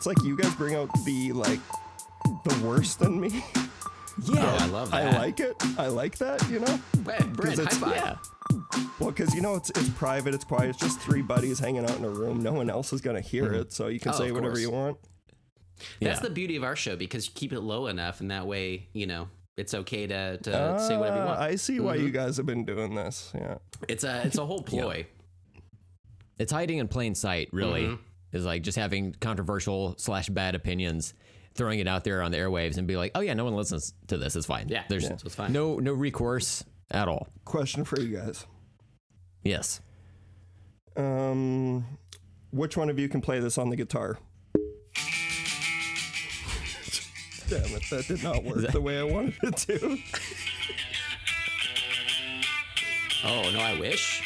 it's like you guys bring out the like the worst in me. Yeah, I love that. I like it. I like that. You know. Hey, Brent, high it's- five. Yeah. Well, because you know it's it's private, it's quiet, it's just three buddies hanging out in a room. No one else is gonna hear mm-hmm. it, so you can Oh, say whatever course. you want. That's Yeah. the beauty of our show because you keep it low enough, and that way, you know, it's okay to, to say whatever you Ah, want. I see why mm-hmm. you guys have been doing this. Yeah. it's a it's a whole ploy. It's hiding in plain sight, really. Mm-hmm. Is like just having controversial slash bad opinions, throwing it out there on the airwaves, and be like, "Oh yeah, no one listens to this. It's fine. Yeah, there's yeah. It's fine. no no recourse at all." Question for you guys. Yes. Um, which one of you can play this on the guitar? Damn it, that did not work the way I wanted it to. Oh no, I wish.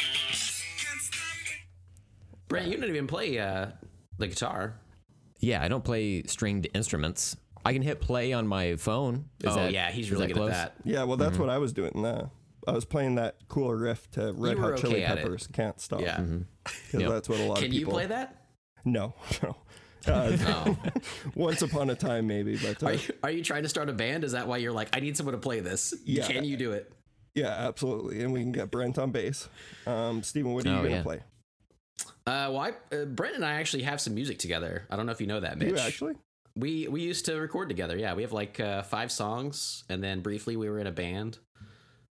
Brent, you don't even play uh, the guitar. Yeah, I don't play stringed instruments. I can hit play on my phone. Is oh that- yeah, he's really good close? at that. Yeah, well, that's what I was doing. That I was playing that cool riff to Red Hot Chili okay at it. Peppers. Can't stop. Yeah. 'Cause Yep. that's what a lot Can of you people. play that? No, no. Uh, Oh. once upon a time, maybe, but uh, Are you, are you trying to start a band? Is that why you're like, I need someone to play this? Yeah. Can you do it? yeah, absolutely. And we can get Brent on bass. Um, Steven, what are you Oh, gonna yeah. play? Uh, well, I, uh, Brent and I actually have some music together. I don't know if you know that, Mitch. you actually? We we used to record together. Yeah, we have like uh, five songs, and then briefly we were in a band.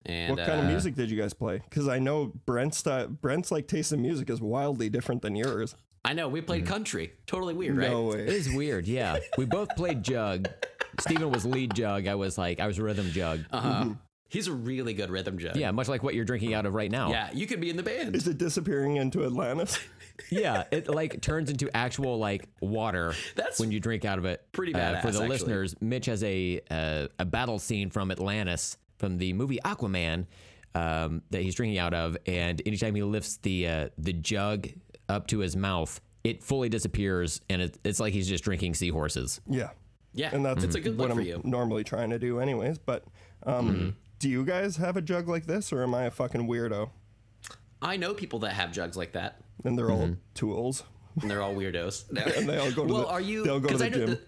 And what kind of uh, music did you guys play? Because I know Brent's style, Brent's like taste in music is wildly different than yours. I know we played country. Totally weird, No right? It way. is weird. Yeah, we both played jug. Steven was lead jug. I was like, I was rhythm jug. Uh huh. He's a really good rhythm jug. Yeah, much like what you're drinking out of right now. Yeah, you could be in the band. Is it disappearing into Atlantis? yeah. It like turns into actual like water That's when you drink out of it. pretty Uh, for the actually. listeners, Mitch has a uh, a battle scene from Atlantis from the movie Aquaman um, that he's drinking out of, and anytime he lifts the uh, the jug up to his mouth, it fully disappears, and it, it's like he's just drinking seahorses. yeah, Yeah, and that's it's a good what look for I'm you. normally trying to do, anyways. But um, do you guys have a jug like this, or am I a fucking weirdo? I know people that have jugs like that, And they're all tools. and they're all weirdos. No. And they all go to well, the- are you? they all go to 'cause the I know gym. The,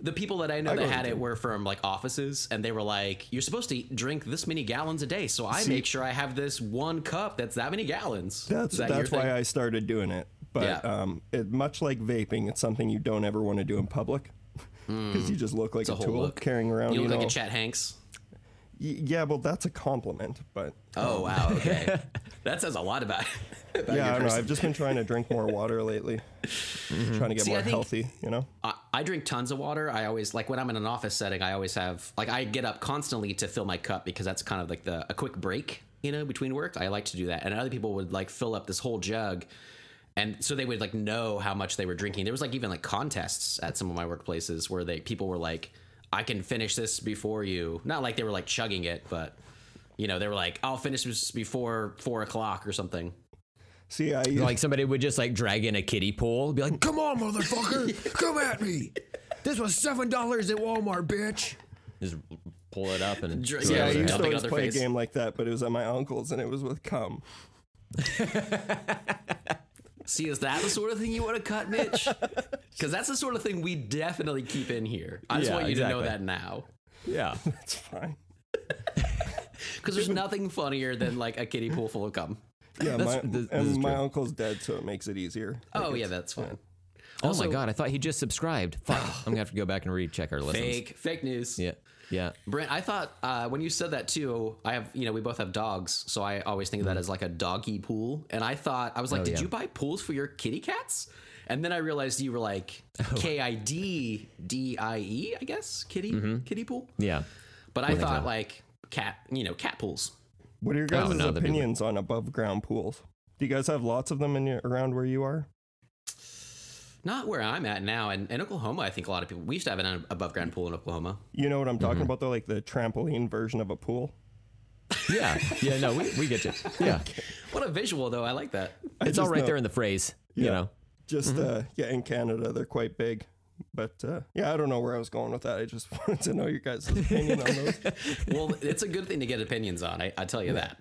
the people that I know I that had it were from like offices, and they were like, "You're supposed to drink this many gallons a day, so I See- make sure I have this one cup that's that many gallons." That's that that's why thing? I started doing it. But Yeah. um, it, much like vaping, it's something you don't ever want to do in public because you just look like a a, tool look. carrying around. You You, look know, like a Chet Hanks. Yeah, well, that's a compliment. But Oh um, wow, okay, that says a lot about. about yeah, I know. I've just been trying to drink more water lately, mm-hmm. trying to get See, more healthy. You know. I, I drink tons of water. I always like when I'm in an office setting. I always have like I get up constantly to fill my cup because that's kind of like the a quick break, you know, between work. I like to do that, and other people would like fill up this whole jug, and so they would like know how much they were drinking. There was like even like contests at some of my workplaces where they people were like, "I can finish this before you." Not like they were like chugging it, but you know they were like, "I'll finish this before four o'clock or something." See, I Like somebody would just like drag in a kiddie pool, be like, "Come on, motherfucker, come at me! This was seven dollars at Walmart, bitch." Just pull it up and Dr- yeah, it I used to always play face. a game like that, but it was at my uncle's and it was with cum. See, is that the sort of thing you want to cut, Mitch? Because that's the sort of thing we definitely keep in here. I just Yeah, want you to know that now. yeah. that's fine. Because there's nothing funnier than like a kiddie pool full of cum. Yeah, That's- my, this- this and is my true. uncle's dead, so it makes it easier. Oh yeah, that's fine. Oh Also- my god, I thought he just subscribed. Fuck, I'm gonna have to go back and recheck our list. Fake, fake news. Yeah, yeah. Brent, I thought uh, when you said that too, I have, you know, we both have dogs, so I always think of that as like a doggy pool. And I thought, I was like, Oh, did yeah. you buy pools for your kitty cats? And then I realized you were like K I D D I E, I guess, kitty, kitty pool. Yeah. But I thought like cat, you know, cat pools. What are your guys' Oh, no, opinions on above ground pools? Do you guys have lots of them in your, around where you are? Not where I'm at now. And in Oklahoma, I think a lot of people, we used to have an above ground pool in Oklahoma. You know what I'm Mm-hmm. talking about though, like the trampoline version of a pool. Yeah. Yeah. No, we, we get you. Yeah. What a visual, though. I like that. I It's all right know- there in the phrase. You know. Just Mm-hmm. uh, yeah, in Canada they're quite big. But uh, yeah, I don't know where I was going with that. I just wanted to know your guys' opinion on those. Well, it's a good thing to get opinions on. I, I tell you that.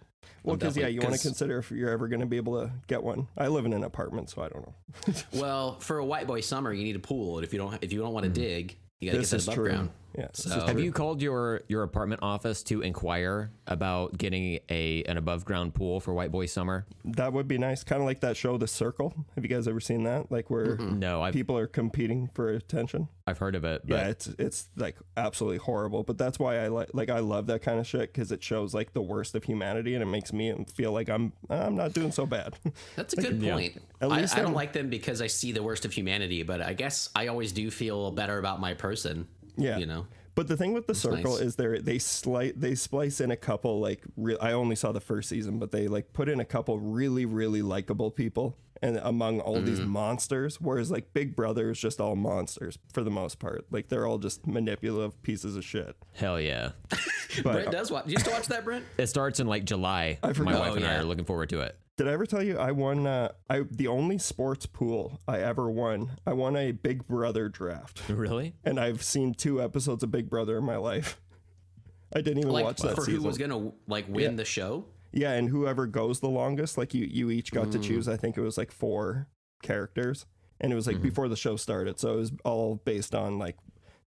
Well, because yeah, you want to consider if you're ever going to be able to get one. I live in an apartment, so I don't know. Well, for a white boy summer, you need a pool. And if you don't, if you don't want to mm-hmm. dig, you gotta This get that above true. ground. Yeah, So Have you called your your apartment office to inquire about getting a an above ground pool for White Boy Summer? That would be nice. Kind of like that show, The Circle. Have you guys ever seen that? Like where No, I've people are competing for attention. I've heard of it, but yeah, it's it's like absolutely horrible. But that's why I like like I love that kind of shit because it shows like the worst of humanity and it makes me feel like I'm I'm not doing so bad. That's a good yeah. point. At least I don't like them because I see the worst of humanity, but I guess I always do feel better about my person. Yeah. You know. But the thing with the circle nice. is they they slice they splice in a couple like re- I only saw the first season, but they like put in a couple really really likable people and among all these Mm-hmm. monsters. Whereas like Big Brother is just all monsters for the most part. Like they're all just manipulative pieces of shit. hell yeah. But Brent does watch. You used to watch that, Brent? It starts in like July. My forgot. wife Oh, and I are looking forward to it. Did I ever tell you I won? Uh, I the only sports pool I ever won. I won a Big Brother draft, Really? and I've seen two episodes of Big Brother in my life. I didn't even Like watch that for season. who was gonna like win the show? Yeah, and whoever goes the longest, like you, you each got Mm. to choose. I think it was like four characters, and it was Mm-hmm. like before the show started, so it was all based on like,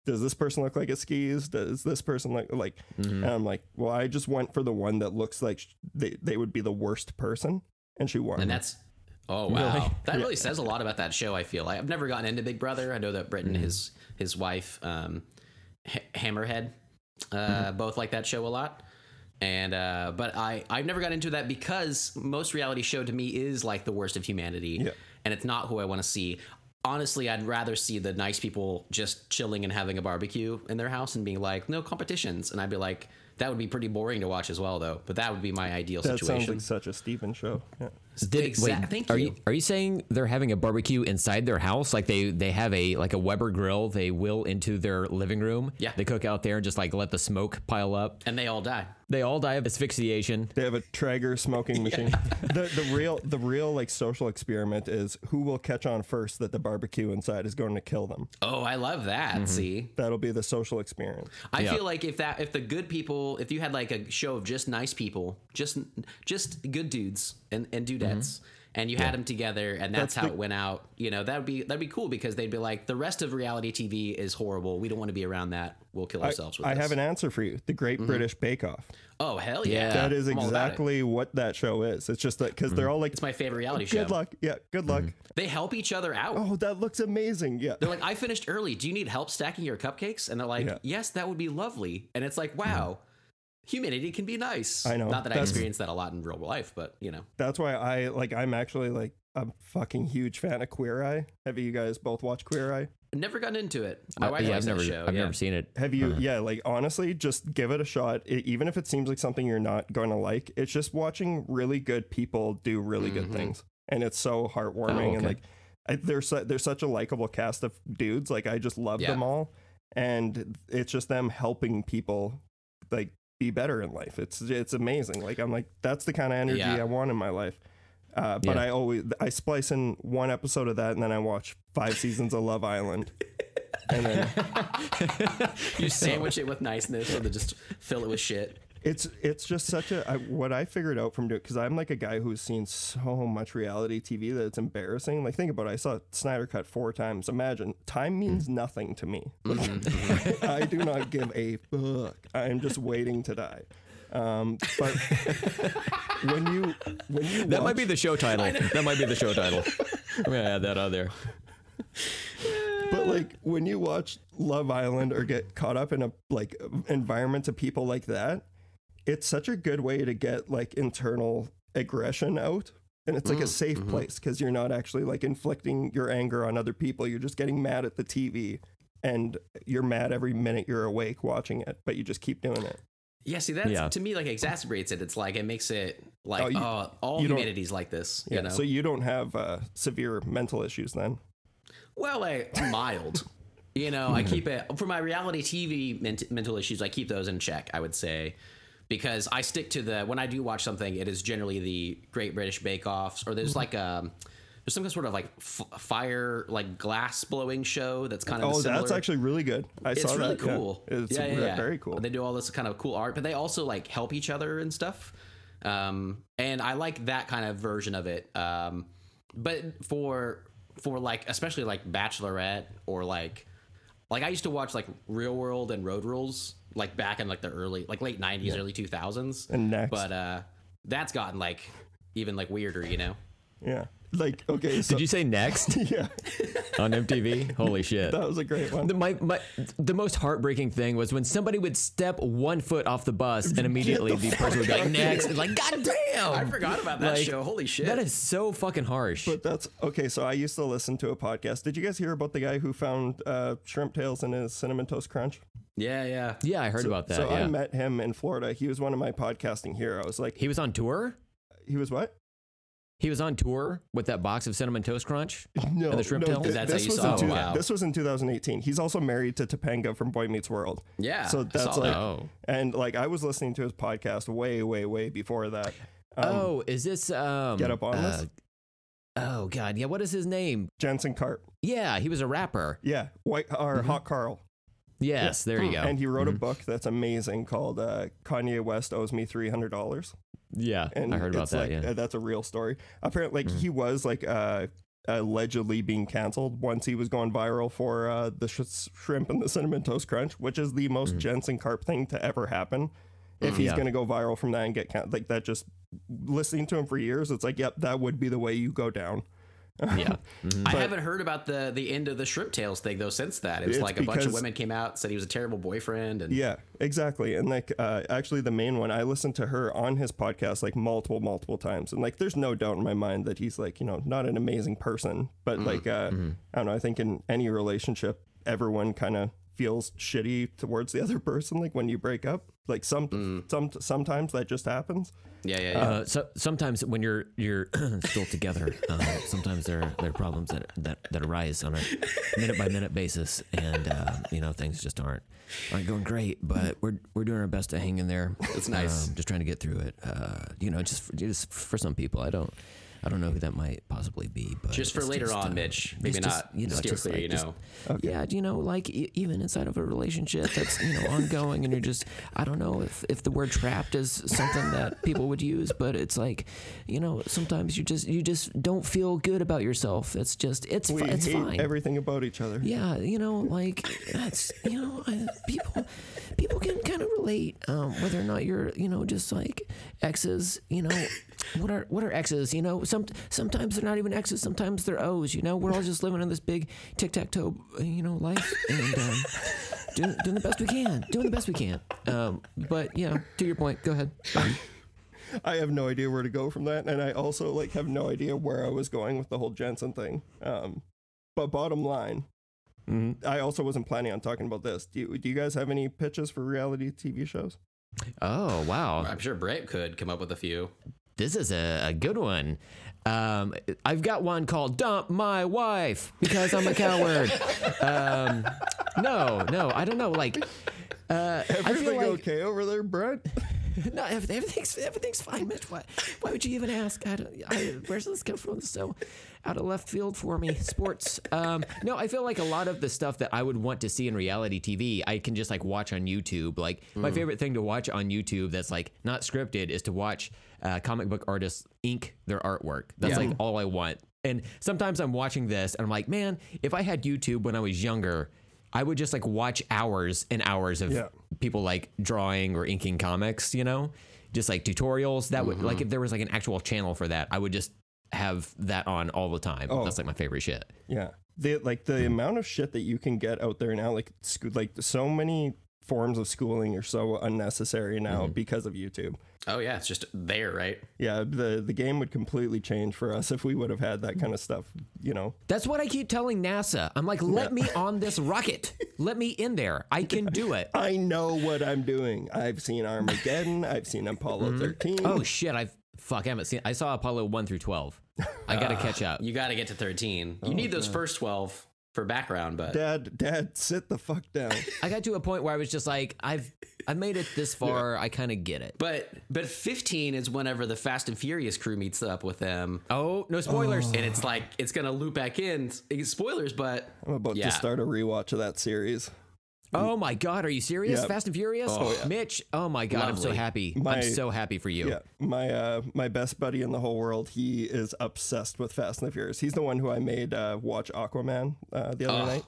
does this person look like it skis? Does this person look like? Mm-hmm. And I'm like, well, I just went for the one that looks like sh- they they would be the worst person, and she won. And that's oh wow, that really says a lot about that show. I feel like I've never gotten into Big Brother. I know that Britton, his his wife, um, H- Hammerhead, uh, both like that show a lot. And uh, but I I've never got into that because most reality show to me is like the worst of humanity, Yeah. and it's not who I want to see. Honestly, I'd rather see the nice people just chilling and having a barbecue in their house and being like, no competitions. And I'd be like, that would be pretty boring to watch as well, though. But that would be my ideal that sounds situation. like such a Steven show. Yeah. Did, Exact- wait, thank are you. you are you saying they're having a barbecue inside their house? Like they they have a like a Weber grill they will into their living room. Yeah. They cook out there and just like let the smoke pile up. and they all die. They all die of asphyxiation. They have a Traeger smoking machine. The the real the real like social experiment is who will catch on first that the barbecue inside is going to kill them. Oh, I love that. Mm-hmm. See, That'll be the social experiment. I Yeah. feel like if that if the good people, if you had like a show of just nice people, just just good dudes and and dudettes. Mm-hmm. And you had them together, and that's, That's how the- it went out. You know, that would be that'd be cool because they'd be like, the rest of reality TV is horrible. We don't want to be around that. We'll kill I, ourselves with I this. have an answer for you. The Great mm-hmm. British Bake Off. Oh hell yeah! Yeah. That is I'm all about it. exactly what that show is. It's just that because they're mm-hmm. all like, It's my favorite reality show. good luck. Yeah, good luck. They help each other out. Oh, that looks amazing. Yeah. They're like, I finished early. Do you need help stacking your cupcakes? And they're like, Yeah. Yes, that would be lovely. And it's like, wow, humanity can be nice. I know. Not that I That's- experience that a lot in real life, but you know. That's why I like, I'm actually like a fucking huge fan of Queer Eye. Have you guys both watched Queer Eye? Never gotten into it. My Uh, wife yeah, I've never show. I've yeah. never seen it. Have you? Yeah, like honestly, just give it a shot. I even if it seems like something you're not going to like, it's just watching really good people do really good things, and it's so heartwarming and okay. like I, there's su- there's such a likable cast of dudes. Like I just love Yeah. them all, and it's just them helping people like be better in life. It's it's amazing. Like I'm like that's the kind of energy Yeah. I want in my life. Uh, but Yeah. I always I splice in one episode of that, and then I watch five seasons of Love Island, and then. You sandwich it with niceness or they just fill it with shit. It's it's just such a I, what I figured out from doing because I'm like a guy who's seen so much reality TV that it's embarrassing. Like think about it, I saw Snyder Cut four times. Imagine time means nothing to me. Like, I do not give a fuck. I'm just waiting to die. Um, but when you when you That might be the show title. That might be the show title. I'm gonna add that on there. but like when you watch Love Island or get caught up in a like environment of people like that, it's such a good way to get like internal aggression out. And it's like a mm, safe mm-hmm. place because you're not actually like inflicting your anger on other people. You're just getting mad at the TV and you're mad every minute you're awake watching it, but you just keep doing it. Yeah, see that's Yeah. to me like exacerbates it. It's like it makes it like Oh, oh, you- all you humanity's like this. Yeah. You know. So you don't have uh, severe mental issues then. Well, I mild. You know, I hmm. keep it for my reality TV ment- mental issues. I keep those in check. I would say because I stick to the when I do watch something, it is generally the Great British Bake Offs or there's like a there's some sort of like f- fire like glass blowing show that's kind of Oh, that's actually really good. I it's saw really that. yeah. cool. It's yeah, yeah, yeah. very cool. They do all this kind of cool art, but they also like help each other and stuff. Um, and I like that kind of version of it. Um, but for for like especially like Bachelorette or like like I used to watch like Real World and Road Rules like back in like the early like late nineties, early two thousands. And next. But uh that's gotten like even like weirder, you know? Yeah. Like okay, so Did you say next yeah, on MTV? Holy shit. that was a great one. The, my, my, the most heartbreaking thing was when somebody would step one foot off the bus and immediately the, person would be like, next. Like, God damn. I forgot about that Like, show. Holy shit. That is so fucking harsh. But that's okay. So I used to listen to a podcast. Did you guys hear about the guy who found uh, shrimp tails in his cinnamon toast crunch? yeah, yeah. yeah, I heard about that. so yeah. I met him in Florida. He was one of my podcasting heroes. Like he was on tour? he was what? He was on tour with that box of cinnamon toast crunch? No, And the shrimp no, tails? thi- That's this how you was saw in it? two- Wow. This was in 2018. He's also married to Topanga from Boy Meets World. Yeah. So that's like, that. Oh. and like I was listening to his podcast way, way, way before that. Um, oh, is this um Get Up On uh, This? Oh god, yeah, what is his name? Jensen Karp. Yeah, he was a rapper. Yeah, White or Hot Karl. Yes, there you go. And he wrote a book that's amazing called uh, Kanye West owes me three hundred dollars. Yeah, And I heard about that, like, yeah. uh, that's a real story. Apparently, like he was like uh, allegedly being canceled once he was going viral for uh, the sh- shrimp and the cinnamon toast crunch, which is the most Jensen Karp thing to ever happen. If he's Yeah. going to go viral from that and get can- like that, just listening to him for years, it's like, yep, that would be the way you go down. Yeah. I haven't heard about the the end of the shrimp Tails thing though since that. It was like a bunch of women came out said he was a terrible boyfriend and Yeah, exactly. And like, uh, actually, the main one, I listened to her on his podcast like multiple, multiple times. And like, there's no doubt in my mind that he's like, you know, not an amazing person, but like, uh, I don't know. I think in any relationship, everyone kind of feels shitty towards the other person. Like when you break up, like some, some, sometimes that just happens. yeah, yeah, yeah. Uh, so sometimes when you're you're still together, uh, sometimes there are, there are problems that, that that arise on a minute by minute basis, and uh, you know things just aren't aren't going great. But we're we're doing our best to hang in there. That's nice. Um, just trying to get through it. Uh, you know, just for, just for some people, I don't I don't know who that might possibly be, but just for later just, on, uh, Mitch. Maybe just, not you know, steer just clear, like- you just- know. Yeah, you know, like e- even inside of a relationship that's you know ongoing, and you're just I don't know if if the word trapped is something that people would use, but it's like, you know, sometimes you just you just don't feel good about yourself. It's just it's We fi- it's hate fine. everything about each other. Yeah, you know, like that's you know, I, people people can kind of relate um, whether or not you're you know just like exes. You know, what are what are exes? You know, some sometimes they're not even X's, Sometimes they're O's. You know, we're all just living in this big tic tac toe you know life and um, doing doing the best we can, doing the best we can. Um, but yeah, to your point, go ahead. I have no idea where to go from that, and I also like have no idea where I was going with the whole Jensen thing. Um, but bottom line, I also wasn't planning on talking about this. Do you, do you guys have any pitches for reality TV shows? Oh wow, I'm sure Brent could come up with a few. This is a, a good one. Um, I've got one called "Dump My Wife" because I'm a coward. um, no, no, I don't know. Like, uh, I feel Everything like okay over there, Brent? no, everything- everything's everything's fine, Mitch. Why, why would you even ask? I don't, I, where's this come from? So out of left field for me. Sports. Um, no, I feel like a lot of the stuff that I would want to see in reality TV, I can just like watch on YouTube. Like my favorite thing to watch on YouTube that's like not scripted is to watch uh, comic book artists ink their artwork. That's Yeah. like all I want. And sometimes I'm watching this and I'm like, man, if I had YouTube when I was younger. I would just like watch hours and hours of Yeah. people like drawing or inking comics, you know, just like tutorials. That would like if there was like an actual channel for that, I would just have that on all the time. That's like my favorite shit. Yeah. The like the amount of shit that you can get out there now, like sco- like so many forms of schooling are so unnecessary now because of YouTube. Oh yeah, it's just there, right? Yeah, the the game would completely change for us if we would have had that kind of stuff. You know, That's what I keep telling NASA. I'm like, let me on this rocket. Let me in there. I can do it. I know what I'm doing. I've seen Armageddon. I've seen Apollo mm-hmm. 13. Oh shit! I've fuck. I haven't seen. I saw Apollo one through twelve. I gotta catch up. You got to get to 13. Oh, You need those first 12 for background, but Dad, Dad, sit the fuck down. I got to a point where I was just like, I've I've made it this far. I kind of get it. but but 15 is whenever the Fast and Furious crew meets up with them. Oh no spoilers. And it's like it's gonna loop back in. Spoilers, but I'm about Yeah. to start a rewatch of that series. Oh my God, are you serious? Yeah. Fast and Furious? Oh, Mitch, oh my God, I'm so happy. My- I'm so happy for you. Yeah, my uh, my best buddy in the whole world. He is obsessed with Fast and the Furious. He's the one who I made uh, watch Aquaman uh, the other Oh, night.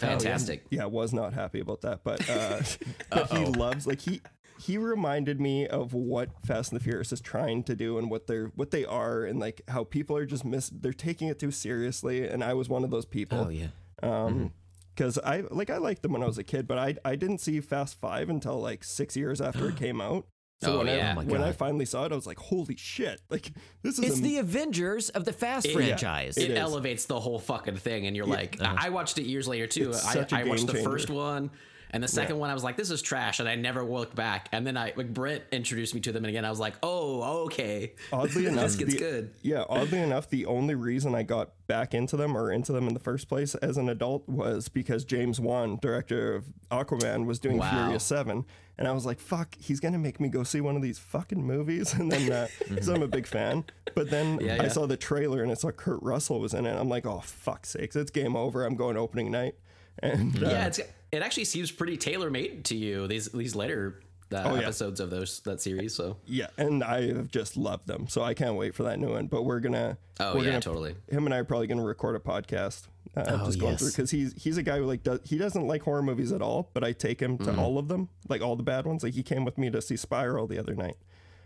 Fantastic. Yeah, was not happy about that, but uh, but he loves like he he reminded me of what Fast and the Furious is trying to do and what they're what they are and like how people are just miss they're taking it too seriously and I was one of those people. Oh yeah. Um because I like I liked them when I was a kid, but I I didn't see Fast Five until like six years after it came out. So Oh, when yeah. I Oh my when I finally saw it, I was like, "Holy shit! Like this is It's am- the Avengers of the Fast franchise. It, It is. elevates the whole fucking thing, and you're like, I I watched it years later too. It's I, such a I watched game the first one, and the second one, I was like, this is trash, and I never looked back. And then I, like, Brent introduced me to them, and again, I was like, oh, okay. oddly enough, this gets the- good. Yeah, oddly enough, the only reason I got back into them or into them in the first place as an adult was because James Wan, director of Aquaman, was doing Wow. Furious Seven, and I was like, "Fuck, he's gonna make me go see one of these fucking movies." And then, uh, because I'm a big fan, but then Yeah, I saw the trailer and I saw Kurt Russell was in it. I'm like, "Oh fuck sakes, it's game over. I'm going opening night." And uh, Yeah, it's it actually seems pretty tailor made to you. These these later uh, Oh, yeah. episodes of those that series. So Yeah, and I have just loved them, so I can't wait for that new one. But we're gonna, Oh, we're yeah, gonna, totally. Him and I are probably gonna record a podcast, uh, Oh, just going yes. through because he's he's a guy who like does he doesn't like horror movies at all, but I take him to Mm-hmm. all of them, like all the bad ones. Like he came with me to see Spiral the other night.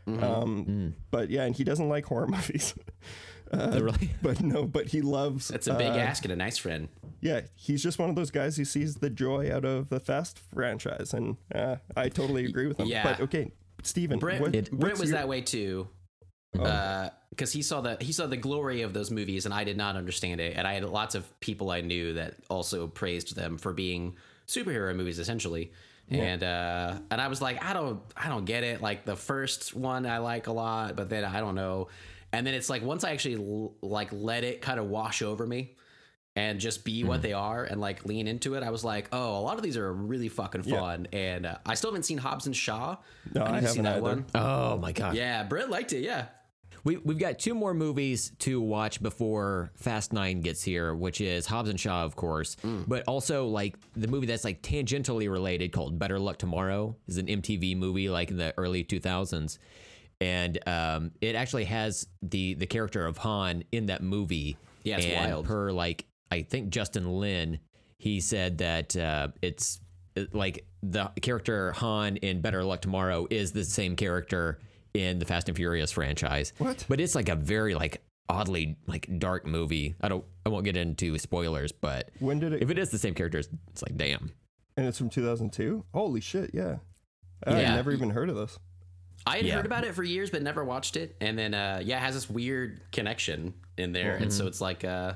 Mm-hmm. Um, Mm. but yeah, and he doesn't like horror movies. Uh, really? but no, but he loves. it's a big uh, ask and a nice friend. Yeah, he's just one of those guys who sees the joy out of the Fast franchise, and uh, I totally agree with him. Yeah. But okay, Steven, Brent, what, Brent was your- that way too. Oh. because he saw the he saw the glory of those movies and I did not understand it and I had lots of people I knew that also praised them for being superhero movies essentially and uh and I was like I don't I don't get it like the first one I like a lot but then I don't know and then it's like once I actually l- like let it kind of wash over me and just be Hmm. what they are and like lean into it I was like oh a lot of these are really fucking fun. And uh, I still haven't seen Hobbs and Shaw. No, I need to see haven't that either. one. Oh my God. yeah Brent liked it yeah. We, we've got two more movies to watch before Fast Nine gets here, which is Hobbs and Shaw, of course, but also like the movie that's like tangentially related called Better Luck Tomorrow is an MTV movie like in the early 2000s, and um, it actually has the the character of Han in that movie. Yeah, it's and wild. Per like I think Justin Lin, he said that uh, it's it- like the character Han in Better Luck Tomorrow is the same character in the Fast and Furious franchise. What? But it's like a very like oddly like dark movie. I don't I won't get into spoilers, but When did it? if it is the same characters, it's like damn. And it's from 2002. Holy shit! Yeah, I Yeah. never even heard of this. I had Yeah. heard about it for years, but never watched it. And then, uh, yeah, it has this weird connection in there, and so it's like uh,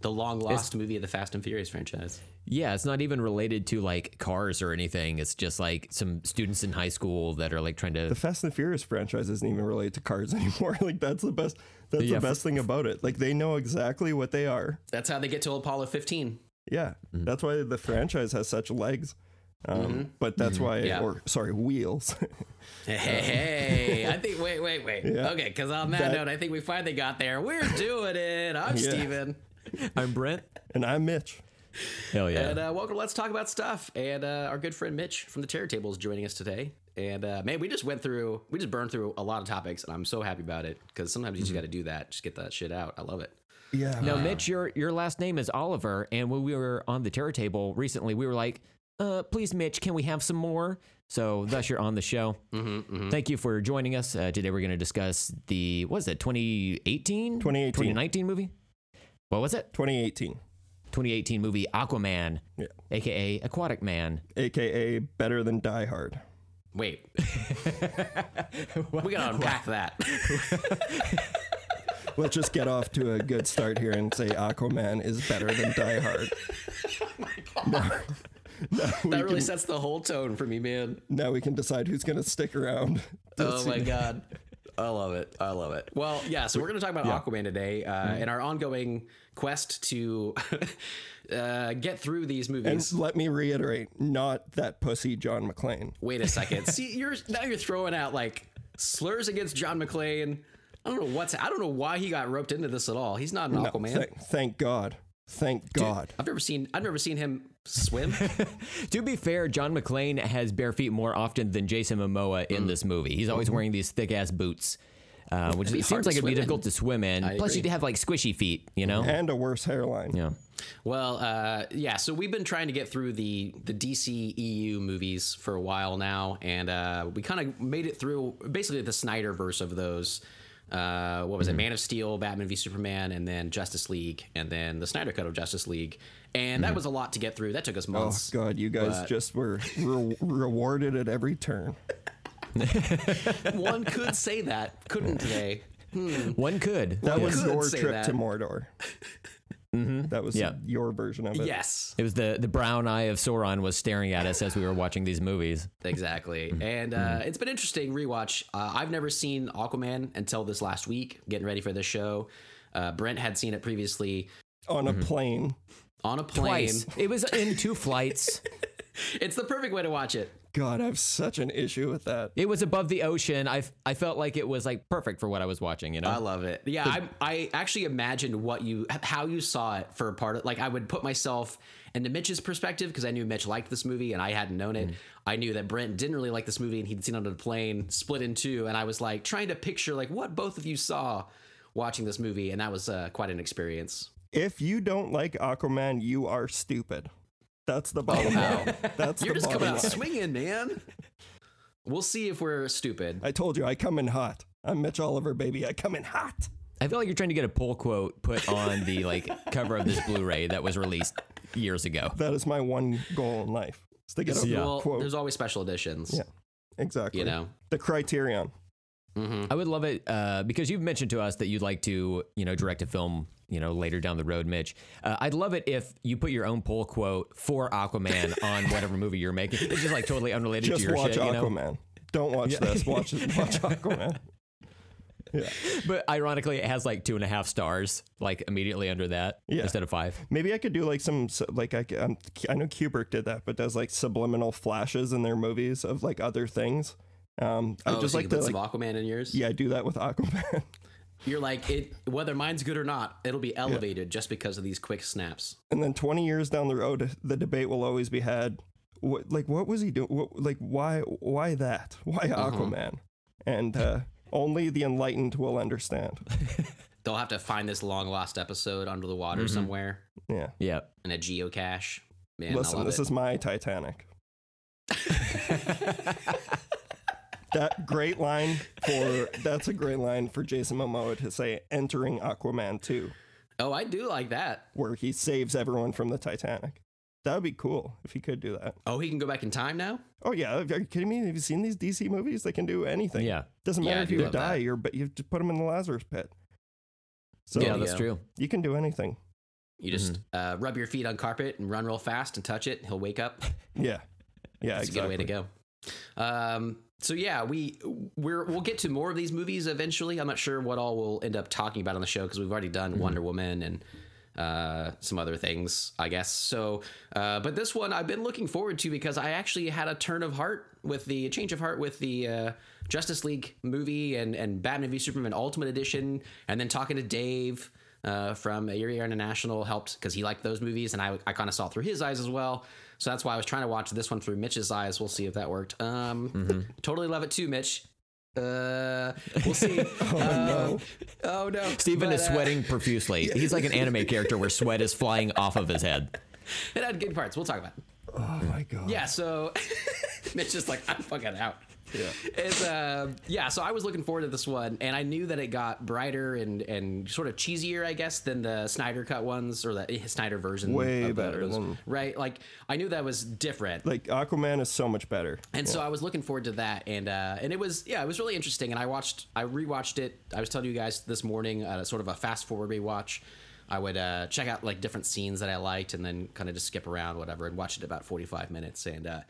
the long lost movie of the Fast and Furious franchise. Yeah, it's not even related to like cars or anything. It's just like some students in high school that are like trying to The Fast and Furious franchise isn't even related to cars anymore. like that's the best. That's Yeah, the for- best thing about it. Like they know exactly what they are. That's how they get to Apollo 15. Yeah, Mm-hmm. that's why the franchise has such legs. Um, But that's why, Mm-hmm. Yeah. or sorry, wheels. Hey, hey, I think. Wait, wait, wait. Yeah. Okay, because on that, That- note, I think we finally got there. We're doing it. I'm Yeah. Steven. I'm Brent. and I'm Mitch. Hell yeah. And uh, welcome to Let's Talk About Stuff. And uh, our good friend Mitch from the Terror Table is joining us today. And uh, man, we just went through, we just burned through a lot of topics, and I'm so happy about it because sometimes you just got to do that, just get that shit out. I love it. Yeah. Now, Mitch, your your last name is Oliver, and when we were on the terror table recently, we were like, uh, "Please, Mitch, can we have some more?" So, thus, you're on the show. Mm-hmm, Thank you for joining us uh, today. We're going to discuss the what is it, 2018, 2018. 2019 movie. What was it? 2018, 2018 movie Aquaman, Yeah. aka Aquatic Man. aka better than Die Hard. Wait. we got to unpack that. Let's just get off to a good start here and say Aquaman is better than Die Hard. Now, now we That really can, sets the whole tone for me, man. now we can decide who's going to stick around. Oh my god. I love it. I love it. Well, yeah, so we're going to talk about Aquaman today uh, in our ongoing quest to uh, get through these And movies. let me reiterate, not that pussy John McClane. Wait a second. See, you're now you're throwing out like slurs against John McClane. I don't know what's I don't know why he got roped into this at all. He's not an No, Aquaman. thank, thank God. Thank God. I've never seen I've never seen him swim. To be fair, John McClane has bare feet more often than Jason Momoa in this movie. He's always wearing these thick ass boots, uh, which it seems like it'd be swim in. difficult to swim in. I Plus, agree. you'd have like squishy feet, you know? And a worse hairline. Yeah. Well, uh, yeah. So we've been trying to get through the the DC EU movies for a while now, and uh, we kind of made it through basically the Snyder verse of those. Uh, what was it? Mm-hmm. Man of Steel, Batman v Superman, and then Justice League, and then the Snyder cut of Justice League, and that mm-hmm. was a lot to get through. That took us Oh months. God, you guys But- just were re- rewarded at every turn. One could say that, couldn't they? Hmm. One could. That was could your trip that. to Mordor. That was Yeah. your version of it. Yes, It was the, the brown eye of Sauron was staring at us as we were watching these movies. exactly. And uh, it's been interesting rewatch. Uh, I've never seen Aquaman until this last week, getting ready for this show. Uh, Brent had seen it previously On a plane. on a plane. Twice. It was in two flights. It's the perfect way to watch it. God, I have such an issue with that. It was above the ocean. I, I felt like it was like perfect for what I was watching, you know? I love it. Yeah, I, I actually imagined what you, how you saw it for a part of. Like, I would put myself into Mitch's perspective because I knew Mitch liked this movie and I hadn't known it. I knew that Brent didn't really like this movie and he'd seen it on the plane, split in two, and I was like trying to picture like what both of you saw watching this movie, and that was uh, quite an experience. If you don't like Aquaman, you are stupid. That's the bottom line. That's You're the just bottom coming out swinging, man. We'll see if we're stupid. I told you, I come in hot. I'm Mitch Oliver, baby. I come in hot. I feel like you're trying to get a pull quote put on the like cover of this Blu-ray that was released years ago. That is my one goal in life. Is to get a Yeah. Well, quote. there's always special editions. Yeah. Exactly. You know. The criterion. I would love it uh, because you've mentioned to us that you'd like to, you know, direct a film, you know, later down the road, Mitch. Uh, I'd love it if you put your own pull quote for Aquaman on whatever movie you're making. It's just like totally unrelated Just to your watch shit, you know. Aquaman. Don't watch this. Watch watch Aquaman. Yeah. But ironically, it has like two and a half stars, like immediately under that Yeah. instead of five. Maybe I could do like some like I um, I know Kubrick did that, but does like subliminal flashes in their movies of like other things. Um, I Oh, just so like you to put like some Aquaman in yours. yeah, I do that with Aquaman. You're like it. Whether mine's good or not, it'll be elevated just because of these quick snaps. and then 20 years down the road, the debate will always be had. What like what was he doing? What, like why why that? Why Aquaman? And uh, only the enlightened will understand. They'll have to find this long lost episode under the water somewhere Yeah. Yeah. in a geocache. Man, I Listen, love this it. is my Titanic. That great line for that's a great line for Jason Momoa to say entering Aquaman 2 oh, I do like that. where he saves everyone from the Titanic. That would be cool if he could do that. Oh, he can go back in time now. Oh yeah, are you kidding me? Have you seen these DC movies? They can do anything. Yeah. Doesn't matter I if do you die, you're but you have to put him in the Lazarus pit. So yeah, you that's true. you can do anything. You just uh, rub your feet on carpet and run real fast and touch it. He'll wake up. Yeah. Yeah, It's exactly. a good way to go. Um, so yeah, we we're we'll get to more of these movies eventually. I'm not sure what all we'll end up talking about on the show because we've already done Wonder Woman and uh, some other things, I guess. So, uh, but this one I've been looking forward to because I actually had a turn of heart with the change of heart with the uh, Justice League movie and and Batman v Superman Ultimate Edition, and then talking to Dave uh, from Erie International helped because he liked those movies, and I I kind of saw through his eyes as well. So that's why I was trying to watch this one through Mitch's eyes. We'll see if that worked. Um, totally love it too, Mitch. Uh, we'll see. oh no. Oh no. Steven But, is uh, sweating profusely. He's like an anime character where sweat is flying off of his head. It had good parts. We'll talk about. It. Oh my god. Yeah. So Mitch is like, I'm fucking out. Yeah. It's uh yeah. So I was looking forward to this one, and I knew that it got brighter and and sort of cheesier, I guess, than the Snyder cut ones or the Snyder version. Way of better those- than- right. Like I knew that was different. Like Aquaman is so much better. And so I was looking forward to that, and uh, and it was yeah, it was really interesting. And I watched, I rewatched it. I was telling you guys this morning, uh, sort of a fast forward rewatch. I would uh, check out like different scenes that I liked, and then kind of just skip around whatever, and watch it about forty five minutes. And uh,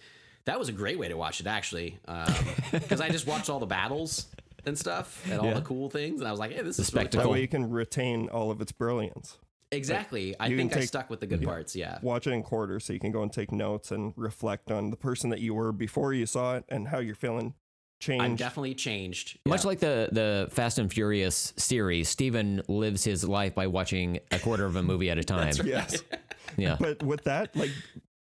that was a great way to watch it actually, um, because I just watched all the battles and stuff and all Yeah. the cool things, and I was like, hey, this is spectacle. really That way you can retain all of its brilliance. Exactly. I you can think I stuck with the good parts. Yeah. Watch it in quarters so you can go and take notes and reflect on the person that you were before you saw it and how you're feeling changed. I'm definitely changed. Much Yeah. like the the Fast and Furious series, Steven lives his life by watching a quarter of a movie at a time. yes. Yeah. But with that, like,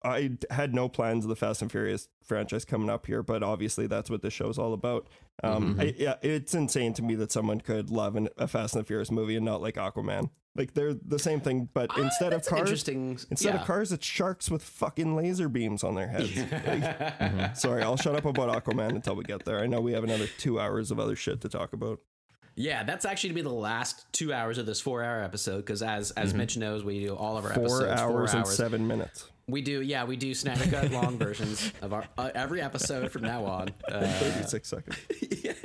I had no plans of the Fast and Furious franchise coming up here, but obviously that's what this show's all about. Um, Mm-hmm. I, yeah, it's insane to me that someone could love an, a Fast and the Furious movie and not like Aquaman. Like they're the same thing, but instead of cars, interesting. instead yeah. of cars, it's sharks with fucking laser beams on their heads. Like, Sorry, I'll shut up about Aquaman until we get there. I know we have another two hours of other shit to talk about. Yeah, that's actually to be the last two hours of this four-hour episode because, as as Mitch knows, we do all of our Mm-hmm. Four episodes hours four and seven minutes. We do, yeah, we do Snyder Cut long versions of our uh, every episode from now on. Uh, 36 seconds.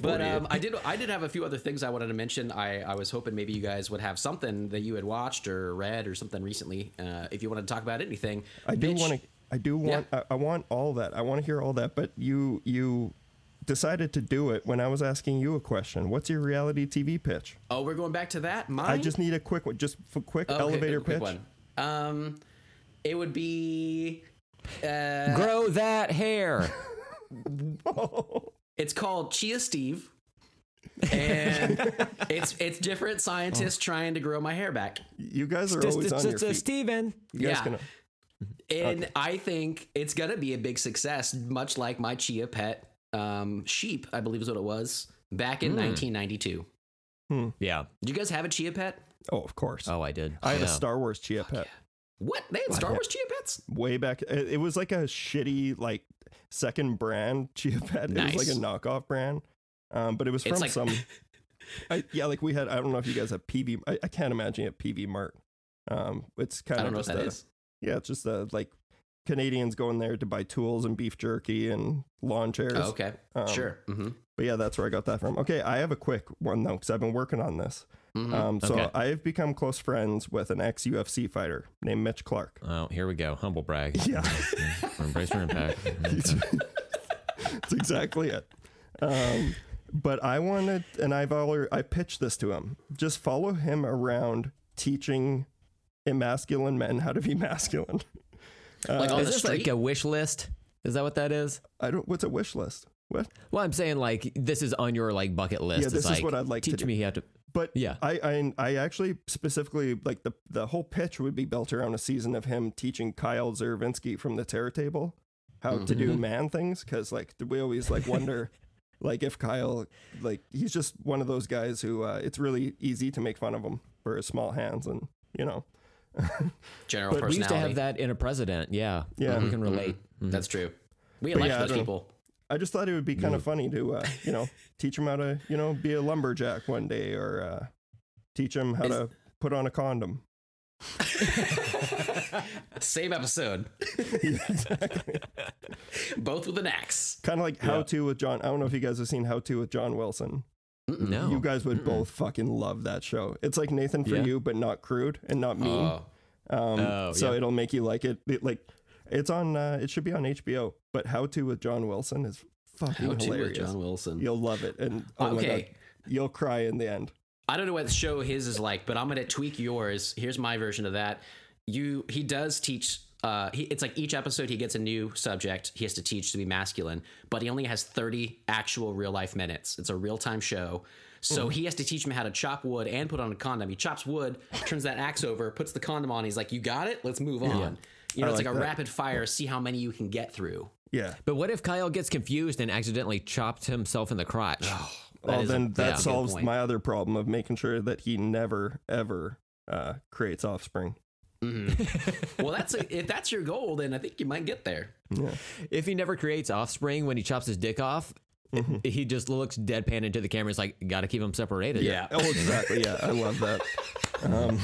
but um, I did, I did have a few other things I wanted to mention. I, I was hoping maybe you guys would have something that you had watched or read or something recently. Uh, if you wanted to talk about anything, I do want to. I do want. I, I want all that. I want to hear all that. But you you decided to do it when I was asking you a question. What's your reality TV pitch? Oh, we're going back to that. Mine. I just need a quick one. Just a quick Okay, elevator a quick pitch. One. Um, it would be. Uh, Grow that hair. It's called Chia Steve. and it's it's different scientists trying to grow my hair back. You guys are always on your feet. Steven. Yeah. gonna- And I think it's gonna be a big success, much like my Chia pet um, sheep, I believe is what it was back in 1992. Yeah. Do you guys have a Chia pet? Oh, of course. Oh, I did. I had yeah. a Star Wars Chia pet What they had Star Wars Chia pets? way back. It, it was like a shitty like second brand Chia pet. It was Nice. like a knockoff brand. Um, but it was from It's like some. I, yeah, like we had. I don't know if you guys have PV. I, I can't imagine have PV Mart. Um, it's kind I of don't know what just that a, is. Yeah, it's just uh, like Canadians going there to buy tools and beef jerky and lawn chairs. Oh, okay, Um, sure. hmm But yeah, that's where I got that from. Okay, I have a quick one though, because I've been working on this. Um, so Okay. I've become close friends with an ex UFC fighter named Mitch Clarke. Oh, here we go. Humble brag. Yeah, Embrace for impact. that's exactly it. Um, but I wanted, and I've already, I pitched this to him. Just follow him around teaching emasculine men how to be masculine. Like on Is the this street. like a wish list? Is that what that is? I don't. What's a wish list? What? Well, I'm saying like this is on your like bucket list. Yeah, It's this is like, what I'd like to teach me how to. But Yeah. I, I I actually specifically like the the whole pitch would be built around a season of him teaching Kyle Zervinsky from the Terror Table how mm-hmm. to do mm-hmm. man things because like we always like wonder like if Kyle like he's just one of those guys who uh, it's really easy to make fun of him for his small hands and you know General but we We used to have that in a president. Yeah. Yeah. Mm-hmm. We can relate. That's true. We But elect yeah, those don't know. people. I just thought it would be kind of funny to uh, you know teach him how to you know be a lumberjack one day or uh, teach him how Is- to put on a condom. Same episode. Both with an axe. Kind of like How to with John. I don't know if you guys have seen How to with John Wilson. No. You guys would both fucking love that show. It's like Nathan for Yeah. you, but not crude and not mean. Oh, um, Oh, so yeah. it'll make you like it. it like it's on. Uh, it should be on HBO. But How to with John Wilson is fucking how to with hilarious. John Wilson. You'll love it, and oh Okay. god, you'll cry in the end. I don't know what show his is like, but I'm gonna tweak yours. Here's my version of that. You he does teach. Uh, he, it's like each episode he gets a new subject he has to teach to be masculine, but he only has 30 actual real life minutes. It's a real time show. So he has to teach him how to chop wood and put on a condom. He chops wood, turns that axe over, puts the condom on. He's like, "You got it. Let's move on." You know, I it's like like a that. rapid fire. See how many you can get through. Yeah. But what if Kyle gets confused and accidentally chopped himself in the crotch? well, is a- then that that's a good solves my other problem of making sure that he never ever uh, creates offspring. Well, that's a, if that's your goal, then I think you might get there. Yeah. If he never creates offspring when he chops his dick off, Mm-hmm. he just looks deadpan into the camera. He's like, got to keep them separated. Yeah. Oh, exactly. Yeah, I love that. Um,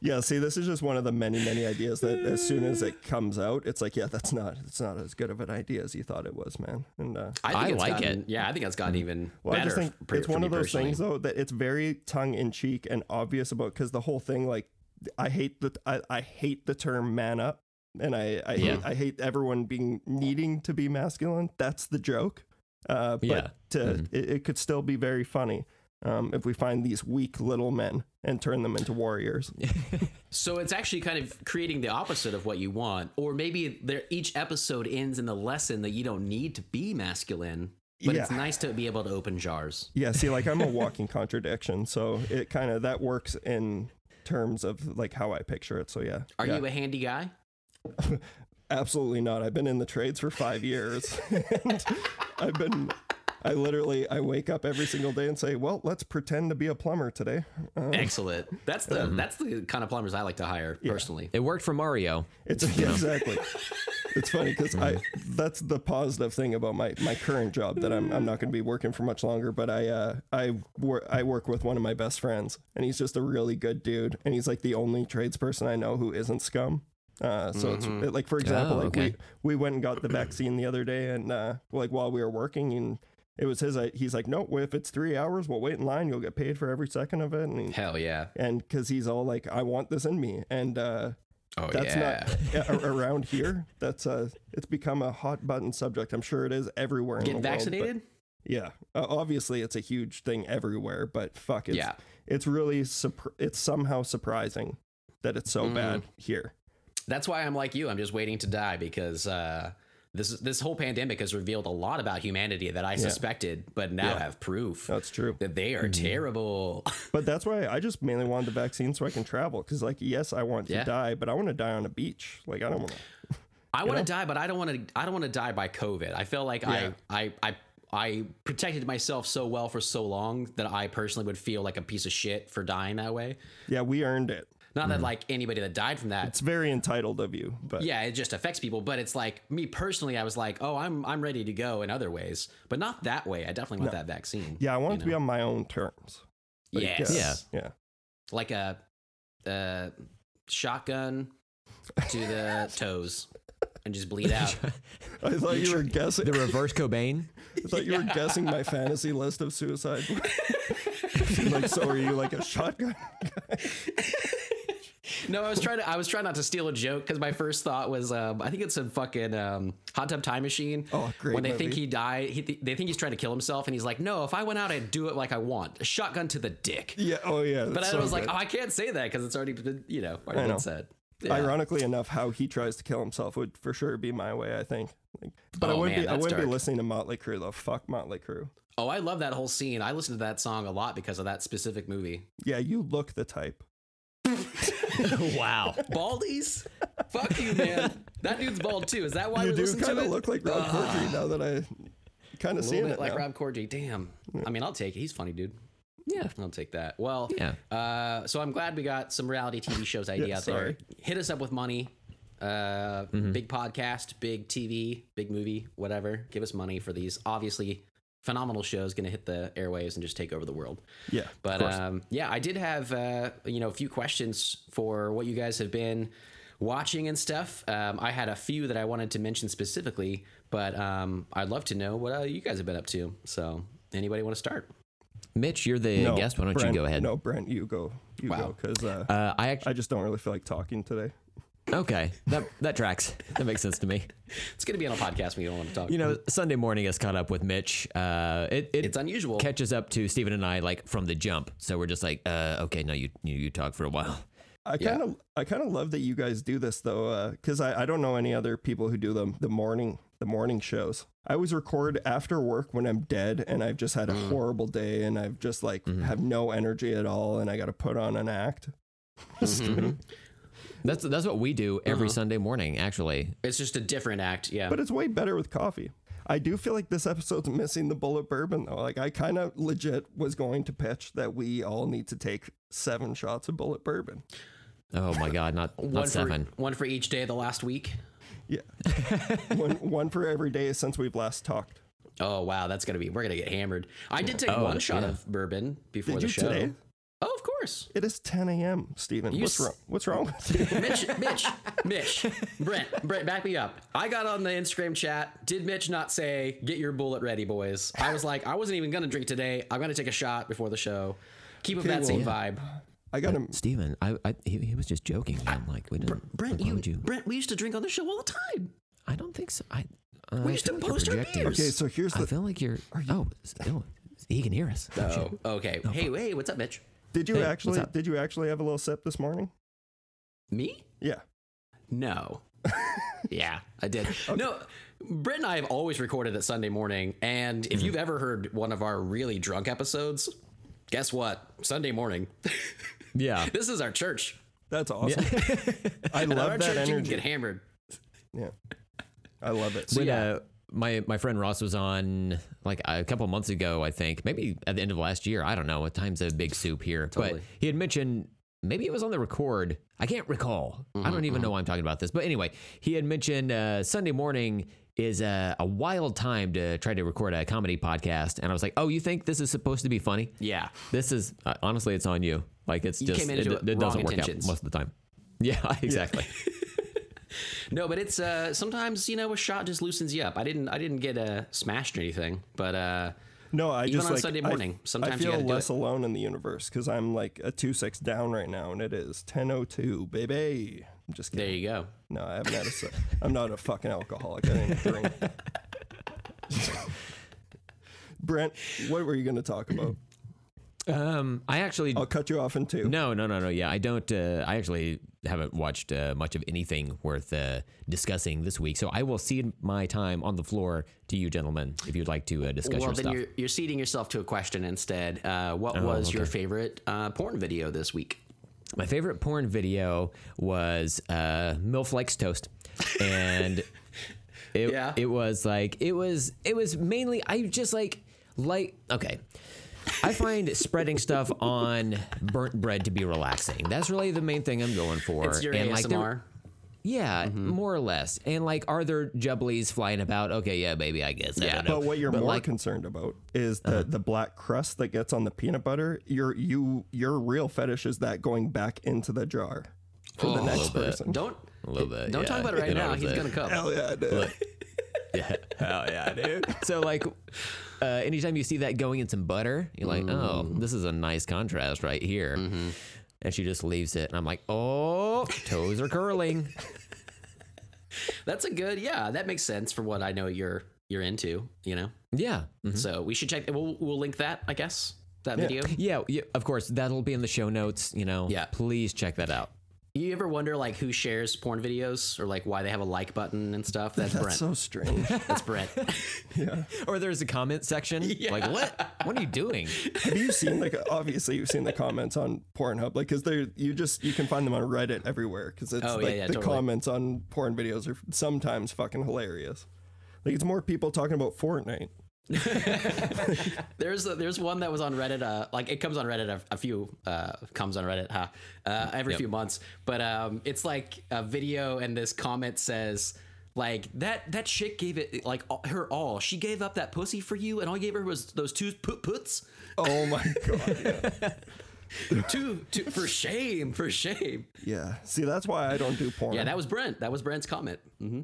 yeah, see, this is just one of the many, many ideas that as soon as it comes out, it's like, yeah, that's not, it's not as good of an idea as you thought it was, man. And uh, I, think I it's like gotten- it. Yeah, I think it's gotten even well, I better. just think for- it's for one of those personally. things though that it's very tongue in cheek and obvious about because the whole thing, like, I hate the, I, I hate the term man up, and I, I Yeah. hate, I hate everyone being needing to be masculine. That's the joke. Uh, but Yeah. to, it, it could still be very funny. Um, if we find these weak little men and turn them into warriors. So it's actually kind of creating the opposite of what you want, or maybe each episode ends in the lesson that you don't need to be masculine, but it's nice to be able to open jars. Yeah, see, like I'm a walking contradiction, so it kind of that works in terms of like how I picture it. So yeah, Are yeah. you a handy guy? Absolutely not. I've been in the trades for five years, and I've been. I literally I wake up every single day and say, "Well, let's pretend to be a plumber today." Uh, Excellent. That's the that's the kind of plumbers I like to hire personally. It worked for Mario. It's exactly. It's funny because I Mm-hmm. that's the positive thing about my my current job that I'm I'm not going to be working for much longer. But I uh I work I work with one of my best friends, and he's just a really good dude, and he's like the only tradesperson I know who isn't scum. Uh, so it's Mm-hmm. it- like for example, Oh, like okay. we we went and got the vaccine the other day, and uh, like while we were working, and it was his. He's like, no, if it's three hours, we'll wait in line. You'll get paid for every second of it, and he, Hell yeah. and because he's all like, I want this in me, and uh, Oh that's yeah. not a- around here. That's uh it's become a hot button subject. I'm sure it is everywhere in Getting the world, vaccinated? yeah, uh, obviously it's a huge thing everywhere, but fuck, it's, Yeah. it's really surpr- it's somehow surprising that it's so bad here. That's why I'm like you. I'm just waiting to die because uh, this this whole pandemic has revealed a lot about humanity that I suspected, but now Yeah. have proof That's true. that they are mm-hmm. terrible. But that's why I just mainly wanted the vaccine so I can travel. Because like, yes, I want to Yeah. die, but I want to die on a beach. Like I don't want to. I want to die, but I don't want to. I don't want to die by COVID. I feel like. I, I, I, I protected myself so well for so long that I personally would feel like a piece of shit for dying that way. Yeah, we earned it. Not that like anybody that died from that. It's very entitled of you, but yeah, it just affects people. But it's like me personally, I was like, oh, I'm I'm ready to go in other ways, but not that way. I definitely want that vaccine. yeah, I want you it to be on my own terms. Like, Yes. Yeah. yeah. Like a, uh shotgun to the toes and just bleed out. I thought you were guessing. The reverse Cobain. I thought you were guessing my fantasy list of suicide. like, so are you like a shotgun? No, I was trying to. I was trying not to steal a joke because my first thought was, um, I think it's a fucking um, hot tub time machine. Oh, great When they think he died, he th- they think he's trying to kill himself, and he's like, "No, if I went out, I'd do it like I want, a shotgun to the dick." Yeah. Oh, yeah. But I so was like, "Oh, I can't say that because it's already been, you know, already I been said." Yeah. Ironically enough, how he tries to kill himself would for sure be my way. I think. Like, but I Oh, wouldn't man, be. I wouldn't be listening to Motley Crue though. Fuck Motley Crue. Oh, I love that whole scene. I listened to that song a lot because of that specific movie. Yeah, you look the type. wow. Baldies? Fuck you, man. That dude's bald too. Is that why you we do listen to kind of it? look like Rob Corddry now that I kind of a seeing little it like now. Rob Corddry. Damn. I mean, I'll take it. He's funny, dude. Yeah. I'll take that. Well, Yeah. Uh, so I'm glad we got some reality TV shows idea Yeah, out there. Hit us up with money. Uh, big podcast, big TV, big movie, whatever. Give us money for these obviously phenomenal show is Going to hit the airwaves and just take over the world. Yeah, But um, yeah, I did have uh, you know a few questions for what you guys have been watching and stuff. Um, I had a few that I wanted to mention specifically, but um, I'd love to know what uh, you guys have been up to. So, anybody want to start? Mitch, you're the no, guest. Why don't Brent, you go ahead? No, Brent, you go. You Wow. because uh, Uh, I actually I just don't really feel like talking today. Okay. That that tracks. That makes sense to me. It's going to be on a podcast when you don't want to talk. You know, Sunday morning is caught up with Mitch. Uh, it, it it's unusual. catches up to Steven and I like from the jump. So we're just like, uh, okay, no, you you, you talk for a while. I kind of I kind of love that you guys do this though, because I, I don't know any other people who do the the morning the morning shows. I always record after work when I'm dead and I've just had a Mm. horrible day and I've just like Mm-hmm. have no energy at all and I got to put on an act. Mm-hmm. That's that's what we do every Uh-huh. Sunday morning. Actually, It's just a different act. Yeah. But it's way better with coffee. I do feel like this episode's missing the Bulleit bourbon though. Like I kind of legit was going to pitch that we all need to take seven shots of Bulleit bourbon. oh my God, not one not for seven. one for each day of the last week. Yeah, one one for every day since we've last talked. Oh wow, that's gonna be we're gonna get hammered. I did take Oh, one shot yeah. of bourbon before Did the you show. today? Oh, of course. It is 10 a.m. Steven. You What's s- wrong? What's wrong with you? Mitch, Mitch, Mitch, Brent, Brent, back me up. I got on the Instagram chat. Did Mitch not say, "Get your bullet ready, boys"? I was like, I wasn't even gonna drink today. I'm gonna take a shot before the show. Keep up Okay, that same well, vibe. I got him. Steven, I, I he, he was just joking, man. Like we didn't. Brent, why you, would you? Brent, we used to drink on the show all the time. I don't think so. I. Uh, We I used to feel like you're post our projecting. beers. Okay, so here's the I the. feel like you're. oh, s- no. He can hear us. Oh, okay. Hey, hey, what's up, Mitch? Did you Hey, actually did you actually have a little sip this morning? Me? Yeah. No. yeah, I did. No, Brent and I have always recorded at Sunday morning, and if you've ever heard one of our really drunk episodes, guess what? Sunday morning. Yeah. this is our church. That's awesome. I at our love that church, you can energy. get hammered. Yeah. I love it. when yeah. uh, my my friend Ross was on like a couple months ago, I think maybe at the end of last year. I don't know. What time's a big soup here, Totally. but he had mentioned maybe it was on the record. I can't recall. I don't even know why I'm talking about this, but anyway, he had mentioned uh, Sunday morning is a, a wild time to try to record a comedy podcast, and I was like, oh, you think this is supposed to be funny? Yeah. This is uh, honestly, it's on you. Like it's You just it, it, it doesn't work out most of the time. Yeah, exactly. No, but it's uh sometimes you know a shot just loosens you up. I didn't I didn't get uh, smashed or anything, but uh No, I Even just on like Sunday I- morning, sometimes I feel less alone in the universe because I'm like a two six down right now, and it is ten oh two, baby. I'm just kidding. there you go. No, I haven't had a. sip. I'm not a fucking alcoholic. I didn't drink. Brent, what were you going to talk about? Um, I actually I'll cut you off in two. No, no, no, no. Yeah, I don't. Uh, I actually haven't watched uh, much of anything worth uh, discussing this week, so I will cede my time on the floor to you, gentlemen, if you'd like to uh, discuss Well, your then stuff. you're you're ceding yourself to a question instead. Uh, what was your favorite uh, porn video this week? My favorite porn video was uh, MILF likes toast, and it Yeah. it was like it was it was mainly I just like like okay. I find spreading stuff on burnt bread to be relaxing. That's really the main thing I'm going for. It's your and like there- ASMR. Yeah, Mm-hmm. more or less. And like, are there jubblies flying about? Okay, yeah, baby, I guess. I Yeah. don't know. But what you're But, more like, concerned about is the the black crust that gets on the peanut butter. Your you your real fetish is that going back into the jar for the next person. Don't a little bit. don't yeah, talk about it right you know now. He's saying. gonna come. Hell yeah, dude. Yeah, hell yeah, dude. So like, uh, anytime you see that going in some butter, you're like, oh, Mm. this is a nice contrast right here. And she just leaves it, and I'm like, oh, toes are curling. That's a good. Yeah, that makes sense for what I know you're you're into. You know, Yeah, mhm. so we should check. We'll we'll link that. I guess that video. yeah, yeah. Of course, that'll be in the show notes. You know, Yeah. Please check that out. You ever wonder like who shares porn videos or like why they have a like button and stuff? That's, That's Brent. so strange. That's Brent. Yeah. Or there's a comment section. Like, what? What are you doing? Have you seen like obviously you've seen the comments on Pornhub like because they're you just you can find them on Reddit everywhere because it's Oh, yeah, like yeah, the totally. comments on porn videos are sometimes fucking hilarious. Like it's more people talking about Fortnite. There's there's one that was on Reddit. Uh, like it comes on Reddit a, a few uh, comes on Reddit, huh? Uh, every few months. But um, it's like a video, and this comment says like that that chick gave it like all- her all. She gave up that pussy for you, and all you gave her was those two put puts. Oh my god. Yeah. two, two for shame, for shame. yeah. See that's why I don't do porn. Yeah, that was Brent. That was Brent's comment. hmm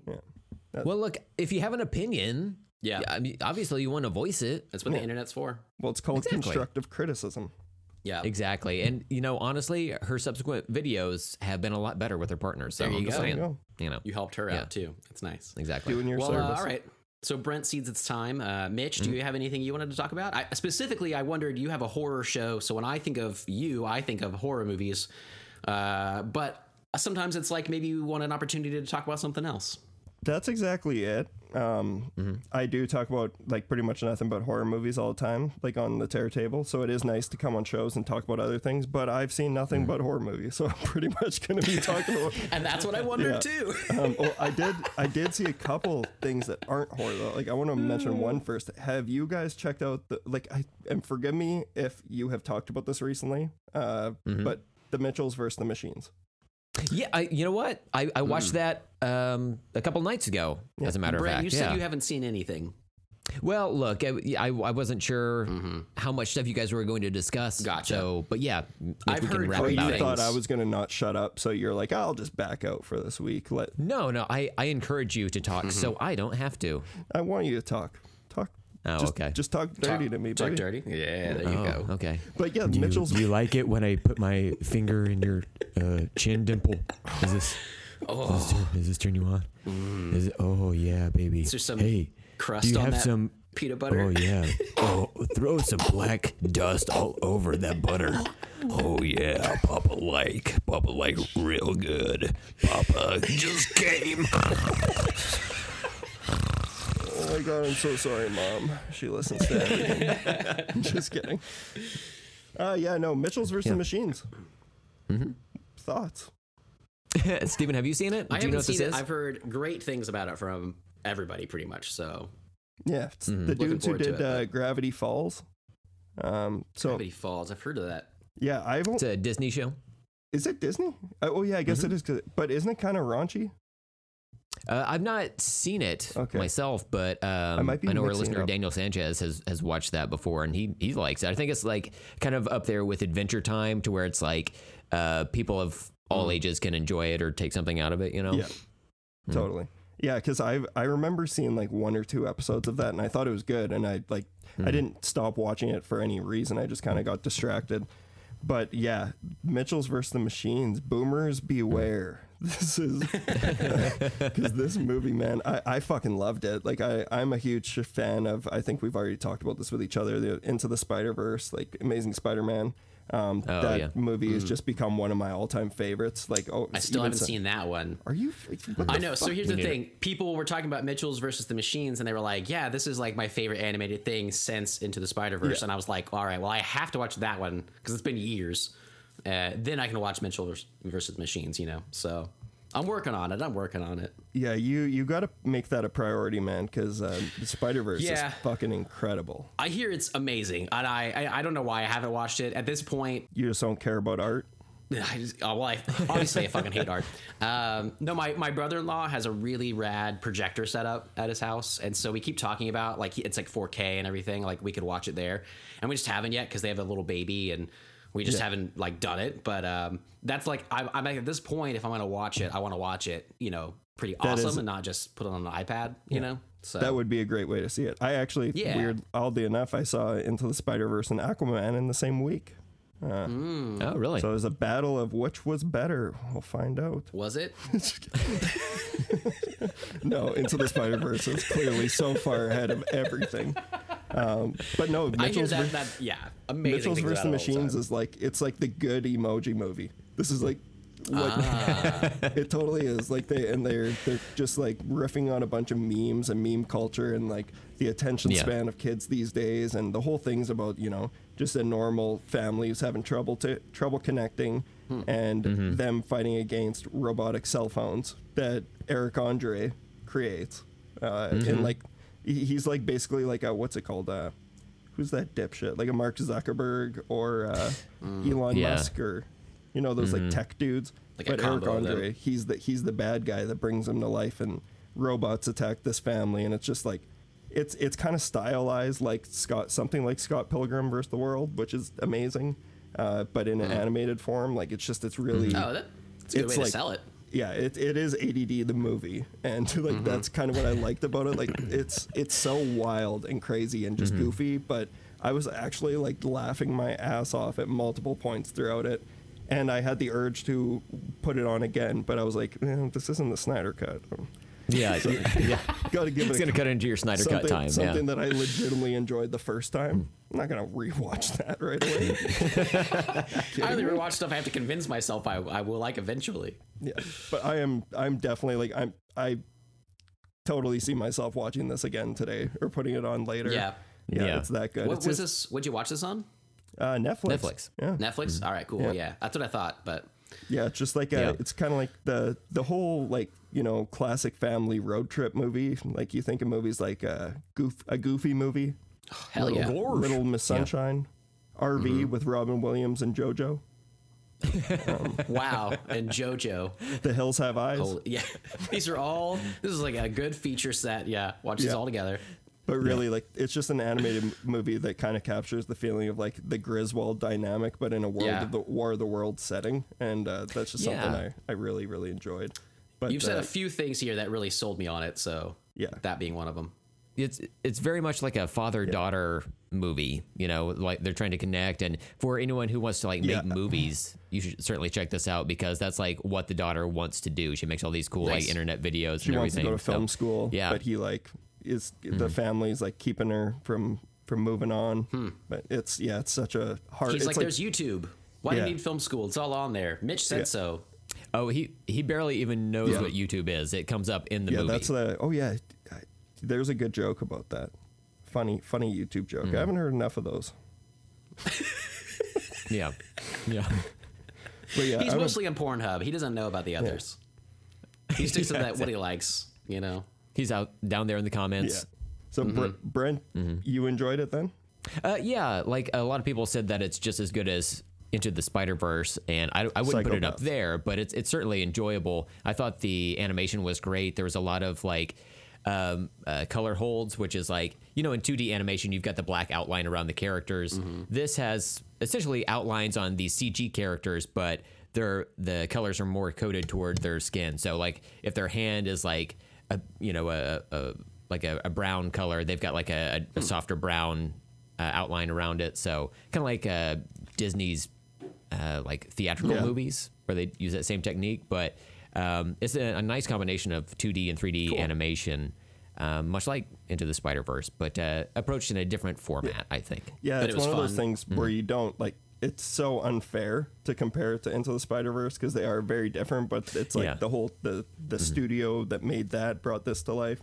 Well, look, if you have an opinion, Yeah. I mean, obviously you want to voice it. That's what the internet's for. well, it's called Exactly. constructive criticism. Yeah. Exactly. And, you know, honestly, her subsequent videos have been a lot better with her partners. So There you I'm just go. saying, There you you know, You helped her out too. It's nice. exactly. Doing your Well, uh, all right. So Brent cedes its time. Uh, Mitch, do you have anything you wanted to talk about? I, specifically, I wondered you have a horror show. So when I think of you, I think of horror movies. Uh, but sometimes it's like maybe you want an opportunity to talk about something else. That's exactly it. Um, I do talk about like pretty much nothing but horror movies all the time, like on the Terror table. So it is nice to come on shows and talk about other things. But I've seen nothing but horror movies, so I'm pretty much going to be talking about. And that's what I wondered Yeah. too. Um, well, I did. I did see a couple things that aren't horror though. Like I want to mention one first. Have you guys checked out the like? I and forgive me if you have talked about this recently. Uh, but the Mitchells versus the Machines. Yeah, I, you know what? I, I watched hmm. that um, a couple nights ago, as a matter Brent, of fact. you said you haven't seen anything. Well, look, I, I, I wasn't sure mm-hmm. how much stuff you guys were going to discuss. Gotcha. So, but yeah, if I've we can heard wrap Oh, you things. thought I was going to not shut up, so you're like, I'll just back out for this week. Let No, no, I, I encourage you to talk, so mm-hmm. I don't have to. I want you to talk. Talk. Oh, just, okay. Just talk dirty to me, baby. Talk dirty. Yeah, there you Oh, go. okay. But yeah, Mitchell's. Do you like it when I put my finger in your uh, chin dimple? Is this, Oh. does, this turn, does this turn you on? Is it, oh yeah, baby. Is there some hey, crust do you on have that some? Peanut butter. Oh yeah. Oh, throw some black dust all over that butter. Oh yeah, Papa like, Papa like real good. Papa just came. Oh my god, I'm so sorry, mom. She listens to everything. Just kidding. Uh, yeah, no, Mitchell's versus the Machines. Mm-hmm. Thoughts? Steven, have you seen it? I Do you know haven't what this seen it. is? I've heard great things about it from everybody, pretty much. So Yeah, it's Mm-hmm. the dudes who did it, uh, Gravity Falls. Um, so Gravity Falls. I've heard of that. yeah, I've It's a Disney show. is it Disney? Oh yeah, I guess Mm-hmm. it is. 'cause- But isn't it kind of raunchy? Uh, I've not seen it Okay. myself, but um, might be know our listener. Daniel Sanchez has has watched that before, and he he likes it. I think it's like kind of up there with Adventure Time, to where it's like uh, people of all ages can enjoy it or take something out of it. You know? Mm. Yeah, totally. Yeah, because I I remember seeing like one or two episodes of that, and I thought it was good, and I like I didn't stop watching it for any reason. I just kind of got distracted. But yeah, Mitchell's versus the Machines. Boomers beware. This is because this movie, man, I, I fucking loved it. Like I I'm a huge fan of. I think we've already talked about this with each other. The Into the Spider Verse, like Amazing Spider Man. Um, Oh, that yeah. movie has just become one of my all time favorites. Like oh, I still haven't so- seen that one. Are you? I know. So here's the need it. thing: people were talking about Mitchell's versus the Machines, and they were like, "Yeah, this is like my favorite animated thing since Into the Spider Verse." Yeah. And I was like, "All right, well, I have to watch that one because it's been years. Uh, then I can watch Mitchell versus Machines." You know, so I'm working on it. I'm working on it. Yeah, you you got to make that a priority, man, because uh, the Spider Verse Yeah. is fucking incredible. I hear it's amazing, and I, I I don't know why I haven't watched it at this point. You just don't care about art. I just, oh, well, I, obviously I fucking hate art. Um, no, my, my brother in law has a really rad projector setup at his house, and so we keep talking about like it's like 4K and everything. Like we could watch it there, and we just haven't yet because they have a little baby, and we just haven't like done it. But um, that's like I, I'm at this point. If I'm gonna watch it, I want to watch it, you know, pretty That awesome, is- and not just put it on an iPad, you know. So That would be a great way to see it. I actually, Yeah. weird, oddly enough, I saw Into the Spider Verse and Aquaman in the same week. Oh, really? So it was a battle of which was better. We'll find out. was it? No, Into the Spider Verse is clearly so far ahead of everything. Um, but no, Mitchell's, that. That yeah, amazing. Mitchell's versus the Machines is like it's like the good emoji movie. This is like what Ah. it totally is. Like they and they're they're just like riffing on a bunch of memes and meme culture and like the attention Yeah. span of kids these days and the whole thing's about you know just a normal family who's having trouble to trouble connecting Hmm. and Mm-hmm. them fighting against robotic cell phones that Eric Andre creates uh, Mm-hmm. and like he's like basically like a what's it called uh who's that dipshit like a Mark Zuckerberg or uh, Elon Mm. Yeah. Mm-hmm. Musk or you know those like tech dudes Like but Eric combo of them. Andre he's the he's the bad guy that brings them to life and robots attack this family and it's just like it's it's kind of stylized like Scott something like Scott Pilgrim versus the World which is amazing uh, but in an animated form like it's just it's really Oh, that, that's a good It's way like- to sell it. Yeah it, it is ADD the movie and like Mm-hmm. that's kind of what I liked about it like it's it's so wild and crazy and just Mm-hmm. goofy but I was actually like laughing my ass off at multiple points throughout it and I had the urge to put it on again but I was like eh, this isn't the Snyder cut yeah, yeah. gotta give It's it a gonna cut into your Snyder cut time. something yeah. that I legitimately enjoyed the first time I'm not gonna rewatch that right away I only rewatch stuff I have to convince myself I, I will like eventually. Yeah, but I am I'm definitely like I'm I totally see myself watching this again today or putting it on later. Yeah. yeah, Yeah. it's that good. What it's was just, this? Would you watch this on Uh, Netflix. Netflix. Yeah, Netflix? All right, cool. Yeah. Yeah. that's what I thought. But yeah. It's just like a, Yeah. it's kind of like the the whole like you know classic family road trip movie. Like you think of movies like a goof a goofy movie, hell yeah, Little Miss Sunshine, RV Mm-hmm. with Robin Williams and JoJo. wow, and JoJo. The Hills Have Eyes. Holy, yeah, these are all. This is like a good feature set. Yeah, watch these Yeah. all together. But really, like it's just an animated movie that kind of captures the feeling of like the Griswold dynamic, but in a world Yeah. of the War of the World setting, and uh, that's just something I, I really really enjoyed. But You've said uh, a few things here that really sold me on it. So Yeah. that being one of them. It's it's very much like a father daughter movie. You know, like they're trying to connect. And for anyone who wants to like make Yeah. movies, you should certainly check this out because that's like what the daughter wants to do. She makes all these cool Nice. like internet videos she and wants to go to film So, school, yeah. but he like is the mm-hmm. family's like keeping her from from moving on. Hmm. But it's yeah, it's such a hard. He's it's like, there's YouTube. Why do you need film school? It's all on there. Mitch said Yeah. so. Oh, he he barely even knows Yeah. what YouTube is. It comes up in the yeah, movie. that's the oh yeah. I- There's a good joke about that. Funny, funny YouTube joke. Mm-hmm. I haven't heard enough of those. yeah, yeah. But yeah, He's I mostly on Pornhub. He doesn't know about the others. He sticks to that what he likes, you know. He's out down there in the comments. yeah. comments. So Mm-hmm. Br- Brent, you enjoyed it then? Uh, yeah, like a lot of people said that it's just as good as Into the Spider Verse, and I, I wouldn't put it up there, but it's it's certainly enjoyable. I thought the animation was great. There was a lot of like um, uh, color holds, which is like you know in 2D animation you've got the black outline around the characters. This has essentially outlines on these CG characters, but their the colors are more coded toward their skin. So like if their hand is like a you know a, a like a, a brown color, they've got like a, a softer brown uh, outline around it. So kind of like uh, Disney's uh, like theatrical Yeah. movies where they use that same technique, but um, it's a, a nice combination of 2D and 3D animation, um, much like Into the Spider Verse, but uh, approached in a different format. I think. Yeah, But it's it was one of those fun. things where you don't like. It's so unfair to compare it to Into the Spider Verse because they are very different. But it's like Yeah. the whole the the studio that made that brought this to life.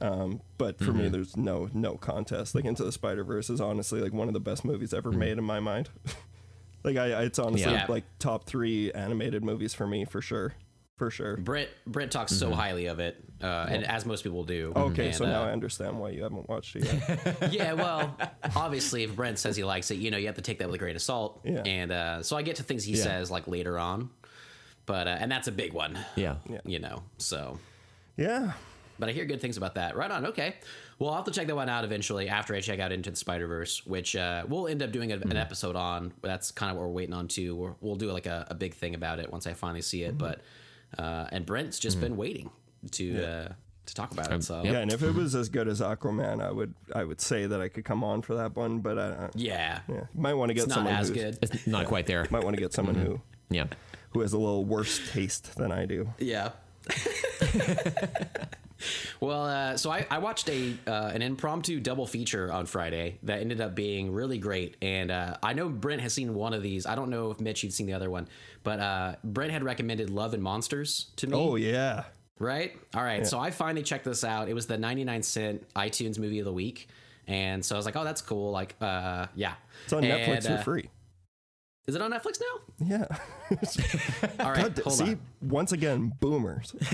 Um, but for me, there's no no contest. Like Into the Spider Verse is honestly like one of the best movies ever made in my mind. like I, I, it's honestly Yeah. like top three animated movies for me for sure, for sure. Brent Brent talks so highly of it, uh, and as most people do. Okay, And, so now uh, I understand why you haven't watched it yet. yeah, well, obviously, if Brent says he likes it, you know, you have to take that with a grain of salt. Yeah. And uh, so I get to things he Yeah. says like later on, but uh, and that's a big one. Yeah. You know, so yeah, but I hear good things about that. Right on. Okay. Well, I'll have to check that one out eventually after I check out Into the Spider Verse, which uh, we'll end up doing a, an episode on. That's kind of what we're waiting on too. We're, we'll do like a, a big thing about it once I finally see it. But uh, and Brent's just been waiting to uh, to talk about it. So yeah. And if it was as good as Aquaman, I would I would say that I could come on for that one. But I, yeah, Yeah, might want to get it's not someone as good. It's not quite there. Might want to get someone who Yeah. who has a little worse taste than I do. Yeah. well, uh, so I, I watched a uh, an impromptu double feature on Friday that ended up being really great, and uh, I know Brent has seen one of these. I don't know if Mitch you've seen the other one, but uh, Brent had recommended Love and Monsters to me. Oh yeah, Right? All right. So I finally checked this out. It was the 99 cent iTunes movie of the week. And so I was like, oh, that's cool. Like, uh, yeah. it's on Netflix And, uh, for free. Is it on Netflix now? Yeah. All right. God, see, on. once again, boomers.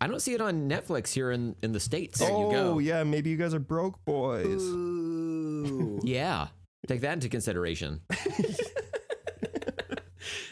I don't see it on Netflix here in, in the States. There you oh go. yeah, maybe you guys are broke boys. Ooh. Yeah. Take that into consideration.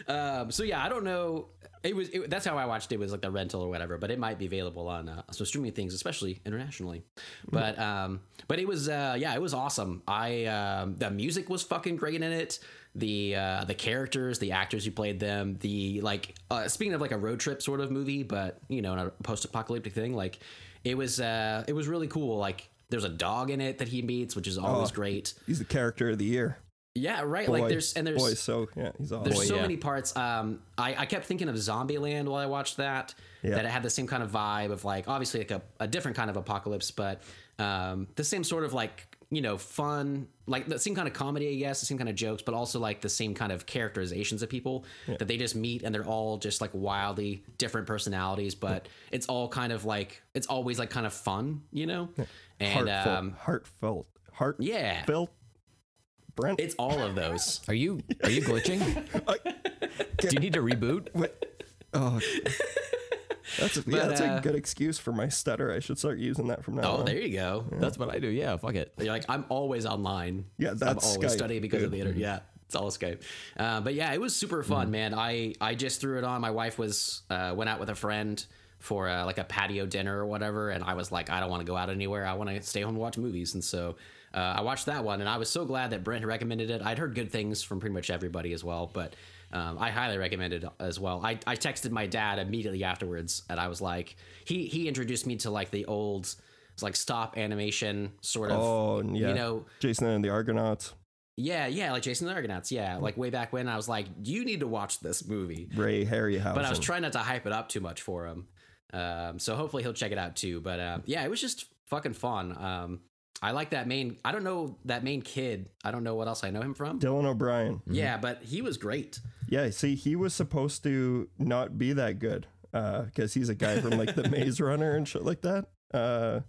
um, so yeah, I don't know. It was it, that's how I watched it was like the rental or whatever, but it might be available on uh, some streaming things, especially internationally. But um, but it was uh, yeah, it was awesome. I um, the music was fucking great in it. The uh, the characters, the actors who played them, the like. Uh, speaking of like a road trip sort of movie, but you know, in a post apocalyptic thing, like it was uh, it was really cool. Like there's a dog in it that he meets, which is always Oh. great. He's the character of the year. Yeah, right. Boy, like there's and there's boy, so yeah, he's awesome. there's Boy, so yeah. many parts. Um, I, I kept thinking of Zombieland while I watched that. Yeah. That it had the same kind of vibe of like obviously like a, a different kind of apocalypse, but um, the same sort of like you know fun, like the same kind of comedy, I guess, the same kind of jokes, but also like the same kind of characterizations of people that they just meet and they're all just like wildly different personalities, but it's all kind of like it's always like kind of fun, you know. And heartfelt, um, heartfelt, heart. yeah, Felt. Brent. it's all of those. Are you are you glitching? Do you need to reboot? What? Oh. That's a, yeah, that's uh, a good excuse for my stutter. I should start using that from now Oh, on. there you go. That's what I do. Yeah, fuck it. You're like, I'm always online. Yeah, that's I'm always Skype. studying because of the internet. Yeah, it's all Skype. Uh, but yeah, it was super fun, man. I I just threw it on. My wife was uh, went out with a friend for uh, like a patio dinner or whatever, and I was like, I don't want to go out anywhere. I want to stay home and watch movies. And so uh, I watched that one, and I was so glad that Brent recommended it. I'd heard good things from pretty much everybody as well, but. Um, I highly recommend it as well. I, I texted my dad immediately afterwards, and I was like, he he introduced me to like the old, like stop animation sort of Oh, yeah. you know, Jason and the Argonauts, yeah, yeah, like Jason and the Argonauts, yeah, like way back when I was like, you need to watch this movie, Ray Harryhausen. but I was trying not to hype it up too much for him. Um, so hopefully he'll check it out too. But uh, yeah, it was just fucking fun. Um, I like that main. I don't know that main kid. I don't know what else I know him from. Dylan O'Brien. Yeah, but he was great. Yeah, see, he was supposed to not be that good because he's a guy from like the Maze Runner and shit like that. Uh,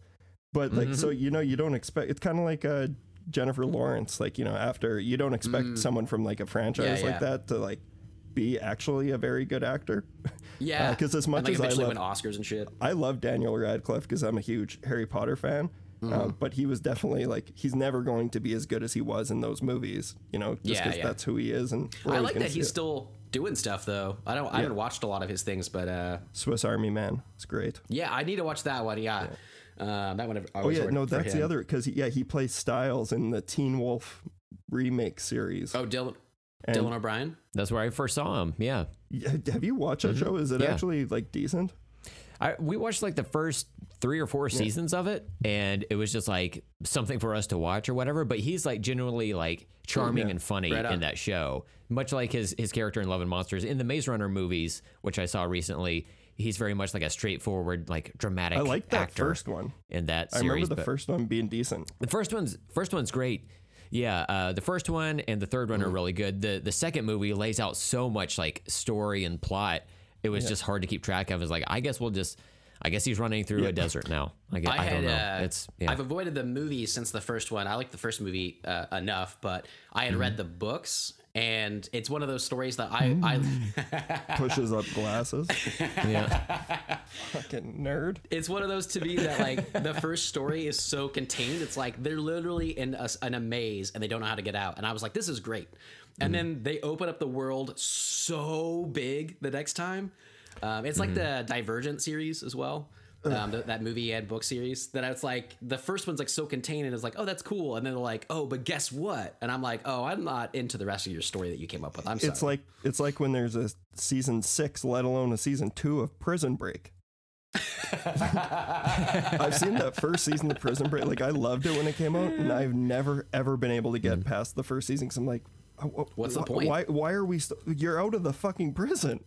but like, so Mm-hmm. you know, you don't expect. It's kind of like uh, Jennifer Lawrence. Like you know, after you don't expect someone from like a franchise Mm. Yeah, like yeah. that to like be actually a very good actor. Yeah, 'cause as much and, like, as I love- win Oscars and shit. I love Daniel Radcliffe because I'm a huge Harry Potter fan. Mm-hmm. Um, but he was definitely like he's never going to be as good as he was in those movies, you know, just Yeah, because yeah. that's who he is. And I like that he's it. still doing stuff though. I don't. I haven't watched a lot of his things, but uh, Swiss Army Man. It's great. yeah, I need to watch that one. Yeah, Um, that one. I Oh yeah, no, for that's the other because yeah, he plays Stiles in the Teen Wolf remake series. Oh, Dylan. And- Dylan O'Brien. That's where I first saw him. Yeah. Yeah, Have you watched that show? Is it Yeah. actually like decent? I, we watched like the first three or four seasons of it, and it was just like something for us to watch or whatever. But he's like genuinely like charming and funny Right in that show, much like his his character in Love and Monsters. In the Maze Runner movies, which I saw recently, he's very much like a straightforward, like dramatic. I like that first one. in that Series, I remember the first one being decent. the first one's first one's great. Yeah, uh, the first one and the third one Mm-hmm. are really good. The the second movie lays out so much like story and plot. It was just hard to keep track of. It's like I guess we'll just. I guess he's running through a desert now. I, guess, I, I don't know. Uh, it's yeah. I've avoided the movies since the first one. I like the first movie uh, enough, but I had Mm-hmm. read the books, and it's one of those stories that I. I Pushes up glasses. yeah. Fucking nerd. it's one of those to me that like the first story is so contained. It's like they're literally in a, s- in a maze and they don't know how to get out. And I was like, this is great. And then they open up the world so big the next time. Um, it's like the Divergent series as well. Um, th- that movie and book series that I was like the first one's like so contained and it's like oh that's cool and then they're like oh but guess what and I'm like oh I'm not into the rest of your story that you came up with I'm sorry It's like it's like when there's a season six, let alone a season two of Prison Break. I've seen that first season of Prison Break. Like I loved it when it came out, and I've never ever been able to get past the first season because I'm like, oh, oh, What's the wh- point? Why? Why are we? St- you're out of the fucking prison.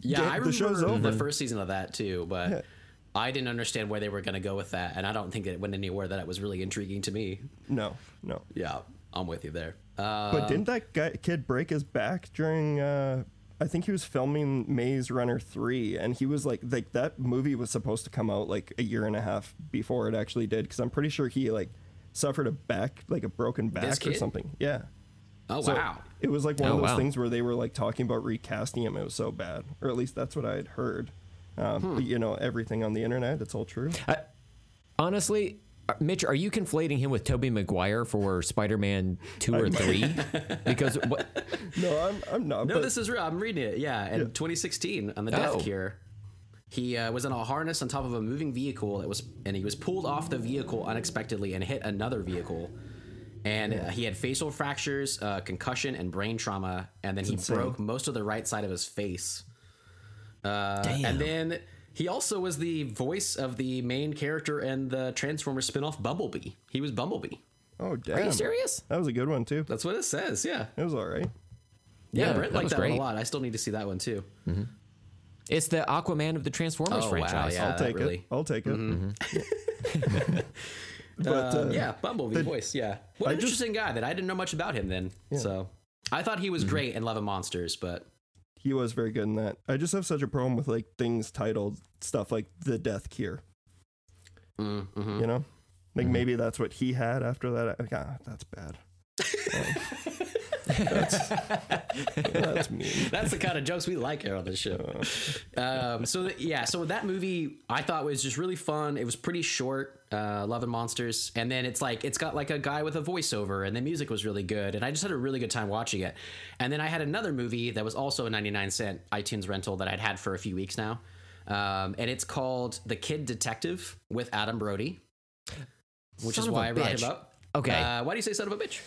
Yeah, Get- I remember the show's over. the first season of that too, but I didn't understand where they were going to go with that, and I don't think it went anywhere that it was really intriguing to me. No, no. Yeah, I'm with you there. Uh, But didn't that guy kid break his back during? Uh, I think he was filming Maze Runner three, and he was like, like that movie was supposed to come out like a year and a half before it actually did, because I'm pretty sure he like suffered a back, like a broken back or something. Yeah. Oh So wow, It was like one Oh, of those wow. things where they were like talking about recasting him. It was so bad, or at least that's what I had heard. Um, Hmm. but, you know, everything on the internet, it's all true. Honestly, uh, Mitch, are you conflating him with Tobey Maguire for Spider-Man two or three? because what? No, I'm, I'm not. no, but this is real. I'm reading it. Yeah, in 2016 on the Death Oh. Cure, he uh, was in a harness on top of a moving vehicle that was, and he was pulled off the vehicle unexpectedly and hit another vehicle. And uh, he had facial fractures, uh, concussion, and brain trauma. And then he insane. broke most of the right side of his face. Uh, Damn. And then he also was the voice of the main character in the Transformers spin-off Bumblebee. He was Bumblebee. oh damn, Are you serious? that was a good one too. That's what it says. Yeah. It was all right. Yeah, Yeah, Brent that liked was that one a lot. I still need to see that one too. It's the Aquaman of the Transformers Oh, wow, franchise. yeah. I'll take really. it. I'll take it. Mm-hmm. but uh, yeah, Bumblebee voice. Yeah. What an I just- interesting guy that I didn't know much about him then. So I thought he was great in Love and Monsters, but he was very good in that. I just have such a problem with like things titled stuff like the Death Cure. mm, mhm. You know, like maybe that's what he had after that. Ah, that's bad. That's, that's mean. that's the kind of jokes we like here on this show. Um, so th- yeah, so that movie I thought was just really fun. It was pretty short, uh, Love and Monsters, and then it's like it's got like a guy with a voiceover, and the music was really good, and I just had a really good time watching it. And then I had another movie that was also a ninety nine cent iTunes rental that I'd had for a few weeks now, um, and it's called The Kid Detective with Adam Brody, which Son is why I brought bitch. him up. Okay. uh, why do you say son of a bitch?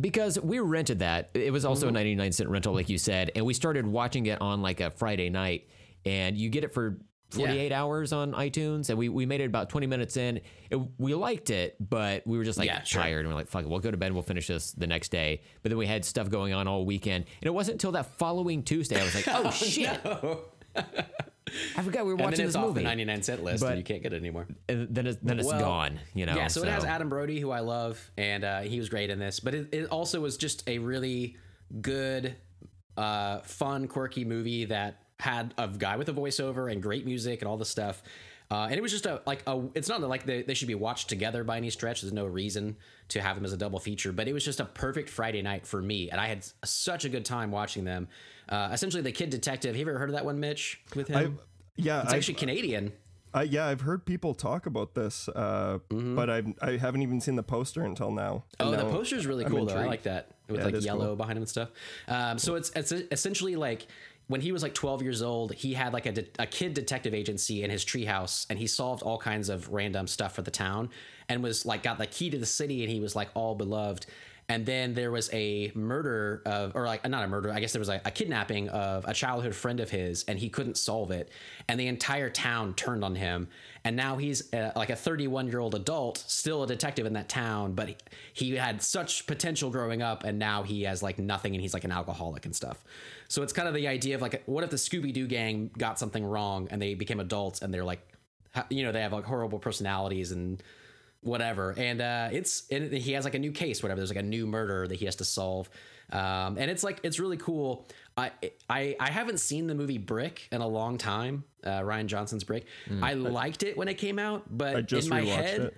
Because we rented that. It was also a mm-hmm. 99 cent rental, like you said, and we started watching it on like a Friday night, and you get it for 48 hours on iTunes, and we, we made it about 20 minutes in. It, we liked it, but we were just like Yeah, sure. tired, and we're like, fuck it, we'll go to bed, we'll finish this the next day. But then we had stuff going on all weekend, and it wasn't until that following Tuesday I was like, oh, shit. I forgot we were and then watching it's this off movie. the 99 cent list, But- and you can't get it anymore. and then it's, then it's Well, gone. You know. Yeah, so, it has Adam Brody, who I love, and uh, he was great in this. But it, it also was just a really good, uh, fun, quirky movie that had a guy with a voiceover and great music and all this stuff. Uh, and it was just a like a. It's not like they, they should be watched together by any stretch. There's no reason to have them as a double feature, but it was just a perfect Friday night for me, and I had such a good time watching them. Uh, essentially, the Kid Detective. Have you ever heard of that one, Mitch? With him, I, yeah, it's I, actually Canadian. I, yeah, I've heard people talk about this, uh, but I've I haven't even seen the poster until now. Mm-hmm. Oh, And the now poster is really I'm cool though. I like that with Yeah, like yellow cool. behind him and stuff. Um, so it's it's essentially like when he was like 12 years old, he had like a, de- a kid detective agency in his treehouse, and he solved all kinds of random stuff for the town, and was like got the key to the city, and he was like all beloved. And then there was a murder of, or like not a murder, I guess there was a, a kidnapping of a childhood friend of his, and he couldn't solve it, and the entire town turned on him. And now he's uh, like a 31 year old adult, still a detective in that town, but he, he had such potential growing up, and now he has like nothing, and he's like an alcoholic and stuff. So it's kind of the idea of like, what if the Scooby Doo gang got something wrong and they became adults, and they're like, you know, they have like horrible personalities and whatever and uh it's and he has like a new case whatever there's like a new murder that he has to solve um and it's like it's really cool i i i haven't seen the movie brick in a long time uh rian johnson's brick i liked it when it came out but I just in my head it.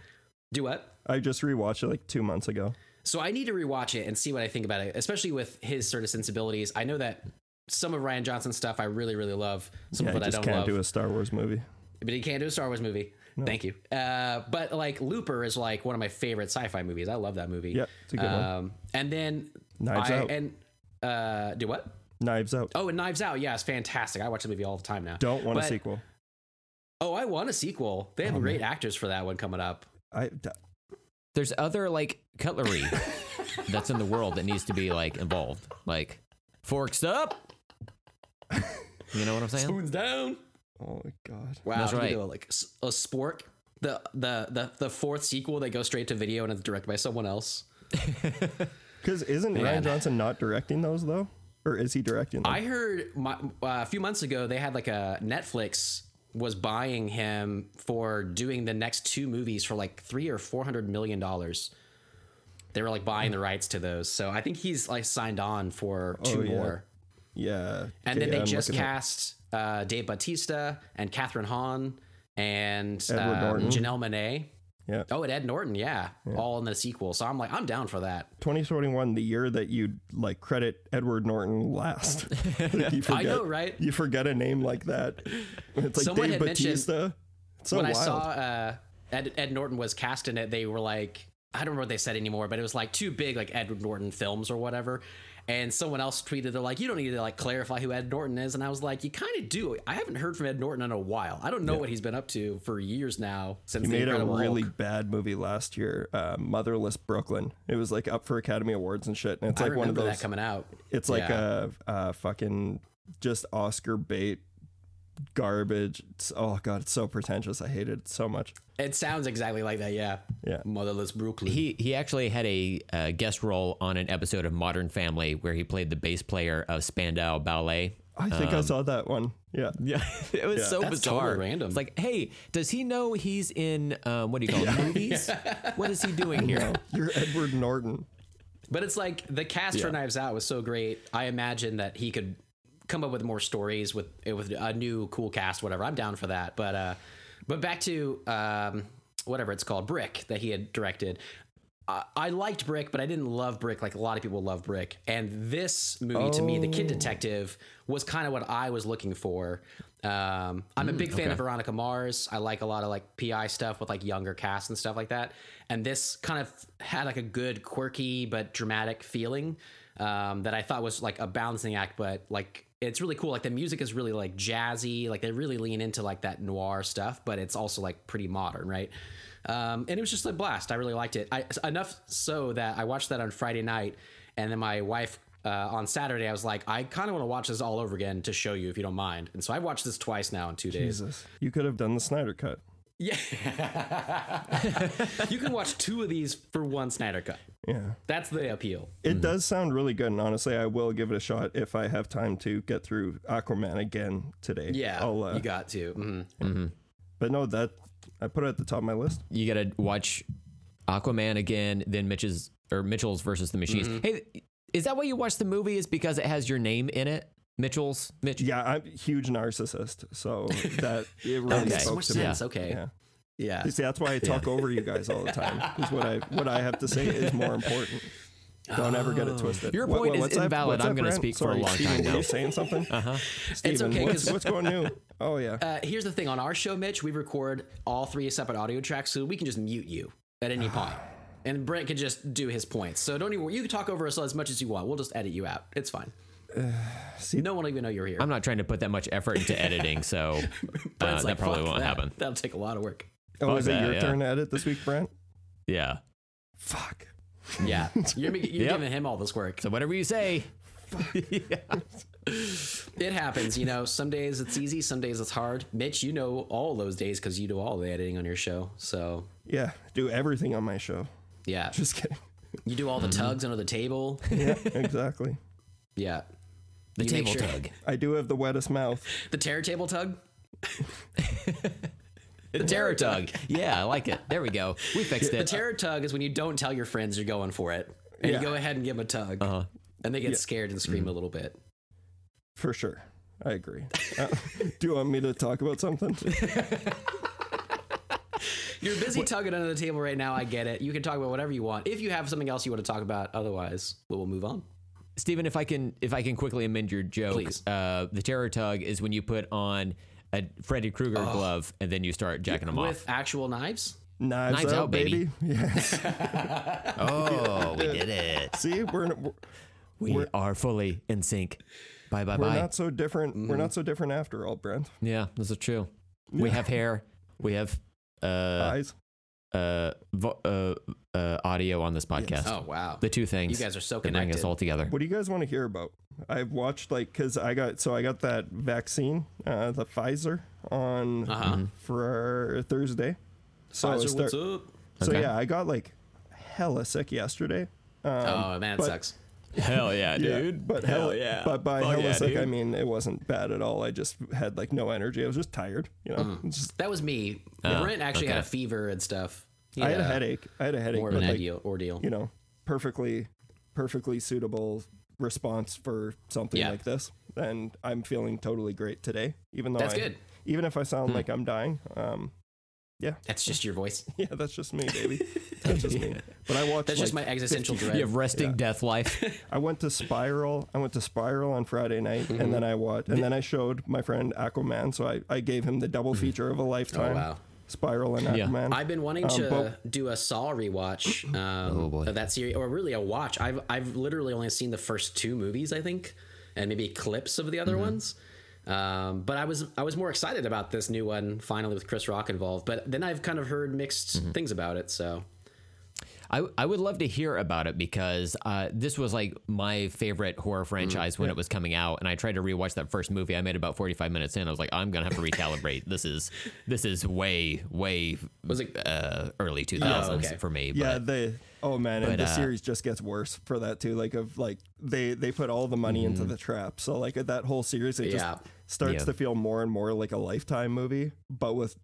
do what I just rewatched it like two months ago. so I need to rewatch it and see what I think about it, especially with his sort of sensibilities. I know that some of Rian Johnson's stuff I really, really love. Some Yeah, of I it I just don't can't love. do a Star Wars movie. but he can't do a Star Wars movie. Thank you. Uh, but like Looper is like one of my favorite sci-fi movies. I love that movie. Yeah, it's a good one. um, And then Knives I, Out. And uh, do what? Knives Out. Oh, and Knives Out. Yeah, it's fantastic. I watch the movie all the time now. Don't want a sequel. Oh, I want a sequel. They have Oh, great actors for that one coming up. I d- There's other like cutlery that's in the world that needs to be like involved. Like forks up. You know what I'm saying? Spoons down. Oh my god. Wow, That's right. do a, like s- a spork. The, the the the fourth sequel that goes straight to video and it's directed by someone else. Because isn't Man. Rian Johnson not directing those though, or is he directing them? I heard my, uh, a few months ago they had like a Netflix was buying him for doing the next two movies for like three or four hundred million dollars. They were like buying the rights to those, so I think he's like signed on for two Oh, yeah. more. yeah. And Okay, then they I'm just looking at- cast uh, Dave Bautista and Kathryn Hahn and Edward Norton. Janelle Monae. Yeah. Oh, and Ed Norton, yeah, all in the sequel. So I'm like, I'm down for that. 2021, the year that you like credit Edward Norton last. Like, you I know, right? You forget a name like that. It's like Someone Dave Bautista. It's so when wild. I saw uh, Ed, Ed Norton was cast in it, they were like, I don't remember what they said anymore, but it was like two big like Edward Norton films or whatever. And someone else tweeted, they're like, you don't need to like clarify who Ed Norton is. And I was like, you kind of do. I haven't heard from Ed Norton in a while. I don't know what he's been up to for years now since he made a really Hulk. bad movie last year, uh, Motherless Brooklyn. It was like up for Academy Awards and shit. And it's I like one of those. that coming out. It's like Yeah. a, a fucking just Oscar bait garbage. It's, oh god, it's so pretentious. I hate it so much. It sounds exactly like that. Yeah. Yeah. Motherless Brooklyn. He he actually had a uh, guest role on an episode of Modern Family where he played the bass player of Spandau Ballet. I think I saw that one. Yeah. Yeah, it was so That's bizarre. totally random. It's like, hey, does he know he's in um, what do you call it, movies? What is he doing here? You're Edward Norton. But it's like the cast for Knives Out was so great. I imagine that he could come up with more stories with with a new cool cast, whatever. I'm down for that. But uh, but back to um, whatever it's called, Brick that he had directed. I I liked Brick, but I didn't love Brick like a lot of people love Brick. And this movie, to me, The Kid Detective, was kind of what I was looking for. Um, I'm a big fan of Veronica Mars. I like a lot of like PI stuff with like younger cast and stuff like that. And this kind of had like a good, quirky but dramatic feeling um, that I thought was like a balancing act, but like it's really cool. Like the music is really like jazzy. Like they really lean into like that noir stuff, but it's also like pretty modern, right? Um, and it was just a blast. I really liked it. I, enough so that I watched that on Friday night, and then my wife uh, on Saturday, I was like, I kind of want to watch this all over again to show you if you don't mind. And so I watched this twice now in two days. Jesus. You could have done the Snyder cut. Yeah, you can watch two of these for one Snyder cut. Yeah. That's the appeal. It does sound really good, and honestly, I will give it a shot if I have time to get through Aquaman again today. Yeah, I'll, uh, you got to. mhm. but no, that I put it at the top of my list. You got to watch Aquaman again, then Mitch's or Mitchell's versus the Machines. Mm-hmm. Hey, is that why you watch the movie? Is because it has your name in it? Mitchell's Mitch. Yeah, I'm a huge narcissist, so that it really Okay. Makes so much to me. sense. Okay. Yeah. Yeah. See, that's why I talk over you guys all the time. Because what I what I have to say is more important. Don't ever get it twisted. Your What- point what- is what's invalid. what's that, I'm gonna Brent? speak for a long Steven, time were now. you saying something? Uh huh. Steven, okay, what's, 'cause- what's going new? Oh yeah. Uh, here's the thing on our show, Mitch, we record all three separate audio tracks, so we can just mute you at any point. And Brent can just do his points. So don't even, you can talk over us as much as you want. We'll just edit you out. It's fine. see- no one will even know you're here. I'm not trying to put that much effort into editing, so uh, Brent's that probably won't that. happen. That'll take a lot of work. Oh, fuck is it that, your yeah. turn to edit this week, Brent? Yeah. Fuck. Yeah. You're, making- you're Yep. giving him all this work. So whatever you say. Fuck. It happens. You know, some days it's easy, some days it's hard. Mitch, you know all those days because you do all the editing on your show. So, Yeah, do everything on my show. yeah. Just kidding. You do all the Mm-hmm. tugs under the table. Yeah, exactly. Yeah. The You make table sure- tug. I do have the wettest mouth. The terror table tug? The terror tug. Yeah, I like it. There we go. We fixed it. The terror tug is when you don't tell your friends you're going for it. And Yeah. you go ahead and give them a tug. Uh-huh. And they get scared and Mm-hmm. scream a little bit. For sure. I agree. Uh, do you want me to talk about something? You're busy tugging under the table right now. I get it. You can talk about whatever you want. If you have something else you want to talk about, otherwise, we will move on. Steven, if I can if I can quickly amend your joke, Please. uh, the terror tug is when you put on a Freddy Krueger glove and then you start jacking them With off. With actual knives? Knives, Knives out, out, baby. baby. Yes. Oh, we did it. See, we're we're, We are fully in sync. Bye bye bye. we're not so different. Mm-hmm. We're not so different after all, Brent. yeah, this is true. We have hair. We have uh Eyes. Uh, vo- uh uh audio on this podcast. Oh, wow. The two things. You guys are so that bring us connected. all together. What do you guys want to hear about? I've watched like because I got so I got that vaccine, uh, the Pfizer on Uh-huh. for Thursday. So I Pfizer, start- what's up? So Okay. yeah, I got like hella sick yesterday. Um, oh, man, it but- sucks. Hell yeah, Yeah, but Hell hell yeah. But by Fuck hella yeah, sick, I mean it wasn't bad at all. I just had like no energy. I was just tired. You know, Mm. Just, That was me. Oh, Brent actually had a fever and stuff. He I had a had headache. I had a headache, More of an like ordeal. ordeal. you know, perfectly, perfectly suitable response for something Yeah. like this. And I'm feeling totally great today, even though That's I, good. Even if I sound like I'm dying, um, That's just your voice. yeah, that's just me, baby. That's just me. But I watched. That's just my existential 50 dread. You have resting death life. I went to Spiral. I went to Spiral on Friday night, and then I watched, and then I showed my friend Aquaman. So I, I gave him the double feature of a lifetime. Oh, wow. Spiral and Yeah. Aquaman. I've been wanting Um, to but- do a Saw rewatch um, Oh, boy. of that series, or really a watch. I've I've literally only seen the first two movies, I think, and maybe clips of the other Mm-hmm. ones. Um, but I was I was more excited about this new one finally with Chris Rock involved. But then I've kind of heard mixed Mm-hmm. things about it. So I, I would love to hear about it because uh, this was like my favorite horror Mm, franchise when it was coming out, and I tried to rewatch that first movie. I made about forty five minutes in. I was like, I'm gonna have to recalibrate. this is this is way way Was it- uh, early two thousands okay. for me. yeah, but the oh man, but, and the uh, series just gets worse for that too. Like of like they they put all the money into Mm-hmm. the trap. So like that whole series, it Yeah. just starts Yeah. to feel more and more like a lifetime movie, but with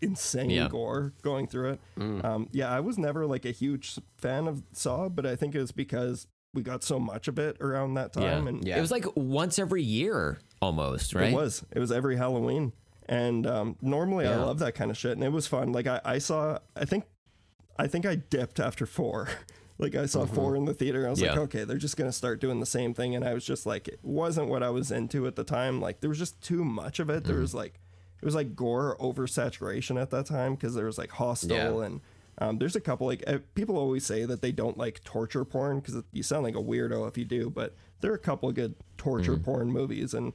insane Yeah. gore going through it. Mm. Um, yeah, I was never like a huge fan of Saw, but I think it was because we got so much of it around that time, yeah. and Yeah. it was like once every year almost, right? It was. It was every Halloween. And um, normally I love that kind of shit. And it was fun. Like I, I saw I think I think I dipped after four. like I saw four in the theater. I was like, okay, they're just gonna start doing the same thing. And I was just like, it wasn't what I was into at the time. Like there was just too much of it. There was like it was like gore oversaturation at that time because there was like Hostel Yeah. and um, there's a couple like uh, people always say that they don't like torture porn because you sound like a weirdo if you do, but there are a couple good torture porn movies, and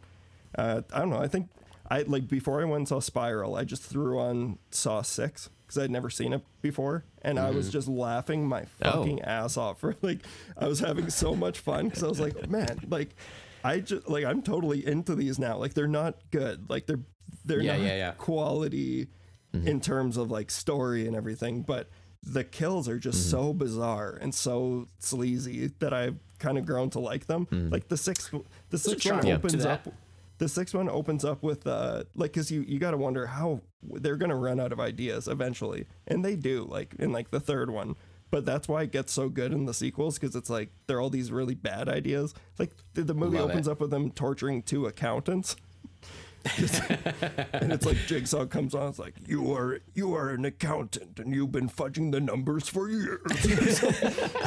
uh, I don't know. I think I like before I went and saw Spiral, I just threw on Saw Six because I'd never seen it before, and I was just laughing my Oh. fucking ass off for like I was having so much fun because I was like, man, like I just like I'm totally into these now. Like they're not good. Like they're they're Yeah, not yeah, yeah. quality mm-hmm. in terms of like story and everything, but the kills are just mm-hmm. so bizarre and so sleazy that I've kind of grown to like them. Mm. Like the sixth, the sixth one opens up. The sixth one opens up with uh, like, cause you you got to wonder how they're gonna run out of ideas eventually, and they do. Like in like the third one. But that's why it gets so good in the sequels because it's like they're all these really bad ideas. Like the, the movie Love opens it. up with them torturing two accountants and it's like Jigsaw comes on. It's like you are you are an accountant and you've been fudging the numbers for years,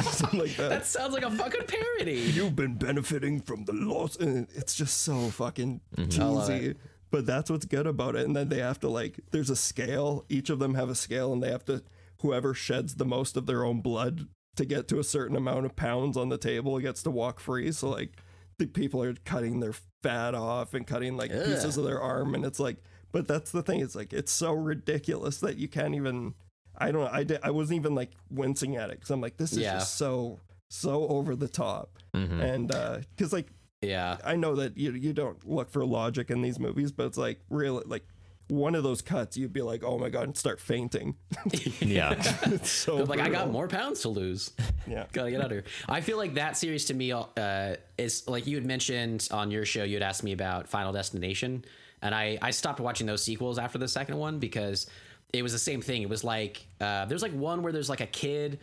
something like that. That sounds like a fucking parody. You've been benefiting from the loss, and it's just so fucking mm-hmm. love cheesy. But that's what's good about it. And then they have to like, there's a scale. Each of them have a scale, and they have to whoever sheds the most of their own blood to get to a certain amount of pounds on the table gets to walk free. So like, the people are cutting their fat off and cutting like pieces of their arm, and it's like, but that's the thing. It's like it's so ridiculous that you can't even. I don't know. I did. I wasn't even like wincing at it because I'm like, this is Yeah. just so so over the top, Mm-hmm. and because like Yeah. I know that you you don't look for logic in these movies, but it's like really like one of those cuts, you'd be like, oh my god, and start fainting. Yeah. it's so But like I got more pounds to lose. Yeah. Gotta get out of here. I feel like that series to me uh, is like you had mentioned on your show. You had asked me about Final Destination, and I I stopped watching those sequels after the second one because it was the same thing. It was like uh, there's like one where there's like a kid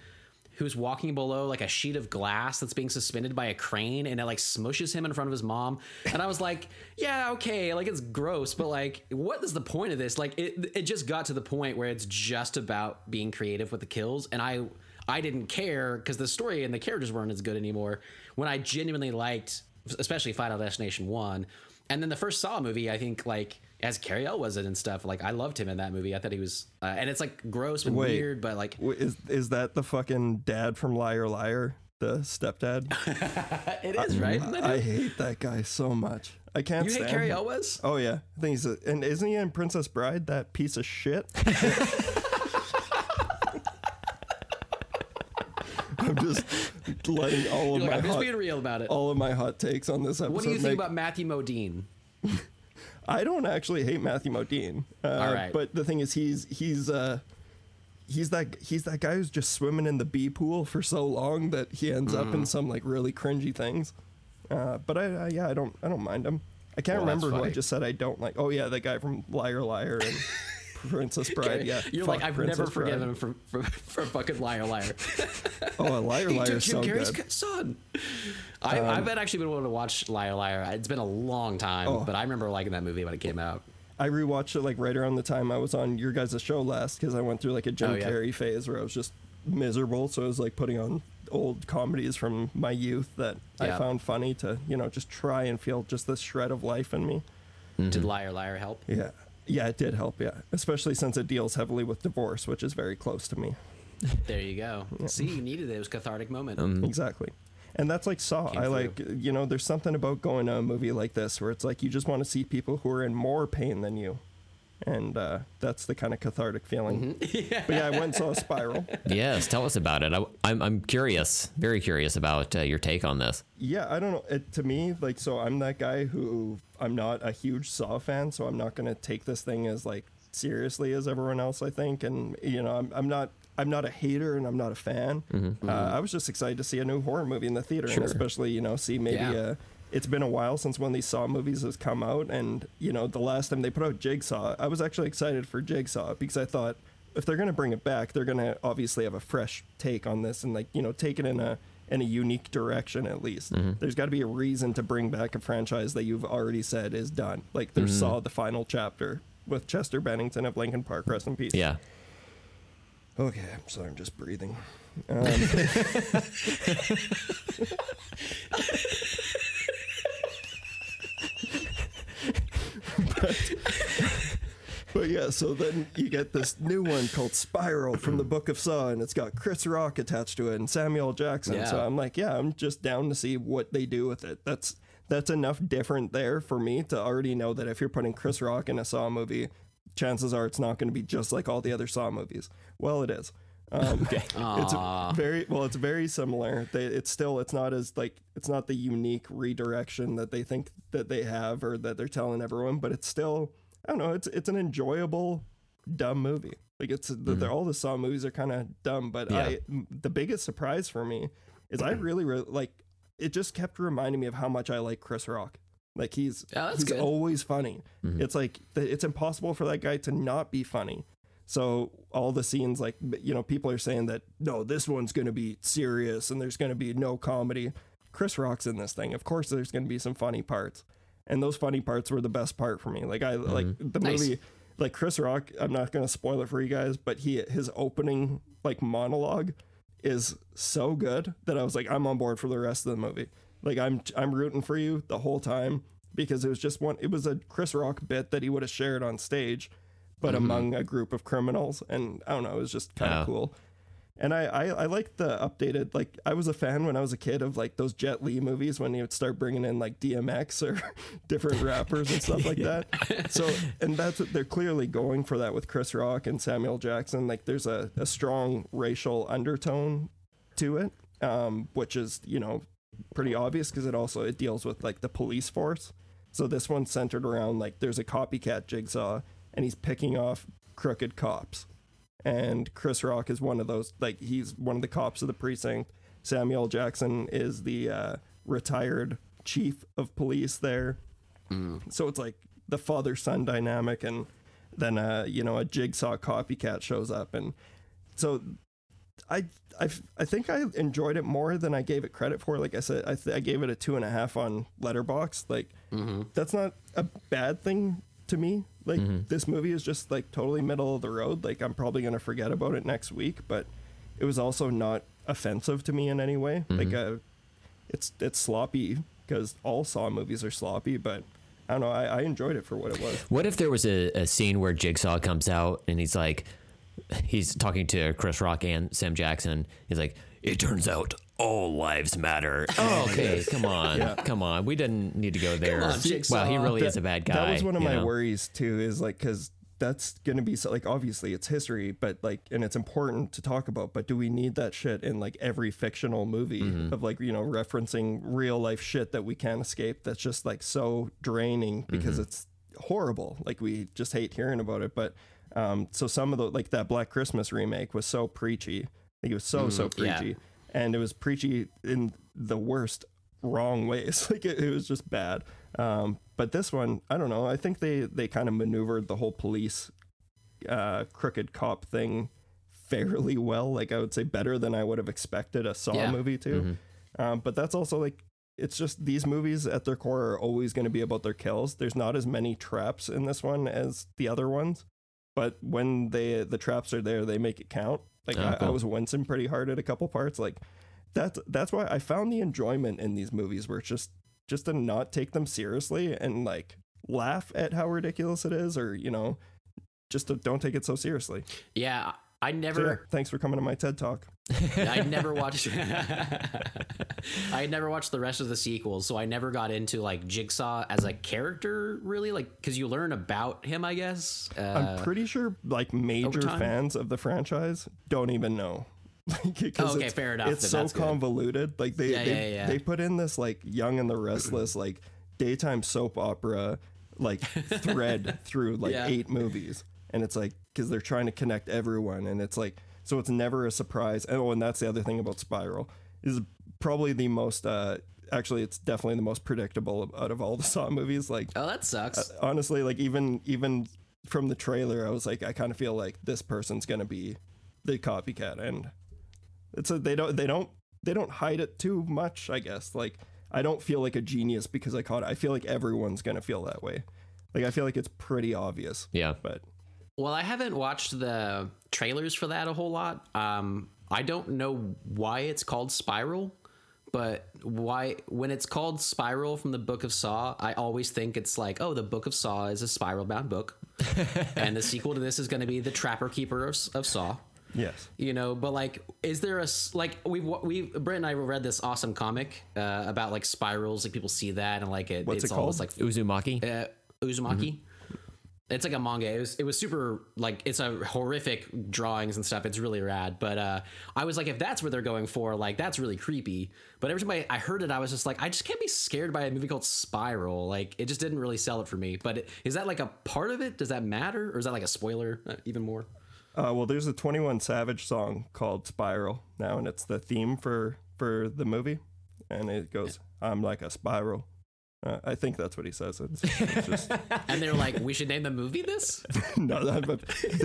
who's walking below like a sheet of glass that's being suspended by a crane and it like smushes him in front of his mom. And i was like yeah okay like it's gross but like what is the point of this? Like it it just got to the point where it's just about being creative with the kills and i i didn't care because the story and the characters weren't as good anymore when i genuinely liked especially final destination 1 and then the first saw movie i think like as Cary was it and stuff like I loved him in that movie I thought he was uh, and it's like gross and Wait. weird but like Is is that the fucking dad from Liar Liar, the stepdad? it is right I hate that guy so much. I can't You hate stand Cary him. Elwes? Oh yeah, I think he's a, and isn't he in Princess Bride? That piece of shit. I'm just letting all of like, my I'm just hot, being real about it. all of my hot takes on this episode. what do you think make- about Matthew Modine? I don't actually hate Matthew Modine. Uh, All right. But the thing is, he's he's uh, he's that he's that guy who's just swimming in the bee pool for so long that he ends up Mm-hmm. in some like really cringy things. Uh, but I, I yeah I don't I don't mind him. I can't Well, remember who I just said I don't like. Oh yeah, that guy from Liar Liar and Princess Bride. Yeah, You're fuck like, I've Princess never forgiven him for, for, for fucking liar liar. Oh, a Liar Liar Jim so Carrey's good. Um, son. I, I've been actually been wanting to watch Liar Liar. It's been a long time, Oh. but I remember liking that movie when it came out. I rewatched it like right around the time I was on your guys' show last because I went through like a Jim Oh, yeah. Carrey phase where I was just miserable. So I was like putting on old comedies from my youth that I found funny to you know just try and feel just the shred of life in me. Did Liar Liar help? Yeah, yeah, it did help. Yeah, especially since it deals heavily with divorce, which is very close to me. There you go. See, you needed it. It was a cathartic moment. Um, exactly. And that's like Saw. Came I through. like, you know, there's something about going to a movie like this where it's like you just want to see people who are in more pain than you. And uh, that's the kind of cathartic feeling. Mm-hmm. But yeah, I went and saw Spiral. yes, tell us about it. I, I'm I'm curious, very curious about uh, your take on this. Yeah, I don't know. It, to me, like, so I'm that guy who I'm not a huge Saw fan, so I'm not going to take this thing as like seriously as everyone else. I think, and you know, I'm, I'm not. I'm not a hater and I'm not a fan. Uh, I was just excited to see a new horror movie in the theater, and especially you know see maybe Yeah. uh, it's been a while since one of these Saw movies has come out, and you know the last time they put out Jigsaw, I was actually excited for Jigsaw because I thought if they're gonna bring it back, they're gonna obviously have a fresh take on this and like you know take it in a in a unique direction at least. There's got to be a reason to bring back a franchise that you've already said is done. Like there's Saw the final chapter with Chester Bennington of Linkin Park, rest in peace. Yeah. Okay, I'm sorry, I'm just breathing. Um, but, but yeah, so then you get this new one called Spiral from the Book of Saw, and it's got Chris Rock attached to it and Samuel Jackson. So I'm like, yeah, I'm just down to see what they do with it. That's that's enough different there for me to already know that if you're putting Chris Rock in a Saw movie, chances are it's not going to be just like all the other Saw movies. Well, it is. Um, okay. It's very well. It's very similar. They, it's still. It's not as like. It's not the unique redirection that they think that they have or that they're telling everyone. But it's still. I don't know. It's it's an enjoyable, dumb movie. Like it's the, they're, all the Saw movies are kind of dumb, but Yeah. I the biggest surprise for me is I really, really like it. Just kept reminding me of how much I like Chris Rock. Like he's he's good. always funny. It's like it's impossible for that guy to not be funny. So all the scenes, like you know, people are saying that no, this one's going to be serious and there's going to be no comedy. Chris Rock's in this thing. Of course, there's going to be some funny parts, and those funny parts were the best part for me. Like I mm-hmm. like the Nice. movie, like Chris Rock. I'm not going to spoil it for you guys, but he his opening like monologue is so good that I was like, I'm on board for the rest of the movie. Like I'm I'm rooting for you the whole time because it was just one. It was a Chris Rock bit that he would have shared on stage, but among a group of criminals, and I don't know, it was just kind of Oh. cool. And I, I I like the updated like I was a fan when I was a kid of like those Jet Li movies when he would start bringing in like DMX or different rappers and stuff like that. So and that's what they're clearly going for that with Chris Rock and Samuel Jackson. Like there's a, a strong racial undertone to it, um, which is you know pretty obvious because it also it deals with like the police force. So this one's centered around like there's a copycat jigsaw and he's picking off crooked cops and Chris Rock is one of those. Like he's one of the cops of the precinct. Samuel Jackson is the uh, retired chief of police there. So it's like the father son dynamic, and then uh, you know a jigsaw copycat shows up, and so I I I think I enjoyed it more than I gave it credit for. Like I said, I, th- I gave it a two and a half on Letterboxd. Like that's not a bad thing to me. Like this movie is just like totally middle of the road. Like I'm probably gonna forget about it next week, but it was also not offensive to me in any way. Like uh, it's it's sloppy because all Saw movies are sloppy, but I don't know. I, I enjoyed it for what it was. What if there was a, a scene where Jigsaw comes out and he's like, he's talking to Chris Rock and Sam Jackson. He's like, It turns out all lives matter. oh, okay, come on, come on. We didn't need to go there. on, Jigsaw. well, he really That- is a bad guy. That was one of my know? worries too. Is like because that's gonna be so like obviously it's history, but like and it's important to talk about. But do we need that shit in like every fictional movie Mm-hmm. of like you know referencing real life shit that we can't escape? That's just like so draining because Mm-hmm. it's horrible. Like we just hate hearing about it. But um, so some of the like that Black Christmas remake was so preachy. Like it was so so yeah. preachy, and it was preachy in the worst wrong ways. Like it, it was just bad. Um, but this one, I don't know. I think they they kind of maneuvered the whole police uh, crooked cop thing fairly well. Like I would say better than I would have expected a Saw Yeah. movie to. Um, but that's also like it's just these movies at their core are always going to be about their kills. There's not as many traps in this one as the other ones, but when they the traps are there, they make it count. Like Oh, I, I was wincing pretty hard at a couple parts. Like that's that's why I found the enjoyment in these movies where it's just just to not take them seriously and like laugh at how ridiculous it is, or you know, just to don't take it so seriously. Yeah, I So, never. yeah, thanks for coming to my TED talk. I never watched. I had never watched the rest of the sequels, so I never got into like Jigsaw as a character, really. Like, because you learn about him, I guess. Uh, I'm pretty sure like major fans of the franchise don't even know. Like, 'cause Oh, okay, it's, fair enough, It's so that's good. convoluted. Like they Yeah, they, yeah, yeah. they put in this like Young and the Restless like daytime soap opera like thread through like Yeah. eight movies, and it's like because they're trying to connect everyone, and it's like so it's never a surprise. Oh, and that's the other thing about Spiral is probably the most. uh Actually, it's definitely the most predictable out of all the Saw movies. Like oh, that sucks. honestly like even even from the trailer i was like i kind of feel like this person's gonna be the copycat and it's a they don't they don't they don't hide it too much i guess like i don't feel like a genius because i caught it i feel like everyone's gonna feel that way like i feel like it's pretty obvious Yeah. but Well, I haven't watched the trailers for that a whole lot. Um, I don't know why it's called Spiral, but why when it's called Spiral from the Book of Saw, I always think it's like, oh, the Book of Saw is a spiral-bound book, and the sequel to this is going to be the Trapper Keeper of, of Saw. yes You know, but like, is there a like we've we Brent and I read this awesome comic uh, about like spirals, like people see that and like it, What's it's it almost called? like Uzumaki. uh, Uzumaki. It's like a manga. It was, it was super like it's a horrific drawings and stuff. It's really rad. But uh, I was like, if that's what they're going for, like that's really creepy. But every time I, I heard it, I was just like, I just can't be scared by a movie called Spiral. Like it just didn't really sell it for me. But is that like a part of it? Does that matter, or is that like a spoiler uh, even more? Uh, well, there's a 21 Savage song called Spiral now, and it's the theme for for the movie, and it goes, "I'm like a spiral." Uh, I think that's what he says. It's, it's just And they're like, we should name the movie this. no, that, but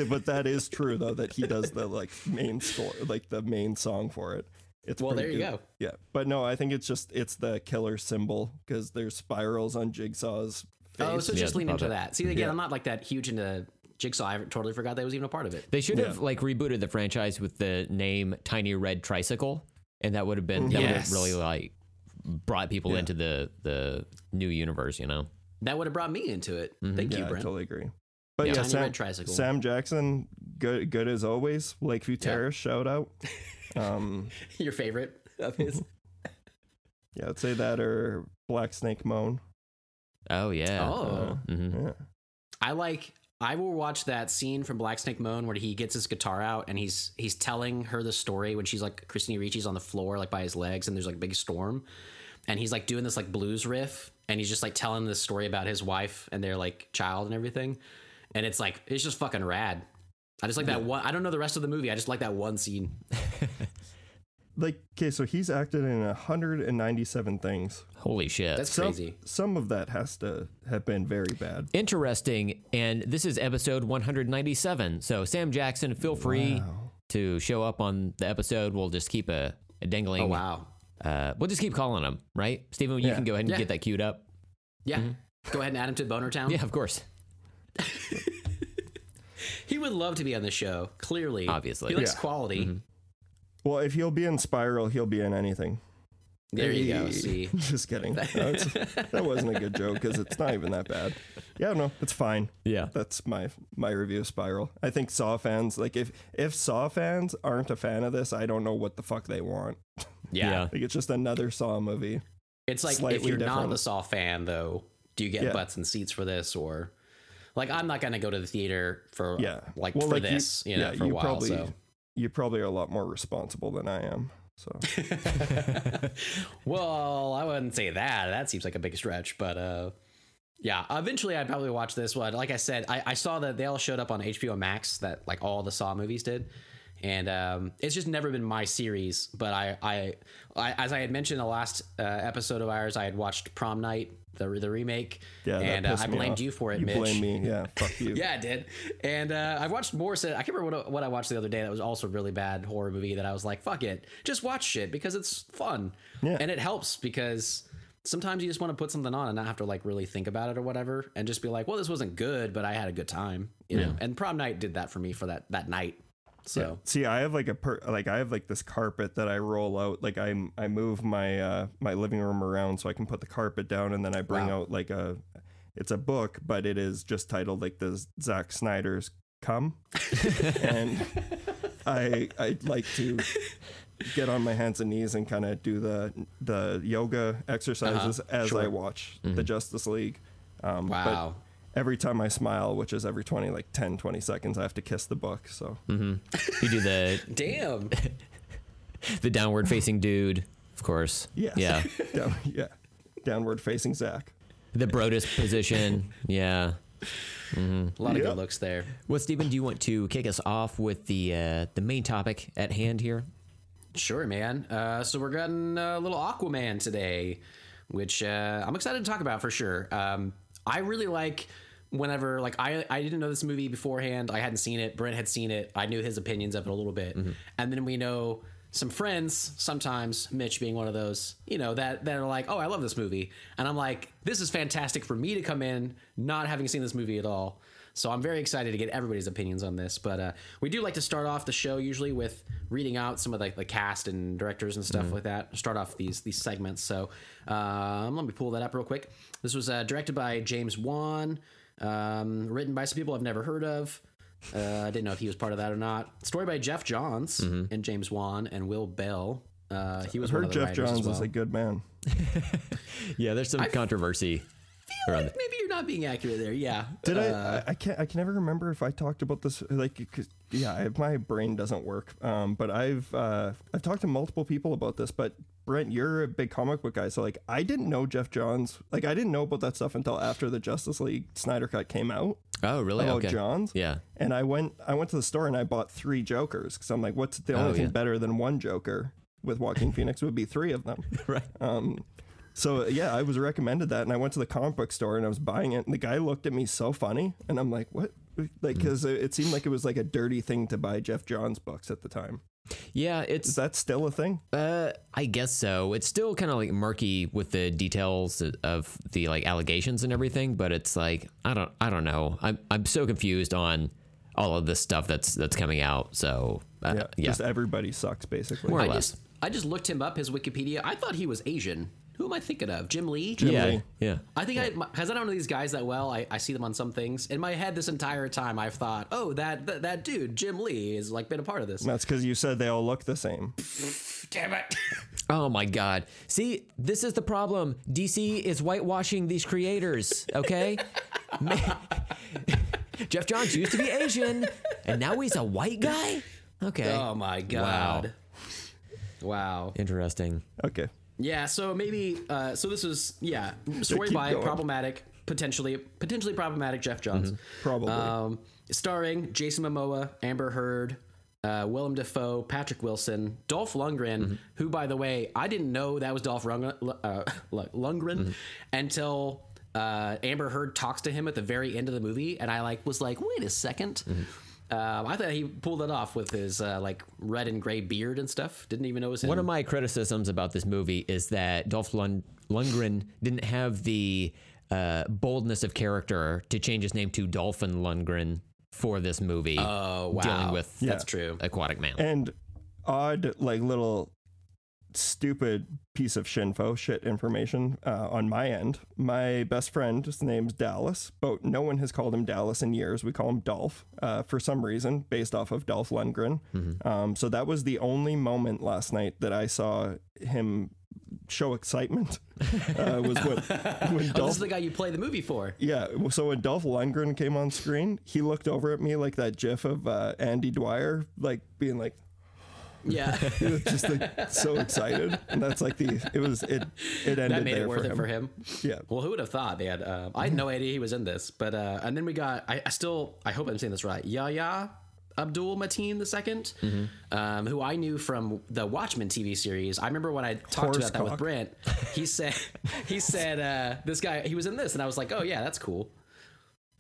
but that is true though that he does the like main score, like the main song for it. It's Well, pretty there you good. go. Yeah, but no, I think it's just it's the killer symbol because there's spirals on Jigsaw's face. Oh, so Yeah, just lean into puppet. that. See, again, Yeah. I'm not like that huge into Jigsaw. I totally forgot that was even a part of it. They should have like rebooted the franchise with the name Tiny Red Tricycle, and that would have been that would Yes. have really like brought people into the the new universe. You know, That would have brought me into it. Thank yeah, you, I Brent. totally agree. But Yeah. yeah, Sam, tricycle. Sam Jackson, good good as always. Lakeview Yeah. Terrace, shout out. Um, Your favorite of his? yeah, I'd say that or Black Snake Moan. oh yeah, Oh. Mhm. Yeah. I like. I will watch that scene from Black Snake Moan where he gets his guitar out and he's he's telling her the story when she's like Christina Ricci's on the floor like by his legs and there's like a big storm, and he's like doing this like blues riff and he's just like telling this story about his wife and their like child and everything, and it's like it's just fucking rad. I just like that one. I don't know the rest of the movie. I just like that one scene. Like, okay, so he's acted in 197 things. holy shit, That's Some, crazy. some of that has to have been very bad. interesting. And this is episode 197. So Sam Jackson, feel free to show up on the episode. We'll just keep a, a dangling. Oh wow. Uh, we'll just keep calling him, right? Steven, you Yeah. can go ahead and Yeah. get that queued up. Yeah. Go ahead and add him to Boner Town. Yeah, of course. He would love to be on the show. Clearly, Obviously. he likes Yeah. quality. Well, if he'll be in Spiral, he'll be in anything. There you go. Hey. See, Just kidding. No, that wasn't a good joke because it's not even that bad. Yeah, no, it's fine. Yeah. That's my my review of Spiral. I think Saw fans like if if Saw fans aren't a fan of this, I don't know what the fuck they want. yeah. Like it's just another Saw movie. It's like if you're not a Saw fan, though, do you get Yeah. butts and seats for this, or like I'm not gonna go to the theater for Yeah. like Well, for like you- this, you, know, yeah, for a you while. probably- So, You probably are a lot more responsible than I am. So well, I wouldn't say that. That seems like a big stretch, but uh, yeah. Eventually, I'd probably watch this one. Like I said, I, I saw that they all showed up on HBO Max. That like all the Saw movies did. And um, it's just never been my series, but I, I, I as I had mentioned in the last uh, episode of ours, I had watched Prom Night, the the remake, yeah, and uh, I blamed off. you for it, You Mitch. blame me. Yeah, fuck you. Yeah, I did. And uh, I've watched more. So I can't remember what, what I watched the other day. That was also a really bad horror movie. That I was like, "Fuck it, just watch shit because it's fun." Yeah. and it helps because sometimes you just want to put something on and not have to like really think about it or whatever, and just be like, "Well, this wasn't good, but I had a good time." You know. And prom night did that for me for that that night. So See, I have like a per- like I have like this carpet that I roll out. Like I I move my uh my living room around so I can put the carpet down, and then I bring Wow. out like a it's a book, but it is just titled like the Zack Snyder's Come, and I I like to get on my hands and knees and kind of do the the yoga exercises as I Sure. watch the Justice League. Um, but wow. Every time I smile, which is every 20 like 10 20 seconds, I have to kiss the book. So You do the Damn. the downward facing dude, of course. Yes. Yeah. Down, yeah. Downward facing Zach. The Brodus position. Yeah. A lot of Yep. good looks there. Well, Steven, do you want to kick us off with the uh, the main topic at hand here? Sure, man. Uh, so we're getting a little Aquaman today, which uh, I'm excited to talk about for sure. Um, I really like whenever like I I didn't know this movie beforehand. I hadn't seen it. Brent had seen it. I knew his opinions of it a little bit, and then we know some friends. Sometimes Mitch being one of those, you know, that that are like, oh, I love this movie, and I'm like, this is fantastic for me to come in not having seen this movie at all. So I'm very excited to get everybody's opinions on this. But uh, we do like to start off the show usually with reading out some of the, the cast and directors and stuff like that. Start off these these segments. So um, let me pull that up real quick. This was uh, directed by James Wan, um, written by some people I've never heard of. Uh, I didn't know if he was part of that or not. Story by Geoff Johns and James Wan and Will Beall. Uh, he was one Heard of the Geoff writers Johns well. is a good man. Yeah, there's some controversy around it. Maybe you're not being accurate there. Yeah. Did Uh, I, I? I can't. I can never remember if I talked about this. Like, 'cause- yeah, I, my brain doesn't work. Um, but I've uh, I've talked to multiple people about this. But Brent, you're a big comic book guy, so like, I didn't know Geoff Johns. Like, I didn't know about that stuff until after the Justice League Snyder Cut came out. Oh, really? about okay. John's. Yeah. And I went I went to the store and I bought three Jokers because I'm like, what's the only Oh, thing yeah. better than one Joker with Joaquin Phoenix would be three of them. Right. Um, so yeah, I was recommended that, and I went to the comic book store and I was buying it, and the guy looked at me so funny, and I'm like, what? Like, Mm. because it seemed like it was like a dirty thing to buy Geoff Johns books at the time. Yeah, Is it's that still a thing? uh I guess so. It's still kind of like murky with the details of the like allegations and everything, but it's like I don't I don't know. I'm I'm so confused on all of this stuff that's that's coming out. So uh, Yeah, yeah. just everybody sucks basically. More or I less. just I just looked him up his Wikipedia. I thought he was Asian. Who am I thinking of? Jim Lee. yeah. Lee. Yeah. I think I because I don't know these guys that well. I, I see them on some things. In my head, this entire time, I've thought, oh, that that, that dude, Jim Lee, has like been a part of this. That's because you said they all look the same. Damn it! Oh my god. See, this is the problem. DC is whitewashing these creators, okay? Geoff Johns used to be Asian and now he's a white guy? Okay. oh my god! Wow. Interesting. Okay. Yeah. So maybe. Uh, so this is yeah. Story by going. problematic, potentially potentially problematic Geoff Johns. Probably. Um, starring Jason Momoa, Amber Heard, uh, Willem Dafoe, Patrick Wilson, Dolph Lundgren, who, by the way, I didn't know that was Dolph Lundgren, uh, Lundgren until uh, Amber Heard talks to him at the very end of the movie, and I like was like, wait a 2nd Um, I thought he pulled it off with his uh, like red and gray beard and stuff. Didn't even know it was him. One of my criticisms about this movie is that Dolph Lund- Lundgren didn't have the uh, boldness of character to change his name to Dolphin Lundgren for this movie. oh wow, dealing with that's true. Aquatic Man. and odd, like little stupid piece of shinfo shit information uh, on my end. My best friend, his name's Dallas, but no one has called him Dallas in years. We call him Dolph uh, for some reason, based off of Dolph Lundgren. Um, so that was the only moment last night that I saw him show excitement. Uh, was when, when Oh, this Dolph is the guy you play the movie for. yeah. So when Dolph Lundgren came on screen, he looked over at me like that gif of uh, Andy Dwyer, like being like, Yeah, he was just like so excited. And that's like the, it was, it, it ended that made there it worth for it him. for him. Yeah. Well, who would have thought they had? Uh, I had no idea he was in this, but uh, and then we got. I, I still. I hope I'm saying this right. Yahya Abdul Mateen the 2nd Mm-hmm. um, who I knew from the Watchmen TV series. I remember when I talked about that with Brent. He said, he said, uh, this guy, he was in this, and I was like, oh yeah, that's cool.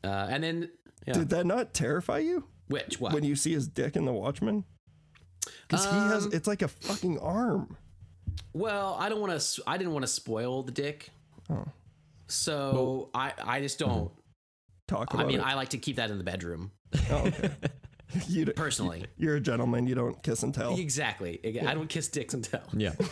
Uh, and then, yeah, Did that not terrify you which what? when you see his dick in The Watchmen? Because he has, Um, it's like a fucking arm. Well, I don't want to. I didn't want to spoil the dick. Oh. So I, I just don't. Talk about I mean, it. I like to keep that in the bedroom oh, okay. you, d- personally. you're a gentleman. You don't kiss and tell. Exactly. I don't kiss dicks and tell. yeah.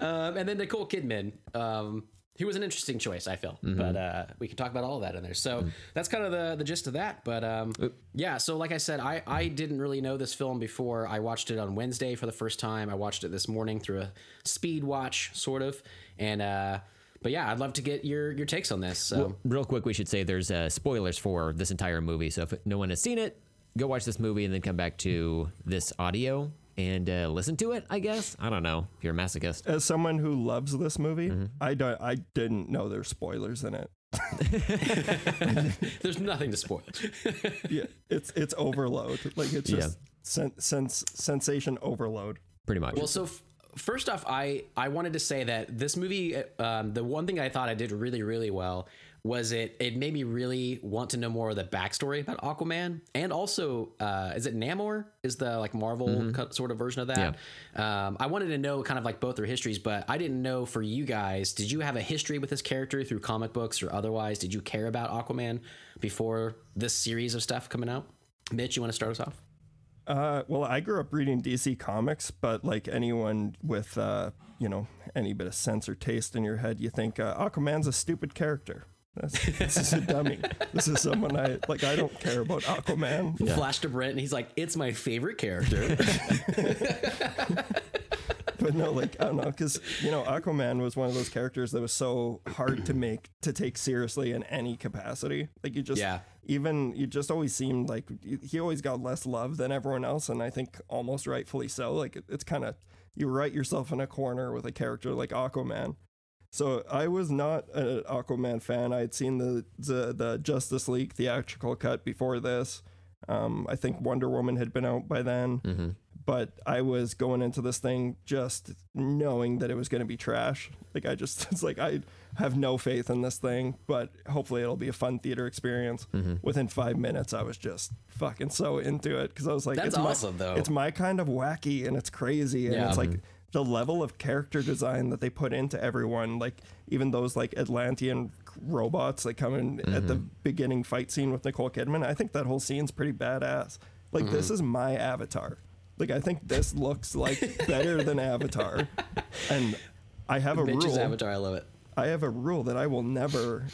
Um, and then Nicole Kidman. Um, he was an interesting choice, I feel, but uh, we can talk about all of that in there. So that's kind of the the gist of that. But um, yeah, so like I said, I I didn't really know this film before. I watched it on Wednesday for the first time. I watched it this morning through a speed watch, sort of. And uh, but yeah, I'd love to get your your takes on this. So Real quick, we should say there's uh, spoilers for this entire movie. So if no one has seen it, go watch this movie and then come back to this audio and uh, listen to it. I guess I don't know if you're a masochist. As someone who loves this movie, Mm-hmm. I don't. I didn't know there's spoilers in it. there's nothing to spoil. Yeah, it's it's overload. Like it's Yeah. just sen- sense sensation overload. Pretty much. Well, so f- first off, I I wanted to say that this movie, um, the one thing I thought I did really really well was it it made me really want to know more of the backstory about Aquaman, and also uh, is it Namor is the like Marvel co- sort of version of that. Um, I wanted to know kind of like both their histories, but I didn't know for you guys. Did you have a history with this character through comic books or otherwise? Did you care about Aquaman before this series of stuff coming out? Mitch, you want to start us off? Uh, well, I grew up reading DC comics, but like anyone with uh, you know any bit of sense or taste in your head, you think uh, Aquaman's a stupid character. That's, this is a dummy. This is someone I like. I don't care about Aquaman. Flash to Brent, and he's like, "It's my favorite character." but no, like I don't know, because you know, Aquaman was one of those characters that was so hard to make to take seriously in any capacity. Like you just, Yeah. even you just always seemed like he always got less love than everyone else, and I think almost rightfully so. Like it, it's kind of you write yourself in a corner with a character like Aquaman. So I was not an Aquaman fan. I had seen the the, the Justice League theatrical cut before this. Um, I think Wonder Woman had been out by then, mm-hmm. but I was going into this thing just knowing that it was going to be trash. Like I just, it's like I have no faith in this thing, but hopefully it'll be a fun theater experience. Mm-hmm. Within five minutes, I was just fucking so into it because I was like, That's it's my- awesome, though. It's my kind of wacky and it's crazy and Yeah. it's like mm-hmm. The level of character design that they put into everyone, like even those like Atlantean robots that come in at the mm-hmm. beginning fight scene with Nicole Kidman. I think that whole scene's pretty badass. Like this mm-hmm. is my avatar. Like I think this looks like better than Avatar. And I have a Mitch's rule. Avatar, I love it. I have a rule that I will never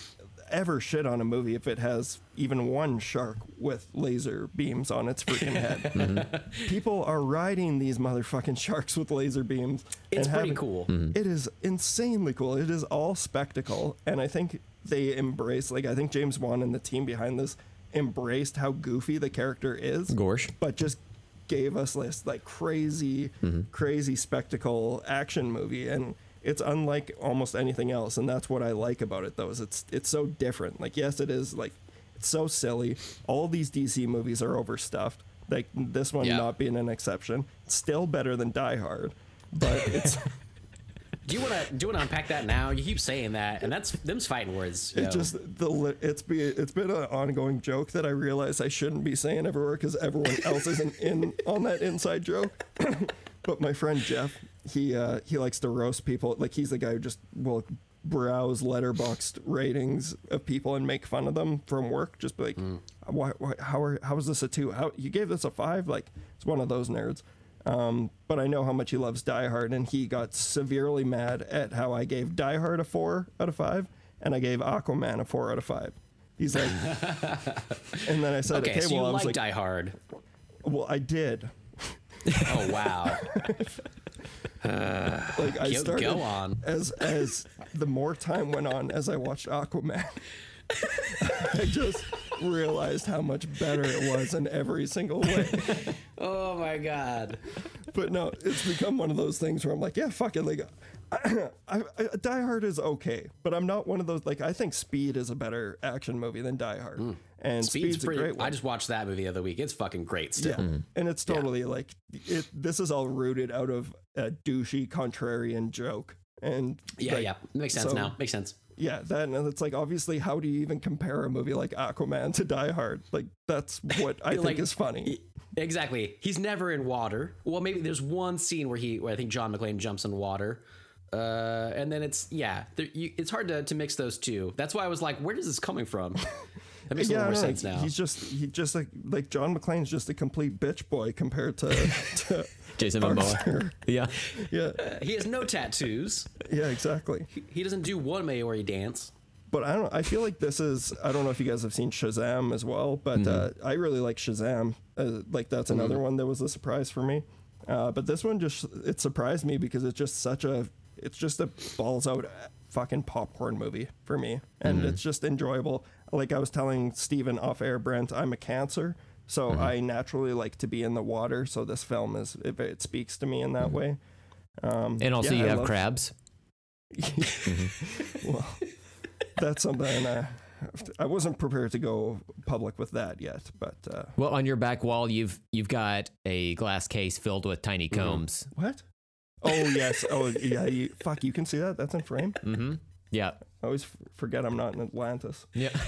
ever shit on a movie if it has even one shark with laser beams on its freaking head. Mm-hmm. People are riding these motherfucking sharks with laser beams. It's and pretty having- cool. Mm-hmm. It is insanely cool. It is all spectacle, and I think they embrace. Like I think James Wan and the team behind this embraced how goofy the character is. Gorsh. but just gave us this like crazy, mm-hmm. crazy spectacle action movie, and it's unlike almost anything else, and that's what I like about it. Though is it's it's so different. Like yes, it is like it's so silly. All these DC movies are overstuffed. Like this one Yeah. not being an exception. It's still better than Die Hard, but it's Do you want to do you want to unpack that now? You keep saying that, and that's them's fighting words. you it know. just the it's be it's been an ongoing joke that I realize I shouldn't be saying everywhere because everyone else isn't in on that inside joke. but my friend Jeff, he uh, he likes to roast people. Like he's the guy who just will browse Letterboxd ratings of people and make fun of them from work. Just be like, why, why, how are how is this a two? How you gave this a five? Like it's one of those nerds. Um, but I know how much he loves Die Hard, and he got severely mad at how I gave Die Hard a four out of five, and I gave Aquaman a four out of five. He's like, and then I said, okay, okay, so you well, I was like, Die Hard. well, I did. Oh wow. Uh, like I Go- started go on. as as the more time went on as I watched Aquaman, I just realized how much better it was in every single way. oh my god. But no, it's become one of those things where I'm like, yeah, fuck it. Like, I, I, Die Hard is okay, but I'm not one of those. Like, I think Speed is a better action movie than Die Hard, hmm. And Speed's, Speed's, pretty. a great one. I just watched that movie the other week. It's fucking great still. Yeah, and it's totally like it. This is all rooted out of a douchey contrarian joke, and Yeah, like, yeah. Makes sense so- now. Makes sense. yeah. That and it's like obviously, how do you even compare a movie like Aquaman to Die Hard? Like that's what I think is funny. Exactly. He's never in water. Well, maybe there's one scene where he, where I think John McClane jumps in water. Uh, and then it's yeah, there, you, it's hard to, to mix those two. That's why I was like, where is this coming from? That makes a Yeah, little more I know, sense now. he's just he just like like John McClane's just a complete bitch boy compared to, to Jason Momoa. Arthur. Yeah. yeah he has no tattoos. yeah exactly. He doesn't do one Maori dance. But I don't. I feel like this is. I don't know if you guys have seen Shazam as well, but uh, I really like Shazam. Uh, like that's another one that was a surprise for me. Uh, but this one just it surprised me because it's just such a. It's just a balls out fucking popcorn movie for me, and it's just enjoyable. Like I was telling Steven off air, Brent, I'm a cancer, so I naturally like to be in the water. So this film is if it speaks to me in that way. Um, And also yeah, you I have love- crabs. well, that's something uh, I wasn't prepared to go public with that yet, but uh, Well, on your back wall, you've you've got a glass case filled with tiny Mm-hmm. combs. what? Oh yes. Oh yeah. You, fuck. You can see that. That's in frame. Mm-hmm. Yeah. I always forget I'm not in Atlantis. Yeah.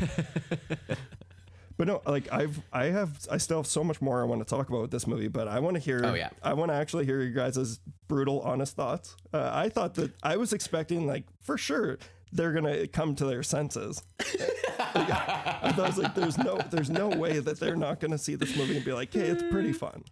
But no, like I've I have I still have so much more I want to talk about with this movie, but I want to hear. Oh, yeah. I want to actually hear you guys' brutal, honest thoughts. Uh, I thought that I was expecting like for sure they're gonna come to their senses. I was like, there's no there's no way that they're not gonna see this movie and be like, hey, it's pretty fun.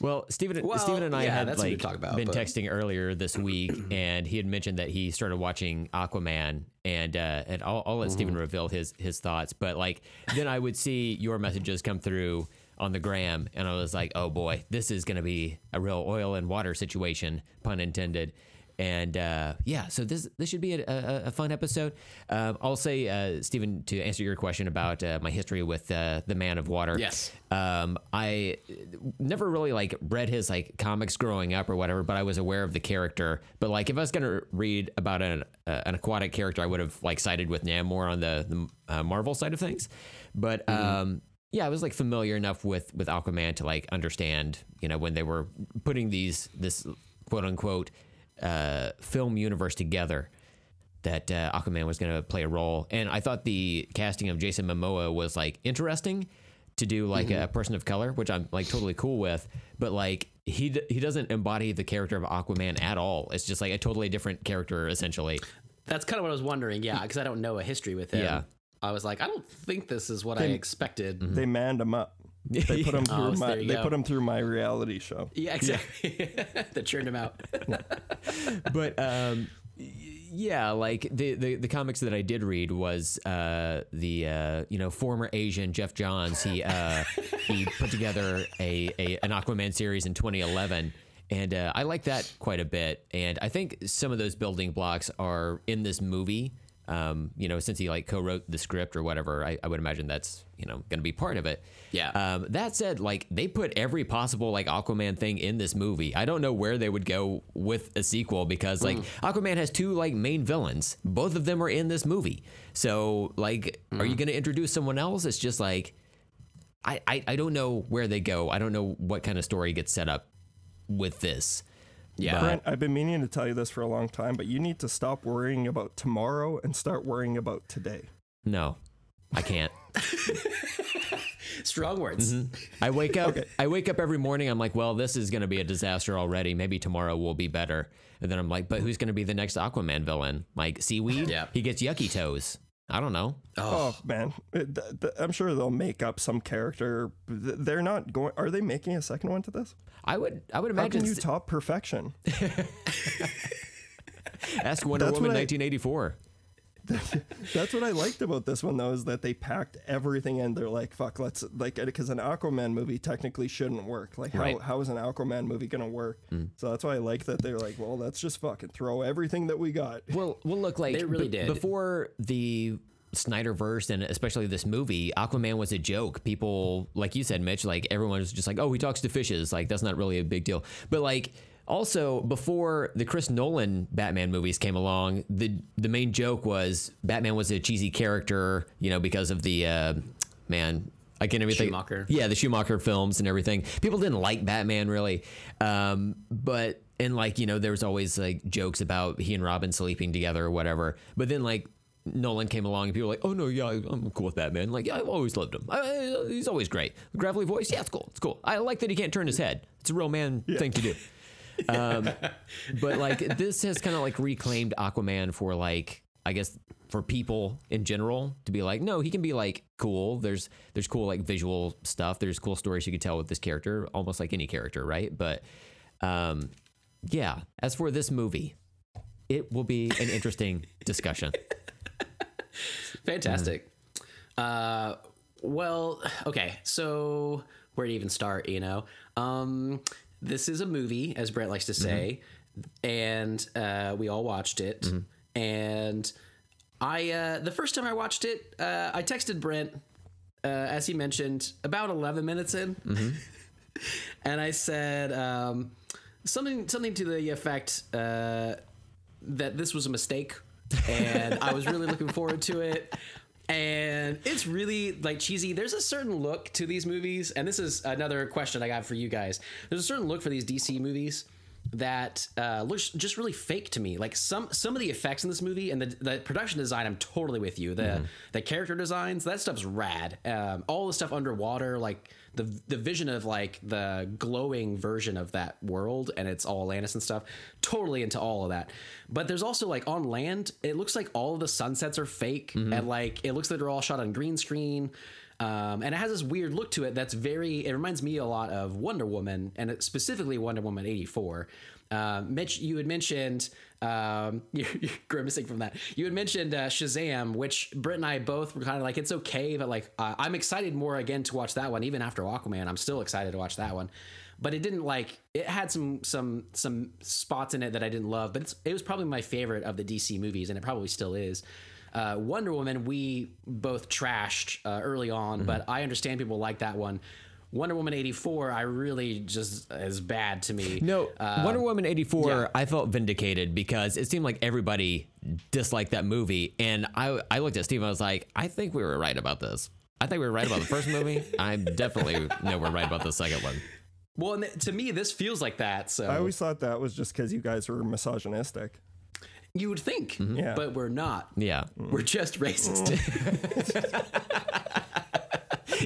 Well, Steven, Well, Steven and I yeah, had that's what we like talk about, been but- texting earlier this week, and he had mentioned that he started watching Aquaman, and uh, and I'll, I'll let Steven Mm-hmm. reveal his his thoughts. But like, then I would see your messages come through on the gram, and I was like, oh boy, this is gonna be a real oil and water situation, pun intended. And uh, yeah, so this this should be a, a, a fun episode. Um, I'll say, uh, Steven, to answer your question about uh, my history with uh, the Man of Water. Yes. Um, I never really like read his like comics growing up or whatever, but I was aware of the character. But like, if I was gonna read about an uh, an aquatic character, I would have like sided with Namor on the, the uh, Marvel side of things. But um, yeah, I was like familiar enough with with Aquaman to like understand, you know, when they were putting these this quote unquote uh, film universe together that uh, Aquaman was going to play a role. And I thought the casting of Jason Momoa was like interesting to do like a person of color, which I'm like totally cool with. But like he d- he doesn't embody the character of Aquaman at all. It's just like a totally different character essentially. That's kind of what I was wondering. Yeah, because I don't know a history with him. Yeah. I was like, I don't think this is what I expected. They manned him up. They put him through Oh, so my. They go. put him through my reality show. Yeah, exactly. they churned him out. but um yeah like the, the the comics that i did read was uh the uh you know former asian jeff johns he uh he put together a, a an aquaman series in 2011 and uh, i like that quite a bit and i think some of those building blocks are in this movie um, you know, since he like co-wrote the script or whatever, I, I would imagine that's you know going to be part of it. Yeah. Um, that said, like they put every possible like Aquaman thing in this movie. I don't know where they would go with a sequel because like Aquaman has two like main villains. Both of them are in this movie. So like, are you going to introduce someone else? It's just like, I, I I don't know where they go. I don't know what kind of story gets set up with this. Yeah. Brent, I've been meaning to tell you this for a long time, but you need to stop worrying about tomorrow and start worrying about today. No, I can't. Strong words. Mm-hmm. I wake up. I wake up every morning. I'm like, well, this is going to be a disaster already. Maybe tomorrow will be better. And then I'm like, but who's going to be the next Aquaman villain? Like seaweed? Yeah. He gets yucky toes. I don't know. Oh, oh, man, It- th- th- I'm sure they'll make up some character. They're not going. Are they making a second one to this? I would. I would How imagine. can you s- top perfection? ask Wonder That's Woman what I- 1984. That's what I liked about this one, though, is that they packed everything in. They're like, "Fuck, let's like," because an Aquaman movie technically shouldn't work. Like, how, Right. Mm. how is an Aquaman movie gonna work? So that's why I like that they're like, "Well, let's just fucking throw everything that we got." Well, well, look like They really be- did. before the Snyderverse and especially this movie. Aquaman was a joke. People, like you said, Mitch, like everyone was just like, "Oh, he talks to fishes." Like that's not really a big deal. But like also before the Chris Nolan Batman movies came along, the the main joke was Batman was a cheesy character, you know, because of the uh, man. I can't even think. Schumacher. Yeah, the Schumacher films and everything. People didn't like Batman really, um, but and like you know, there was always like jokes about he and Robin sleeping together or whatever. But then like Nolan came along and people were like, oh no, yeah, I'm cool with Batman. Like, yeah, I've always loved him. I, he's always great. The Gravelly voice, yeah, it's cool. It's cool. I like that he can't turn his head. It's a real man thing to do. Um, but like this has kind of like reclaimed Aquaman for like I guess for people in general to be like, no, he can be like cool. There's there's cool like visual stuff. There's cool stories you could tell with this character, almost like any character, right? But um, yeah. As for this movie, it will be an interesting discussion. Fantastic. Uh, well, okay. So where to even start? You know, um, this is a movie, as Brent likes to say, and uh, we all watched it. And I, uh, the first time I watched it, uh, I texted Brent, uh, as he mentioned, about eleven minutes in, and I said um, something, something to the effect uh, that this was a mistake, and I was really looking forward to it. And it's really like cheesy. There's a certain look to these movies, and this is another question I got for you guys. There's a certain look for these DC movies that uh, looks just really fake to me. Like some some of the effects in this movie and the, the production design, I'm totally with you. The the character designs, that stuff's rad. Um, all the stuff underwater, like the the vision of like the glowing version of that world, and it's all Atlantis and stuff. Totally into all of that. But there's also like on land, it looks like all of the sunsets are fake, and like it looks like they're all shot on green screen. Um, and it has this weird look to it that's very it reminds me a lot of wonder woman and specifically wonder woman 84 uh, mitch you had mentioned um, you're, you're grimacing from that you had mentioned uh, shazam which britt and i both were kind of like it's okay but like uh, i'm excited more again to watch that one even after aquaman i'm still excited to watch that one but it didn't like it had some some some spots in it that I didn't love, but it's, it was probably my favorite of the DC movies, and it probably still is. Uh, Wonder Woman, we both trashed uh, early on, but I understand people like that one. Wonder Woman eighty four, I really just is bad to me. No, Uh, Wonder Woman 84, yeah. I felt vindicated because it seemed like everybody disliked that movie. And I, I looked at Steve and I was like, I think we were right about this. I think we were right about the first movie. I definitely know we're right about the second one. Well, and th- to me, this feels like that. So I always thought that was just because you guys were misogynistic. you would think, Yeah. but we're not. Yeah. We're just racist.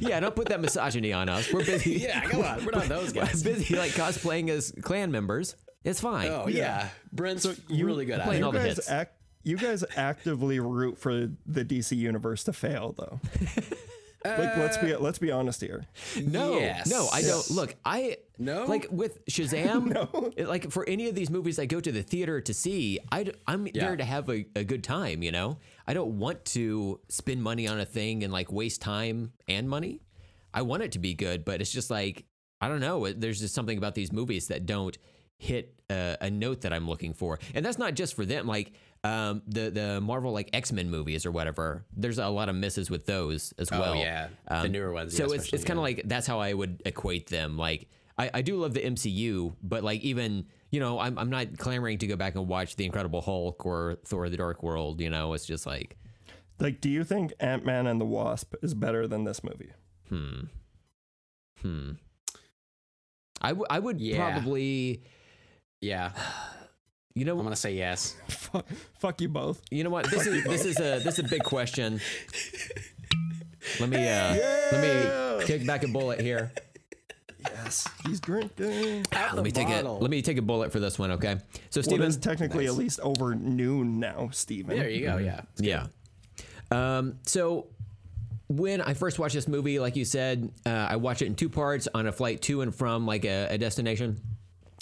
Yeah, don't put that misogyny on us. We're busy. yeah, come on, we're not those guys. We're guys. busy like cosplaying as Klan members. It's fine. Oh yeah, Brent's really good at playing it. all You the guys hits. act. You guys actively root for the DC universe to fail, though. like, let's be uh, let's be honest here. No, Yes. no, I don't. Look, I No? like with Shazam. it- Like for any of these movies I go to the theater to see, I am Yeah. there to have a, a good time. You know, I don't want to spend money on a thing and like waste time and money. I want it to be good, but it's just like I don't know. There's just something about these movies that don't hit a, a note that I'm looking for, and that's not just for them. Like um, the the Marvel like X Men movies or whatever. There's a lot of misses with those as Oh, well. yeah. The newer ones, yeah, So it's it's kind of yeah. like that's how I would equate them. Like I, I do love the MCU, but like even you know I'm I'm not clamoring to go back and watch the Incredible Hulk or Thor: The Dark World. You know, it's just like Like, do you think Ant Man and the Wasp is better than this movie? hmm. Hmm. I, w- I would Yeah. probably Yeah, you know I'm gonna say yes. fuck, fuck you both. you know what this is this is a this is a big question. Let me uh let me kick back a bullet here. Yes, he's drinking. Let me take it. Let me take a bullet for this one, okay? So Well, Steven, it's technically at least over noon now, Steven. There you go. Yeah. Yeah. Um, so when I first watched this movie, like you said, uh, I watched it in two parts on a flight to and from like a, a destination.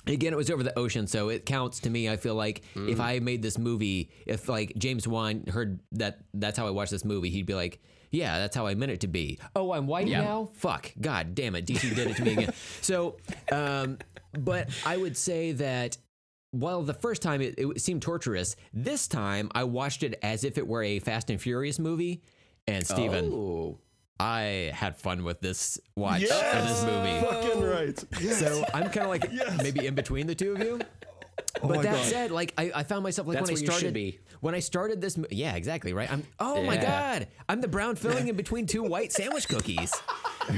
Again, it was over the ocean, so it counts to me. I feel like if I made this movie, if like James Wan heard that that's how I watched this movie, he'd be like, "Yeah, that's how I meant it to be." Oh, I'm white now. Fuck, God damn it, DC did it to me again. So, um, but I would say that while the first time it, it seemed torturous, this time I watched it as if it were a Fast and Furious movie. And Steven, Oh. I had fun with this watch Yes! of this movie. Fucking right. Yes. So I'm kind of like Yes. maybe in between the two of you. Oh But my that God. said, like I, I found myself like That's when I where you should started be. when I started this. mo- Yeah, exactly right. I'm oh my Yeah. god, I'm the brown filling in between two white sandwich cookies.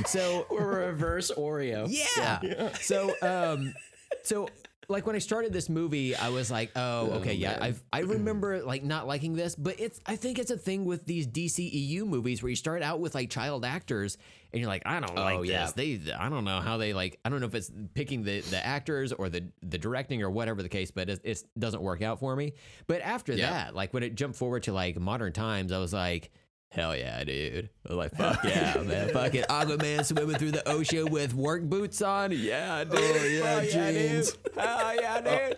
So Or a reverse Oreo. yeah. So um so like when I started this movie, I was like, oh, oh okay, yeah. I I remember like not liking this, but it's I think it's a thing with these DCEU movies where you start out with like child actors and you're like, I don't oh, like yeah. this. They I don't know how they like I don't know if it's picking the the actors or the the directing or whatever the case, but it, it doesn't work out for me. But after Yeah. that, like when it jumped forward to like modern times, I was like. Hell yeah, dude. I was like, fuck yeah, man. Fucking Aquaman swimming through the ocean with work boots on. Yeah, dude. Oh, yeah, Fuck jeans. dude. Hell yeah, dude.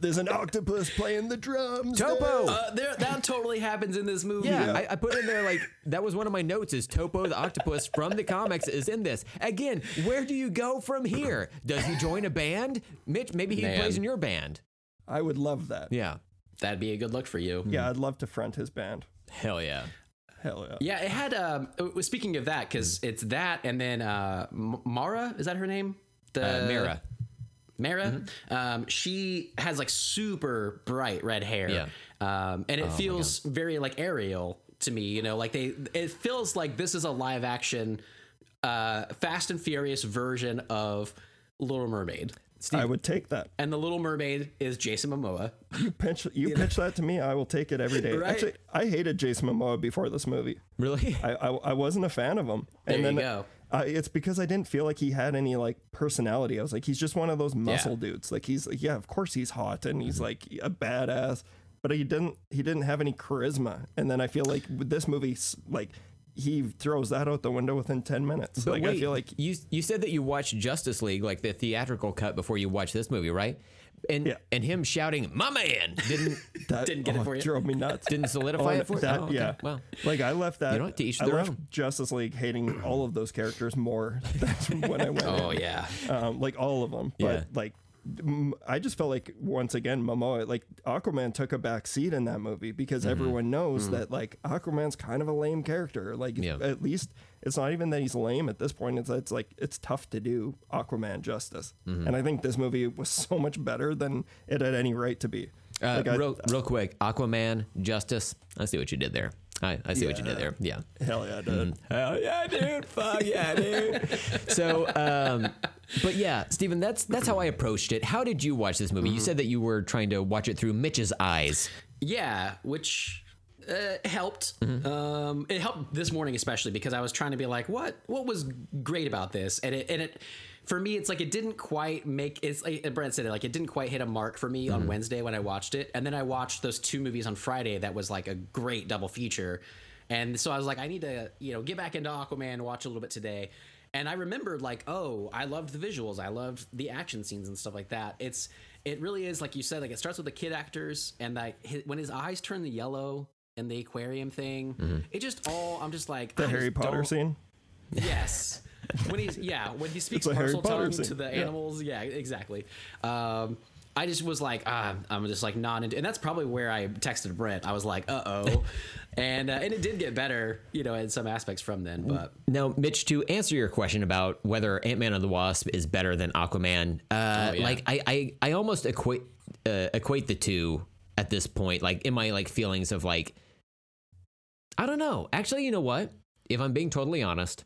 There's an octopus playing the drums. Topo. there. Uh, there, that totally happens in this movie. Yeah, I, I put in there like that was one of my notes. Is Topo the octopus from the comics is in this again? Where do you go from here? Does he join a band? Mitch, maybe he Man. plays in your band. I would love that. Yeah, That'd be a good look for you. Yeah, I'd love to front his band. hell yeah. Hell yeah. Yeah, it had. Um, was- speaking of that, because it's that, and then uh, Mara is that her name? The Uh, Mira. Mara. Um, she has like super bright red hair. Yeah. Um, and it feels very like Ariel to me. You know, like they. It feels like this is a live action, uh, Fast and Furious version of Little Mermaid. I would take that. And the Little Mermaid is Jason Momoa. You pitch you pitch that to me, I will take it every day. Right? Actually, I hated Jason Momoa before this movie. Really? I I, I wasn't a fan of him. There and you then go. I, it's because I didn't feel like he had any like personality. I was like, he's just one of those muscle dudes. Like he's like, yeah, of course he's hot and Mm-hmm. he's like a badass, but he didn't he didn't have any charisma. And then I feel like with this movie, like he throws that out the window within ten minutes. But like wait, I feel like you you said that you watched Justice League, like the theatrical cut, before you watched this movie, right? And Yeah. and him shouting "My man" didn't that Didn't get it oh, for you? drove me nuts. Didn't solidify Oh, it for you? that, Oh, okay. yeah. Well, like I left that. You know what? To each I their left own. Justice League hating all of those characters more than when I went. Oh in. yeah. um, like all of them. But Yeah. like, I just felt like once again, Momoa, like Aquaman took a back seat in that movie because Mm-hmm. everyone knows that like Aquaman's kind of a lame character. Like Yeah. at least it's not even that he's lame at this point. It's it's like it's tough to do Aquaman justice, Mm-hmm. and I think this movie was so much better than it had any right to be. uh, Like, I- real, real quick, Aquaman, Justice. I see what you did there. I, I see what you did there. Yeah. Hell yeah, dude. Hell yeah, dude! Fuck yeah, dude! So, um, but yeah, Steven, that's that's how I approached it. How did you watch this movie? You said that you were trying to watch it through Mitch's eyes. Yeah, which uh, helped. Mm-hmm. Um, it helped this morning especially because I was trying to be like, what what was great about this, and it and it. For me, it's like it didn't quite make. It's like Brent said it like it didn't quite hit a mark for me Mm-hmm. on Wednesday when I watched it, and then I watched those two movies on Friday. That was like a great double feature, and so I was like, I need to you know get back into Aquaman, watch a little bit today, and I remembered like, oh, I loved the visuals, I loved the action scenes and stuff like that. It's it really is like you said, like it starts with the kid actors, and like his, when his eyes turn the yellow in the aquarium thing, it just all I'm just like The I Harry Potter don't- scene. Yes. when he's yeah, when he speaks Parseltongue scene. to the Yeah. animals, yeah, exactly. Um, I just was like, ah, I'm just like not into, and that's probably where I texted Brent. I was like, uh oh, and uh, and it did get better, you know, in some aspects from then. But Now, Mitch, to answer your question about whether Ant Man and the Wasp is better than Aquaman, uh, Oh, yeah. like I, I, I almost equate uh, equate the two at this point, like in my like feelings of like, I don't know. Actually, you know what? If I'm being totally honest,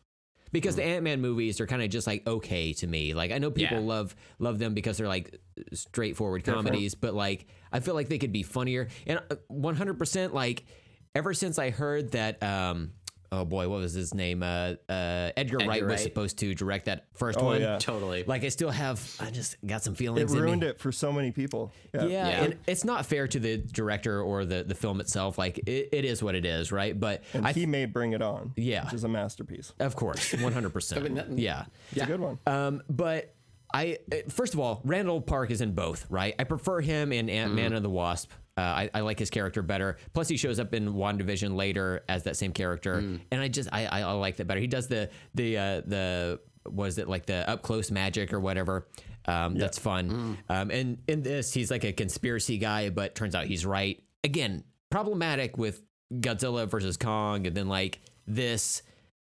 because the Ant Man movies are kind of just like okay to me. Like I know people Yeah. love love them because they're like straightforward comedies, but like I feel like they could be funnier. And uh, 100% like ever since I heard that um oh boy, what was his name? Uh uh Edgar, Wright was Wright. supposed to direct that first Oh, one. yeah. totally, Like I still have I just got some It feelings in ruined me. it for so many people. Yeah, Yeah. and it's not fair to the director or the the film itself. Like it, it is what it is, right? But And I he made Bring It On. Yeah. Which is a masterpiece. of course, 100%. mean, that- yeah. It's a good one. Um, but I uh, first of all, Randall Park is in both, right? I prefer him in Ant Man and the Wasp. Uh, I, I like his character better. Plus, he shows up in WandaVision later as that same character, and I just I, I, I like that better. He does the the uh, the was it like the up close magic or whatever. Um, That's fun. Um, and in this, he's like a conspiracy guy, but turns out he's right. Again, problematic with Godzilla versus Kong, and then like this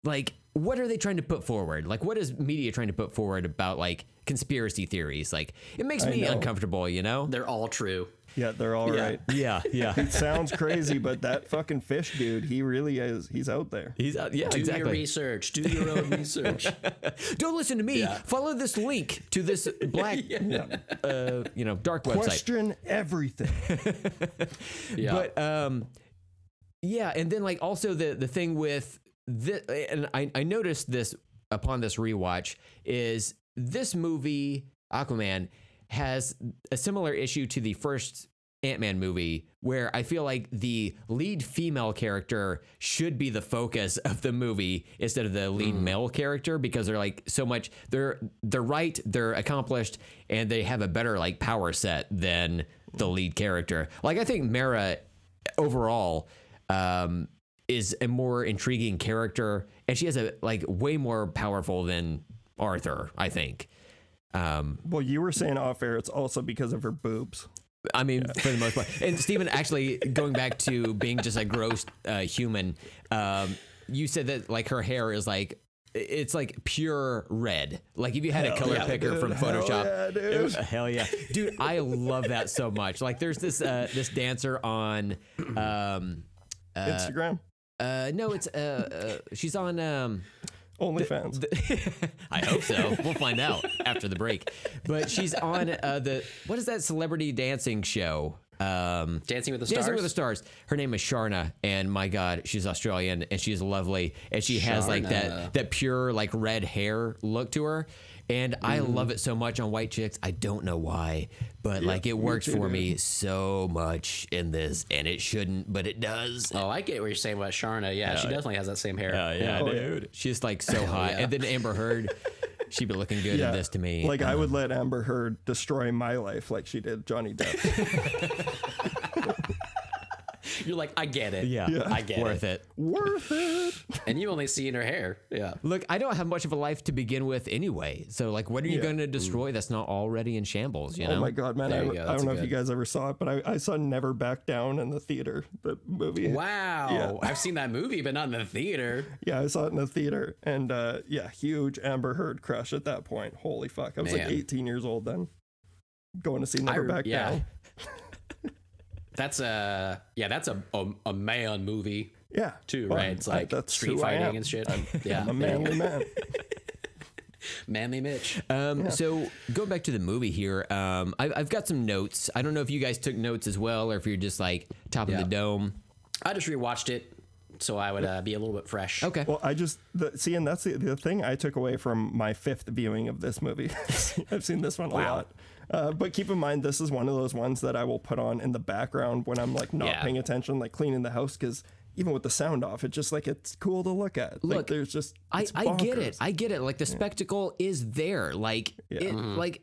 like what are they trying to put forward like what is media trying to put forward about like conspiracy theories like it makes I me know. uncomfortable you know they're all true. Yeah, they're all right. Yeah. yeah yeah It sounds crazy, but that fucking fish dude, he really is. He's out there. he's uh, yeah Do your research. Do your own research. don't listen to me Yeah. follow this link to this black uh, you know dark website Question everything. Yeah. But um, yeah, and then like also the the thing with this, and I I noticed this upon this rewatch is this movie Aquaman has a similar issue to the first Ant-Man movie where I feel like the lead female character should be the focus of the movie instead of the lead male character because they're like so much they're they're right, they're accomplished and they have a better like power set than the lead character. Like I think Mara overall um is a more intriguing character and she has a like way more powerful than Arthur, I think. Um Well, you were saying off air, it's also because of her boobs. I mean, for the most part. And Steven, actually, going back to being just a gross uh, human, um, you said that like her hair is like it's like pure red. Like if you had a color yeah, picker dude. from Hell Photoshop, yeah, dude. was- hell yeah, dude! I love that so much. Like there's this uh, this dancer on, um, Instagram, uh, no, it's uh, uh she's on um. OnlyFans. I hope so. We'll find out after the break. But she's on uh, the what is that celebrity dancing show? Um, Dancing with the Dancing Stars? with the Stars. Her name is Sharna, and my God, she's Australian and she's lovely, and she has like that that pure like red hair look to her. And I Mm-hmm. love it so much on white chicks. I don't know why, but like it works for me so much in this, and it shouldn't, but it does. Oh, I get what you're saying about Sharna. Yeah, she definitely has that same hair. yeah, Oh, dude. She's like so hot. And then Amber Heard, she'd be looking good in this to me. Like I would let Amber Heard destroy my life like she did Johnny Depp. You're like, I get it. Yeah, I get worth it. it. Worth it. And you only see in her hair. Yeah. Look, I don't have much of a life to begin with anyway. So, like, what are you Yeah. going to destroy that's not already in shambles? You know? Oh my god, man! I, go, I don't know if you guys ever saw it, but I, I saw Never Back Down in the theater. The movie. Wow. Yeah. I've seen that movie, but not in the theater. Yeah, I saw it in the theater, and uh, yeah, huge Amber Heard crush at that point. Holy fuck! I was Man. like 18 years old then, going to see Never I- Back yeah. Down. That's a yeah. That's a a, a man movie Yeah, too, Well, right? It's I- like that's street fighting and shit. yeah, I'm a manly man. manly Mitch. Um, So going back to the movie here, um, I, I've got some notes. I don't know if you guys took notes as well, or if you're just like top Yeah. of the dome. I just rewatched it, so I would uh, be a little bit fresh. Okay. Well, I just the, see, and that's the, the thing I took away from my fifth viewing of this movie. I've seen this one a Wow. lot, uh, but keep in mind this is one of those ones that I will put on in the background when I'm like not Yeah. paying attention, like cleaning the house, because even with the sound off, it's just like it's cool to look at. like Look, there's just I, I get it. I get it. Like the spectacle is there. Like it, like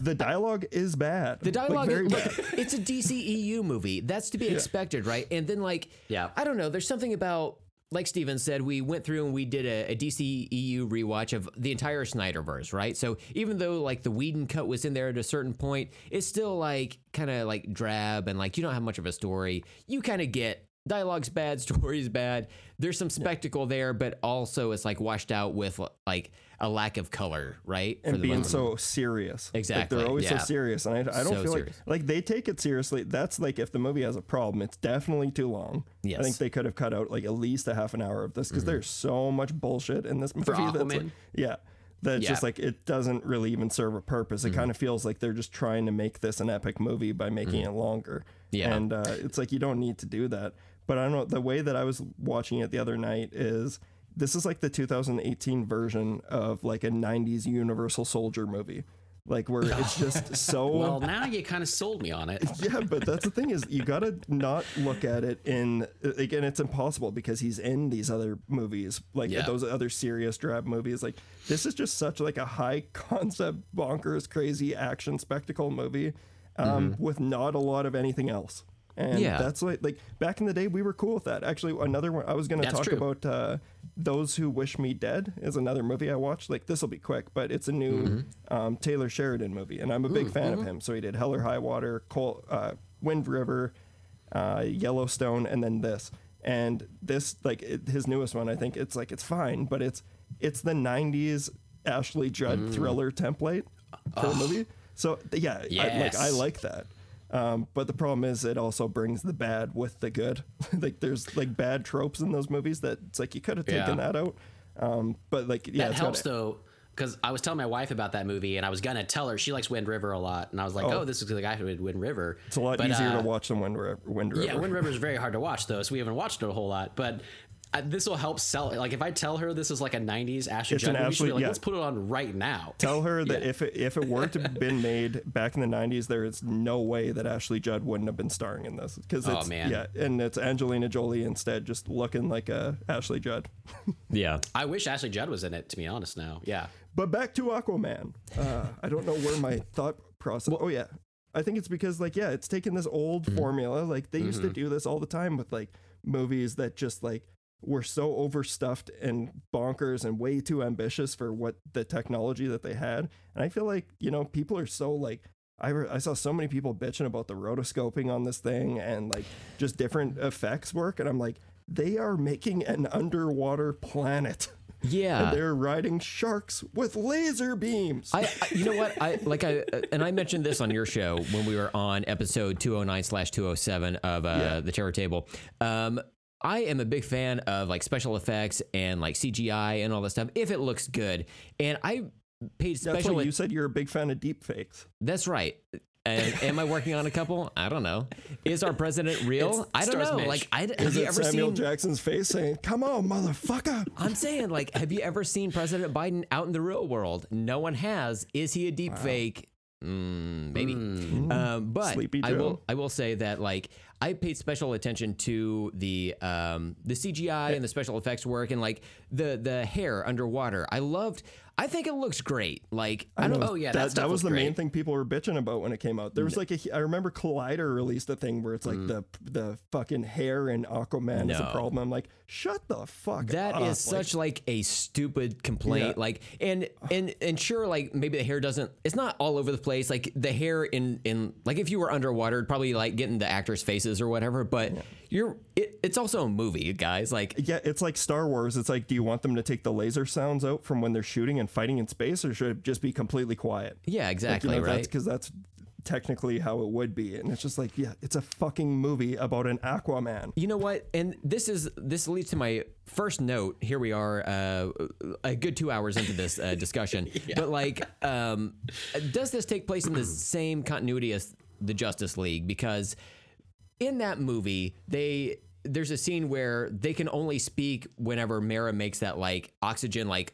the dialogue is bad. the dialogue. like, very look, bad. it's a DCEU movie. That's to be expected, right? And then like, Yeah. I don't know. There's something about. Like Steven said, we went through and we did a, a DCEU rewatch of the entire Snyderverse, right? So even though like the Whedon cut was in there at a certain point, it's still like kind of like drab and like you don't have much of a story. You kind of get dialogue's bad, story's bad. There's some spectacle there, but also it's like washed out with like a lack of color, right? For and being most- so serious. Like, Exactly, they're always yeah. so serious, and I, I don't So feel serious. like like they take it seriously. That's like if the movie has a problem, it's definitely too long. I Yes. Mm-hmm. think they could have cut out like at least a half an hour of this because there's so much bullshit in this movie. that's like, yeah. That's Yeah. just like it doesn't really even serve a purpose. Mm-hmm. It kind of feels like they're just trying to make this an epic movie by making it longer. Mm-hmm. Yeah. And uh, it's like you don't need to do that. But I don't know. The way that I was watching it the other night is this is like the 2018 version of like a 90s Universal Soldier movie. Like where it's just so Well, now you kind of sold me on it. yeah, but that's the thing is you gotta not look at it in again. It's impossible because he's in these other movies, like Yeah. those other serious drab movies. Like this is just such like a high concept, bonkers, crazy action spectacle movie, um, with not a lot of anything else. And Yeah. that's like like back in the day we were cool with that. Actually, another one I was gonna talk true. about uh, those who wish me dead is another movie I watched. Like this will be quick, but it's a new um, Taylor Sheridan movie, and I'm a big fan of him. So he did Hell or High Water, Col- uh, Wind River, uh, Yellowstone, and then this. And this, like it, his newest one, I think it's like it's fine, but it's it's the '90s Ashley Judd thriller template for a movie. So yeah, I, like I like that. Um, but the problem is, it also brings the bad with the good. like there's like bad tropes in those movies that it's like you could have taken Yeah. that out. Um, but like yeah, that helps though, because I was telling my wife about that movie, and I was gonna tell her she likes Wind River a lot, and I was like, "Oh, this is the guy who did Wind River." It's a lot But, easier uh, to watch than Wind River. Wind River. Yeah, Wind River is very hard to watch though, so we haven't watched it a whole lot. But uh, this will help sell. it. Like if I tell her this is like a '90s Ashley It's Judd an movie, she'll be like, yeah. "Let's put it on right now." Tell her that if it, if it were to have been made back in the '90s, there is no way that Ashley Judd wouldn't have been starring in this because Oh, it's man. yeah, and it's Angelina Jolie instead, just looking like a Ashley Judd. yeah. I wish Ashley Judd was in it. To be honest, now, yeah. But back to Aquaman. Uh, I don't know where my thought process. oh yeah, I think it's because like yeah, it's taken this old Mm-hmm. formula. Like they used to do this all the time with like movies that just like were so overstuffed and bonkers and way too ambitious for what the technology that they had. And I feel like you know people are so like. I, re- I saw so many people bitching about the rotoscoping on this thing and like just different effects work and I'm like they are making an underwater planet Yeah. and they're riding sharks with laser beams. I, I you know what I like I and I mentioned this on your show when we were on episode 209 slash 207 of uh, Yeah. the terror table um I am a big fan of like special effects and like CGI and all that stuff if it looks good and I paid That's special you said you're a big fan of deep fakes. that's right and am I working on a couple I don't know is our president real It's- I don't know Mitch. like I Is have you it ever Samuel seen Jackson's face saying, "Come on, motherfucker"? I'm saying, like, have you ever seen President Biden out in the real world? No one has. Is he a deep fake? Mm, maybe. Um, but I will. I will say that like I paid special attention to the um, the CGI and the special effects work and like the the hair underwater. I loved. I think it looks great. Like I don't. Know, Oh, yeah, that, that that was the main thing people were bitching about when it came out. There was like a, I remember Collider released a thing where it's like Mm. the the fucking hair in Aquaman is a problem. I'm like, shut the fuck That up. is Like, such like a stupid complaint. Yeah. Like and and and sure, like maybe the hair doesn't. It's not all over the place. Like the hair in in like if you were underwater, it'd probably like get in the actors' faces or whatever. But you're it, it's also a movie, guys. Like yeah, it's like Star Wars. It's like, do you want them to take the laser sounds out from when they're shooting and fighting in space, or should it just be completely quiet? yeah, exactly you know, right. Because that's technically how it would be, and it's just like, yeah, it's a fucking movie about an Aquaman. You know what? And this is this leads to my first note. Here we are, uh, a good two hours into this uh, discussion. But like, um, does this take place in the same continuity as the Justice League? Because in that movie, they there's a scene where they can only speak whenever Mara makes that like oxygen like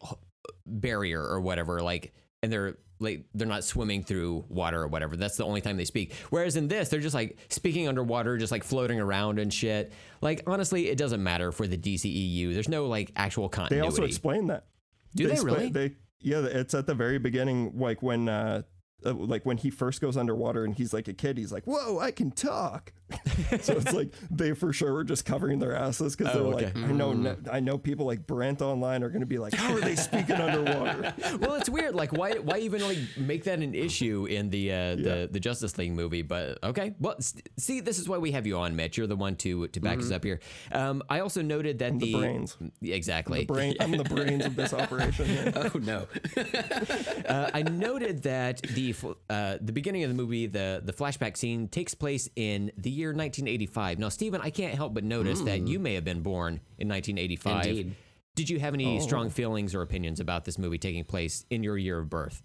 barrier or whatever, like, and they're like they're not swimming through water or whatever. That's the only time they speak. Whereas in this, they're just like speaking underwater, just like floating around and shit. Like honestly, it doesn't matter for the DCEU. There's no like actual continuity. They also explain that. Do they expla- really? They yeah, it's at the very beginning, like when uh, uh, like when he first goes underwater and he's like a kid, he's like, "Whoa, I can talk." so it's like they for sure were just covering their asses because Oh, they're okay. like, I know, I know people like Brent online are going to be like, "How are they speaking underwater?" well, it's weird. Like, why why even like make that an issue in the uh, the the Justice League movie? But okay, well, see, this is why we have you on, Mitch. You're the one to to back us up here. Um, I also noted that the the, brains. Yeah, exactly. Brain, I'm the brains of this operation. Here. Oh no. Uh, I noted that the f- uh, the beginning of the movie, the the flashback scene takes place in the year 1985. Now, Steven, I can't help but notice that you may have been born in 1985. Indeed. Did you have any strong feelings or opinions about this movie taking place in your year of birth?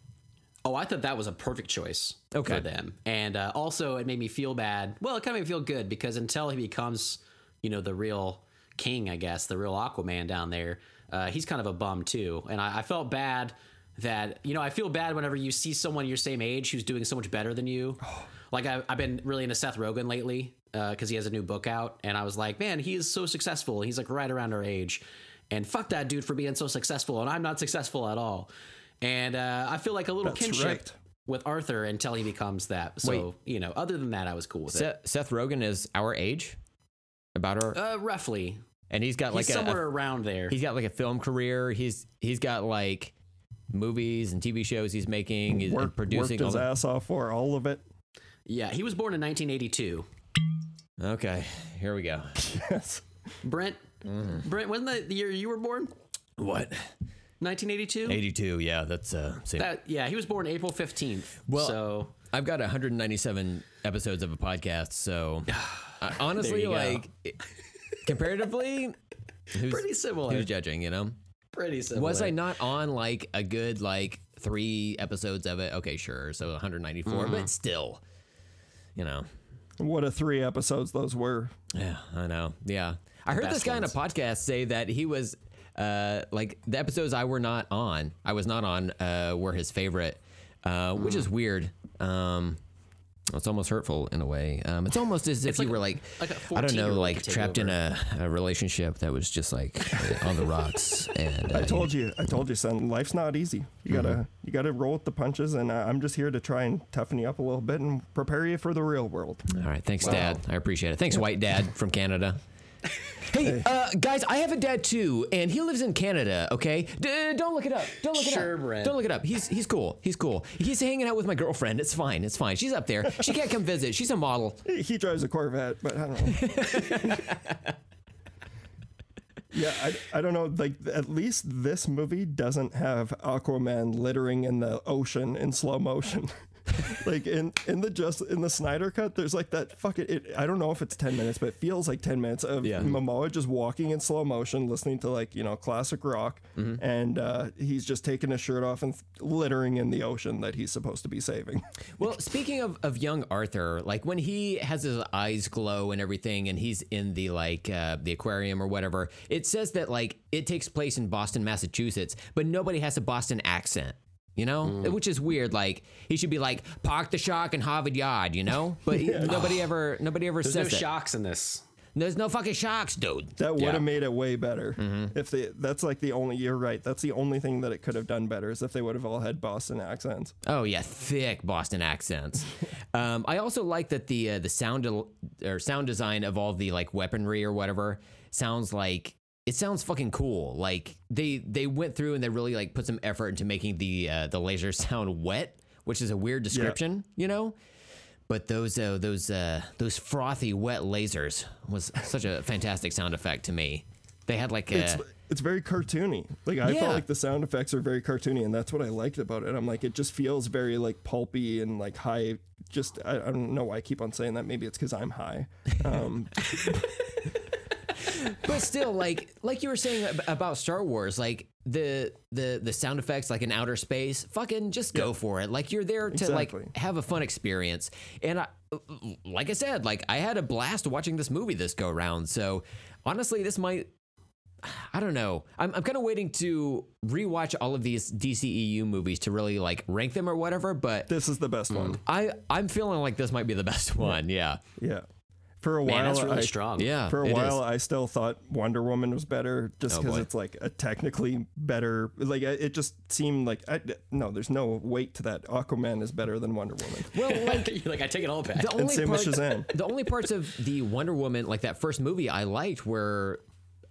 Oh, I thought that was a perfect choice Okay. for them. And uh, also, it made me feel bad. Well, it kind of made me feel good because until he becomes, you know, the real king, I guess, the real Aquaman down there, uh, he's kind of a bum too. And I, I felt bad that, you know, I feel bad whenever you see someone your same age who's doing so much better than you. Like, I, I've been really into Seth Rogen lately because he has a new book out. And I was like, man, he is so successful. He's like right around our age. And fuck that dude for being so successful. And I'm not successful at all. And uh, I feel like a little That's kinship right. with Arthur until he becomes that. So Wait. you know, other than that, I was cool with it. Seth, Seth Rogen is our age, about our, Uh, roughly, and he's got like he's a, somewhere a around there. he's got like a film career. He's he's got like movies and TV shows he's making he's Work, producing. worked his all the- ass off for all of it. yeah, he was born in 1982. okay, here we go. Yes. Brent, Mm-hmm. Brent, wasn't that the year you were born? What? 1982. 82. Yeah, that's uh. Same. That yeah, he was born April 15th. Well, so I've got 197 episodes of a podcast, so uh, honestly, like comparatively, who's, pretty similar. who's judging? You know, pretty similar. was I not on like a good like three episodes of it? Okay, sure. So 194, Mm-hmm. but still, you know. What a three episodes those were. Yeah, I know. Yeah, I heard this guy ones. on a podcast say that he was uh, like the episodes I were not on, I was not on, uh, were his favorite, uh, which Mm. is weird. Um, it's almost hurtful in a way. Um, it's almost as if you like- were like, like a I don't know, like could take trapped in a, a relationship that was just like on the rocks. And uh, I told you, I told you, son. Life's not easy. You gotta, Mm-hmm. you gotta roll with the punches, and uh, I'm just here to try and toughen you up a little bit and prepare you for the real world. All right, thanks, Dad. I appreciate it. Thanks, White Dad from Canada. Hey, uh, guys, I have a dad too, and he lives in Canada. Okay, D- don't look it up. Don't look it Sure, up. Brent. Don't look it up. He's he's cool. He's cool. He's hanging out with my girlfriend. It's fine. It's fine. She's up there. She can't come visit. She's a model. He he drives a Corvette, but I don't know. yeah, I, I don't know. Like, at least this movie doesn't have Aquaman littering in the ocean in slow motion. like in in the just in the Snyder cut, there's like that fucking. It, I don't know if it's ten minutes, but it feels like ten minutes of Yeah. Momoa just walking in slow motion, listening to like you know classic rock, and uh, he's just taking his shirt off and littering in the ocean that he's supposed to be saving. Well, speaking of, of young Arthur, like when he has his eyes glow and everything, and he's in the like uh, the aquarium or whatever, it says that like it takes place in Boston, Massachusetts, but nobody has a Boston accent. You know, which is weird. Like he should be like Park the Shark in Harvard Yard, you know, but he- nobody ever nobody ever There's says no that. shocks in this. There's no fucking sharks, dude. That would have Yeah. made it way better. If they, that's like the only. You're right. That's the only thing that it could have done better is if they would have all had Boston accents. Oh yeah, thick Boston accents. um, I also like that the uh, the sound del- or sound design of all the like weaponry or whatever sounds like it sounds fucking cool. Like they they went through and they really like put some effort into making the uh, the laser sound wet, which is a weird description, you know. But those uh, those uh, those frothy wet lasers was such a fantastic sound effect to me. They had like It's it's very cartoony. Like I Yeah. felt like the sound effects are very cartoony, and that's what I liked about it. I'm like, it just feels very like pulpy and like high. Just I, I don't know why I keep on saying that. Maybe it's because I'm high. Um, but still like like you were saying about star wars like the the the sound effects like in outer space fucking just go for it like you're there to Exactly. like have a fun experience and i like i said like i had a blast watching this movie this go round so honestly this might I don't know. I'm, I'm kind of waiting to rewatch all of these DCEU movies to really like rank them or whatever. But this is the best one. I I'm feeling like this might be the best one. Yeah, Yeah. For a Man, while, that's really I, strong. yeah. for a it is. while, I still thought Wonder Woman was better, just Oh, because boy. it's like a technically better. Like it just seemed like I, no, there's no weight to that. Aquaman is better than Wonder Woman. well, like like I take it all back. the only same with part- Shazam. the only parts of the Wonder Woman, like that first movie, I liked were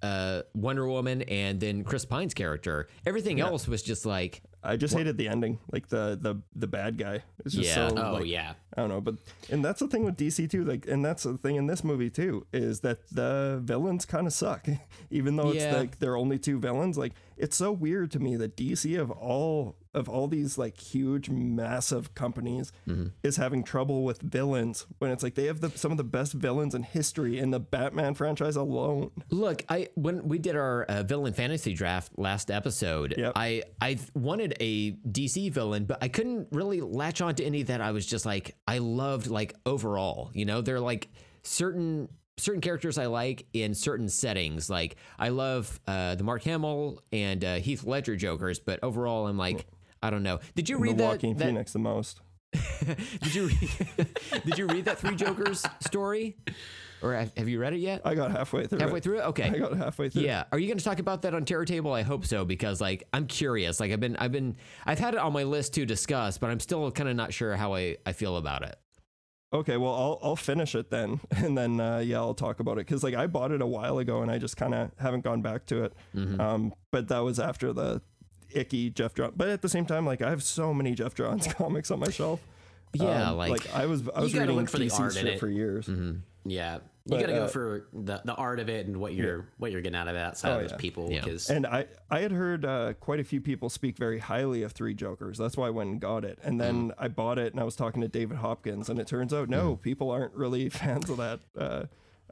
uh, Wonder Woman and then Chris Pine's character. Everything else was just like, I just hated the ending, like the the the bad guy. It's just Yeah. so. Oh like, yeah. I don't know, but and that's the thing with DC too. Like, and that's the thing in this movie too is that the villains kind of suck, even though it's Yeah. like they're only two villains. Like, it's so weird to me that DC of all of all these like huge, massive companies Mm-hmm. is having trouble with villains when it's like they have the, some of the best villains in history in the Batman franchise alone. look, I when we did our uh, villain fantasy draft last episode, Yep. I I wanted a DC villain, but I couldn't really latch on to any that I was just like I loved like overall. You know, they're like certain certain characters I like in certain settings. Like I love uh, the Mark Hamill and uh, Heath Ledger Jokers, but overall I'm like I don't know. Did you The read that? Joaquin that- Phoenix the most. Did you read, did you read that Three Jokers story, or have, have you read it yet? I got halfway through. Halfway it. through it. Okay. I got halfway through. Yeah. Are you going to talk about that on Terror Table? I hope so because like I'm curious. Like I've been I've been I've had it on my list to discuss, but I'm still kind of not sure how I, I feel about it. Okay, well, I'll I'll finish it then, and then uh, yeah, I'll talk about it because like I bought it a while ago and I just kind of haven't gone back to it. Mm-hmm. Um, but that was after the icky Geoff Johns. But at the same time, like I have so many Geoff Johns comics on my shelf. Yeah, Um, like, I was I was reading look for DC shit it. for years. Yeah. You But, gotta go uh, for the, the art of it and what you're what you're getting out of it outside Oh, of those yeah. people Yeah. because And I, I had heard uh, quite a few people speak very highly of Three Jokers. That's why I went and got it. And then I bought it and I was talking to David Hopkins, and it turns out no, people aren't really fans of that. Uh,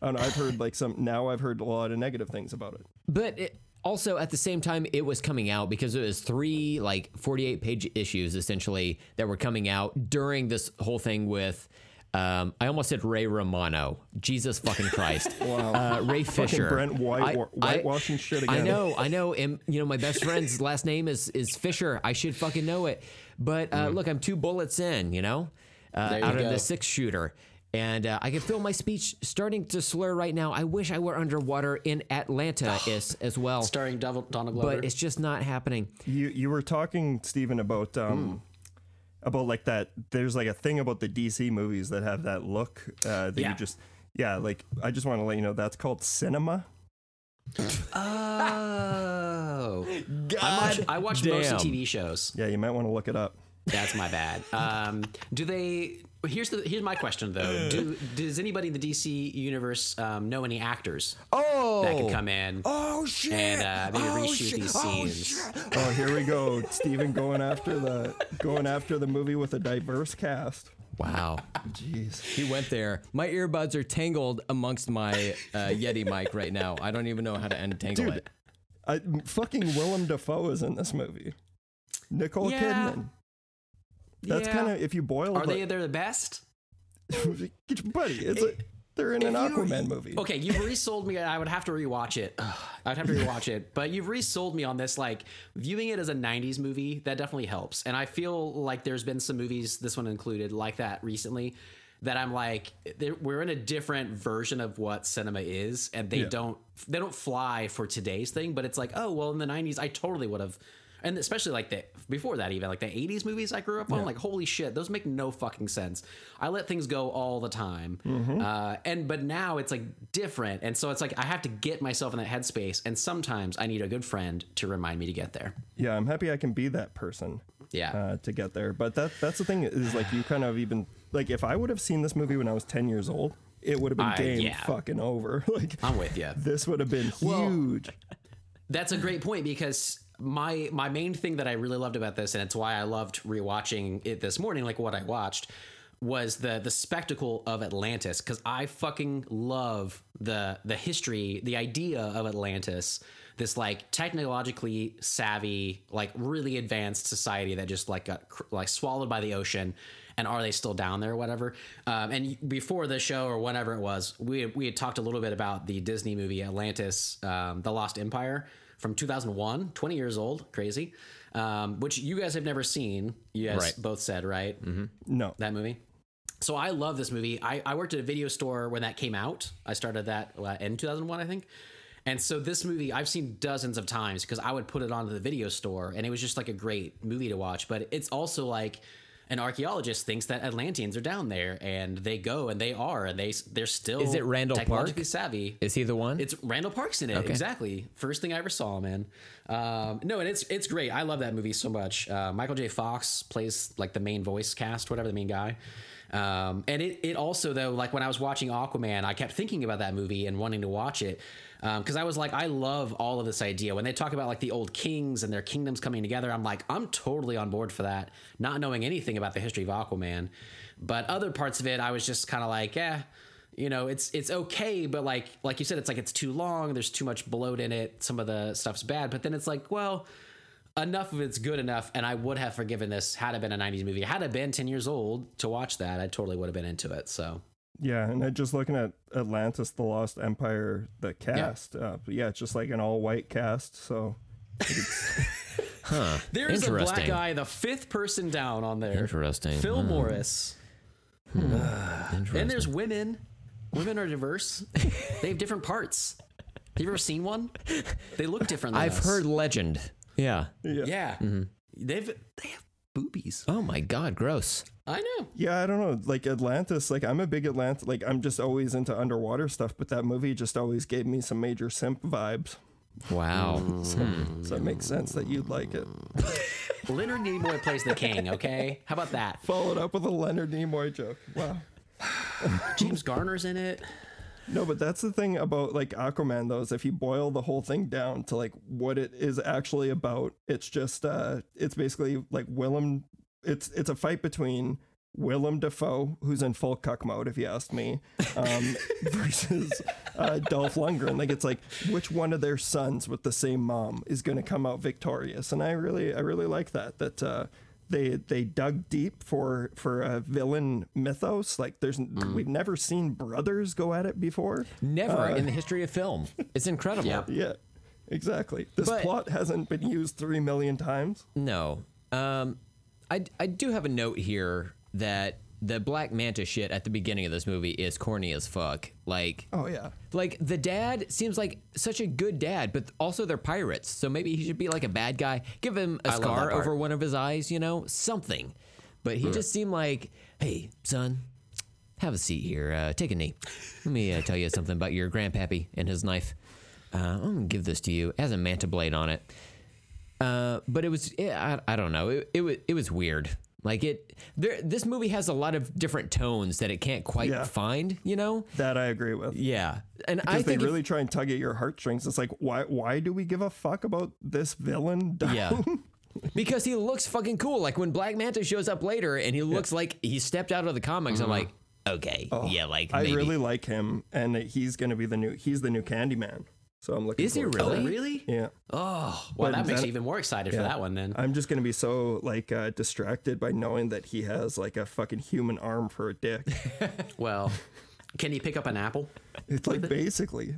and I've heard like some now. I've heard a lot of negative things about it. but it, also at the same time it was coming out because it was three like 48 page issues essentially that were coming out during this whole thing with um, I almost said Ray Romano. Jesus fucking Christ. Wow. Uh, Ray Fisher. Fucking Brent white, I- whitewashing shit again. I know, I know. And you know, my best friend's last name is is Fisher. I should fucking know it. But uh, look, I'm two bullets in. You know, uh, There you out of the six shooter. And uh, I can feel my speech starting to slur right now. I wish I were underwater in Atlanta is, as well, starring Donald, Donald Glover. but it's just not happening. You you were talking, Steven, about um about like that. There's like a thing about the DC movies that have that look uh, that Yeah. you just yeah. Like I just want to let you know that's called cinema. oh, I watch, I watch most damn. TV shows. Yeah, you might want to look it up. That's my bad. Um, do they? Here's the here's my question though. Do does anybody in the DC universe um, know any actors Oh, that could come in oh shit! and uh, maybe reshoot these scenes? Oh, here we go, Steven going after the going after the movie with a diverse cast. Wow, Jeez. he went there. My earbuds are tangled amongst my uh, Yeti mic right now. I don't even know how to untangle Dude. it. I, fucking Willem Dafoe is in this movie. Nicole Yeah. Kidman. That's Yeah. kind of if you boil Are it, they they're the best? buddy. It's a, they're in an if you- Aquaman movie. Okay, you've resold me. I would have to rewatch it. I'd have to rewatch it. But you've resold me on this. Like viewing it as a '90s movie, that definitely helps. And I feel like there's been some movies, this one included, like that recently, that I'm like, we're in a different version of what cinema is, and they Yeah. don't they don't fly for today's thing. But it's like, oh well, in the '90s, I totally would have. And especially like the before that, even like the '80s movies I grew up on, like holy shit, those make no fucking sense. I let things go all the time, uh, and but now it's like different, and so it's like I have to get myself in that headspace, and sometimes I need a good friend to remind me to get there. Yeah, I'm happy I can be that person. Yeah. Uh, to get there, but that that's the thing is like you kind of even like if I would have seen this movie when I was 10 years old, it would have been game yeah. fucking over. like I'm with you. this would have been huge. That's a great point because my my main thing that I really loved about this, and it's why I loved rewatching it this morning, like what I watched, was the the spectacle of Atlantis. Because I fucking love the the history, the idea of Atlantis. This like technologically savvy, like really advanced society that just like got cr- like swallowed by the ocean. And are they still down there or whatever? Um, and before the show or whatever it was, we we had talked a little bit about the Disney movie Atlantis, um, The Lost Empire from 2001, 20 years old, crazy, um, which you guys have never seen. You guys Right. both said, right? No. That movie. So I love this movie. I, I worked at a video store when that came out. I started that uh, in 2001, I think. And so this movie I've seen dozens of times because I would put it onto the video store and it was just like a great movie to watch. But it's also like an archaeologist thinks that Atlanteans are down there and they go and they are and they they're still Is it Randall technologically Park? savvy. Is he the one? It's Randall Park's in it. Exactly. First thing I ever saw, man. Um, no, and it's it's great. I love that movie so much. Uh, Michael J. Fox plays like the main voice cast, whatever the main guy. Um, and it it also though, like when I was watching Aquaman, I kept thinking about that movie and wanting to watch it. Because I was like, I love all of this idea. When they talk about like the old kings and their kingdoms coming together, I'm like, I'm totally on board for that. Not knowing anything about the history of Aquaman, but other parts of it, I was just kind of like, yeah, you know it's it's okay but like like you said it's like it's too long there's too much bloat in it some of the stuff's bad but then it's like well enough of it's good enough and i would have forgiven this had it been a 90s movie had it been 10 years old to watch that i totally would have been into it so Yeah, and just looking at Atlantis: The Lost Empire, the cast. Uh, yeah, it's just like an all-white cast. So huh. there is a black guy the fifth person down on there Interesting. phil Hmm. morris Interesting. and there's women women are diverse they have different parts have you ever seen one they look different than I've us. heard legend. Yeah. yeah mm-hmm. they've they have boobies Oh my god, gross. i know yeah, I don't know. Like Atlantis, like I'm a big Atlantis. Like I'm just always into underwater stuff, but that movie just always gave me some major simp vibes. Wow. Mm. Hmm. So it makes sense that you'd like it. Leonard Nimoy plays the king. Okay, how about that? Followed up with a Leonard Nimoy joke. Wow. James Garner's in it. No, but that's the thing about like Aquaman though, is if you boil the whole thing down to like what it is actually about, it's just uh it's basically like Willem it's it's a fight between Willem Dafoe, who's in full cuck mode, if you ask me, um, versus uh, Dolph Lundgren. Like it's like which one of their sons with the same mom is going to come out victorious, and I really I really like that that uh, they they dug deep for for a villain mythos. Like there's we've never seen brothers go at it before. Never in the history of film. It's incredible. Yep. Yeah, exactly. This But- plot hasn't been used three million times. No. Um, I, I do have a note here that the Black Manta shit at the beginning of this movie is corny as fuck. Like, Oh yeah. like the dad seems like such a good dad, but also they're pirates, so maybe he should be like a bad guy. Give him a scar over one of his eyes, you know, something. But he just seemed like, hey, son, have a seat here. Uh, take a knee. Let me uh, tell you something about your grandpappy and his knife. Uh, I'm gonna give this to you. It has a manta blade on it. Uh, but it was yeah, I, I don't know. It, it was it was weird. Like it, there. This movie has a lot of different tones that it can't quite Yeah. find. You know? That I agree with. Yeah. And I Because they think if- really try and tug at your heartstrings. It's like, why why do we give a fuck about this villain? Yeah. because he looks fucking cool. Like when Black Manta shows up later and he looks like he stepped out of the comics, I'm uh-huh. like, okay, oh, yeah, like I really like him, and he's gonna be the new. He's the new Candyman. So I'm looking. Is he really? Really? Yeah. Oh, well, But that makes me even more excited for that one then. I'm just gonna be so like uh, distracted by knowing that he has like a fucking human arm for a dick. Well, can he pick up an apple? It's like basically.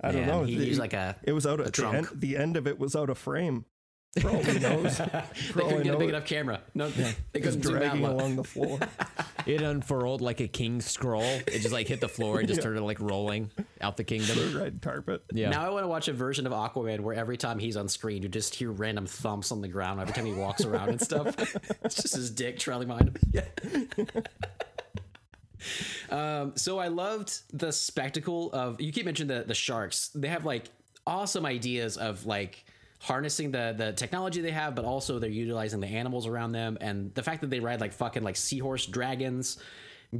I don't Man, know. he used like a- It was out of the end, the end of it was out of frame. For all he. They For all I couldn't get a know, big enough camera. No, they Just couldn't zoom out dragging along the floor. it unfurled like a king's scroll. It just like hit the floor and just started like rolling out the kingdom. red carpet. Yeah. Now I want to watch a version of Aquaman where every time he's on screen, you just hear random thumps on the ground every time he walks around and stuff. it's just his dick trailing behind him. Yeah. um, so I loved the spectacle of. You keep mentioning the the sharks. They have like awesome ideas of like harnessing the the technology they have, but also they're utilizing the animals around them. And the fact that they ride like fucking like seahorse dragons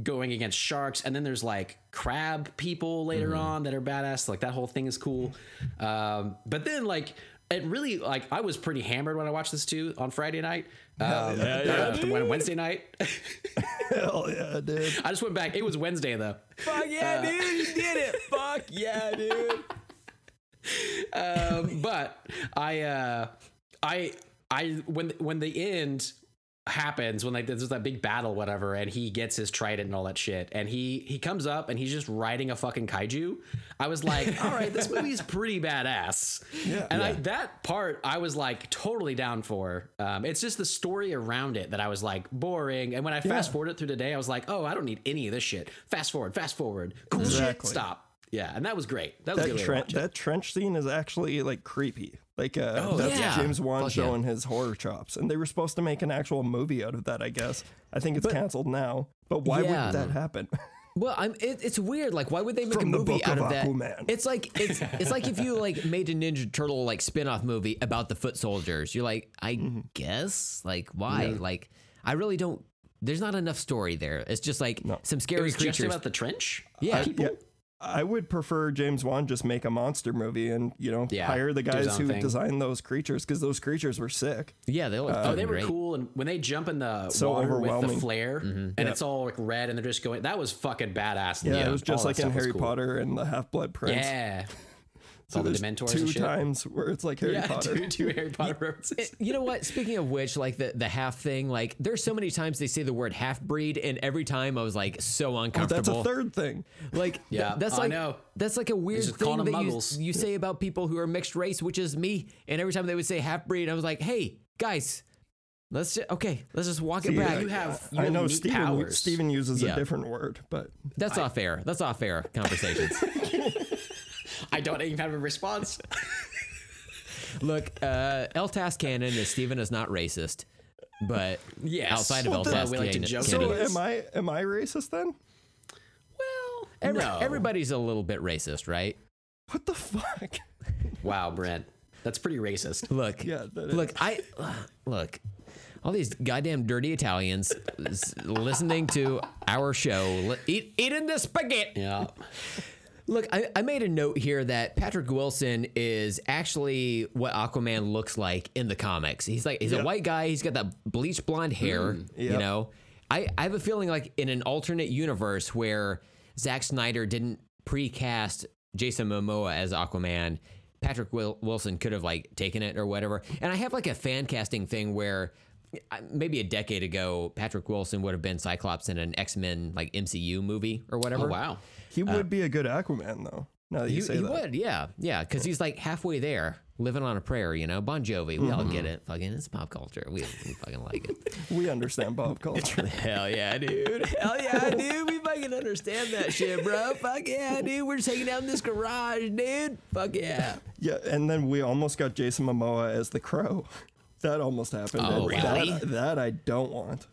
going against sharks and then there's like crab people later on that are badass like that whole thing is cool. Um, but then like it really like i was pretty hammered when i watched this too on friday night. Um, uh, when- wednesday night. Hell yeah, dude. i just went back. It was wednesday though. Fuck yeah, dude! You did it. Fuck yeah, dude. Um, but I, uh, I, I, when when the end happens, when like there's that big battle, whatever, and he gets his trident and all that shit, and he he comes up and he's just riding a fucking kaiju. I was like, all right, this movie's pretty badass. Yeah. and I that part I was like totally down for. Um, it's just the story around it that I was like boring. And when I fast forwarded through the day, I was like, oh, I don't need any of this shit. Fast forward, fast forward, cool shit, stop. Yeah, and that was great. That was That good trench, that trench scene is actually like creepy. Like uh, that's yeah. James Wan Fuck yeah. showing his horror chops, and they were supposed to make an actual movie out of that. I guess. I think it's canceled now. But why Yeah. would that happen? Well, I'm. It, it's weird. Like, why would they make From a the movie book out of of that? Aquaman. It's like it's it's like if you like made a Ninja Turtle like spin-off movie about the foot soldiers. You're like, I Mm-hmm. guess. Like, why? Like, I really don't. There's not enough story there. It's just like some It scary was just creatures. about the trench. yeah, yeah, I would prefer James Wan just make a monster movie and you know Yeah, hire the guys who thing. designed those creatures because those creatures were sick. yeah. They look uh, Oh, they were great. cool, and when they jump in the So water with the overwhelming. flare, mm-hmm. and it's all like red, and they're just going. That was fucking badass. Yeah, Yeah, it was just all like in Harry cool. Potter and the Half Blood Prince. Yeah, so all the Dementors two times where it's like Harry yeah, Potter. two, two Harry Potter references. You know what? Speaking of which, like the the half thing, like there's so many times they say the word half breed, and every time I was like so Oh, uncomfortable. that's a third thing. Like, th- Yeah, that's I like know. that's like a weird thing that you, you say about people who are mixed race, which is me. And every time they would say half breed, I was like, hey guys, let's just okay, let's just walk it back. I- you have you I have know unique Steven, powers. Steven uses Yeah. a different word, but That's off air. That's off air conversations. I don't even have a response. Look, uh, El Tas canon is Steven is not racist, but Yes. outside of Well, El then Tas we like to canon, so am I? Am I racist then? well, every- no. everybody's a little bit racist, right? What the fuck? Wow, Brent, that's pretty racist. Look, Yeah, that look, I look. All these goddamn dirty Italians listening to our show, eat, eating the spaghetti. Yeah, Look, I, I made a note here that Patrick Wilson is actually what Aquaman looks like in the comics. He's like he's a white guy. He's got that bleach blonde hair. Mm, you Yep. know, I, I have a feeling like in an alternate universe where Zack Snyder didn't precast Jason Momoa as Aquaman, Patrick Wil- Wilson could have like taken it or whatever. And I have like a fan casting thing where maybe a decade ago Patrick Wilson would have been Cyclops in an X Men like MCU movie or oh, whatever. oh wow. He would be a good Aquaman though. Now that you He, say he that. would, yeah, yeah, because he's like halfway there, living on a prayer. You know, Bon Jovi, we all Mm-hmm. get it. Fucking, it's pop culture. We, we fucking like it. We understand pop culture. Hell yeah, dude. Hell yeah, dude. We fucking understand that shit, bro. Fuck yeah, dude. We're just hanging out in this garage, dude. Fuck yeah. yeah, and then we almost got Jason Momoa as the Crow. That almost happened. Oh, really? That, that I don't want.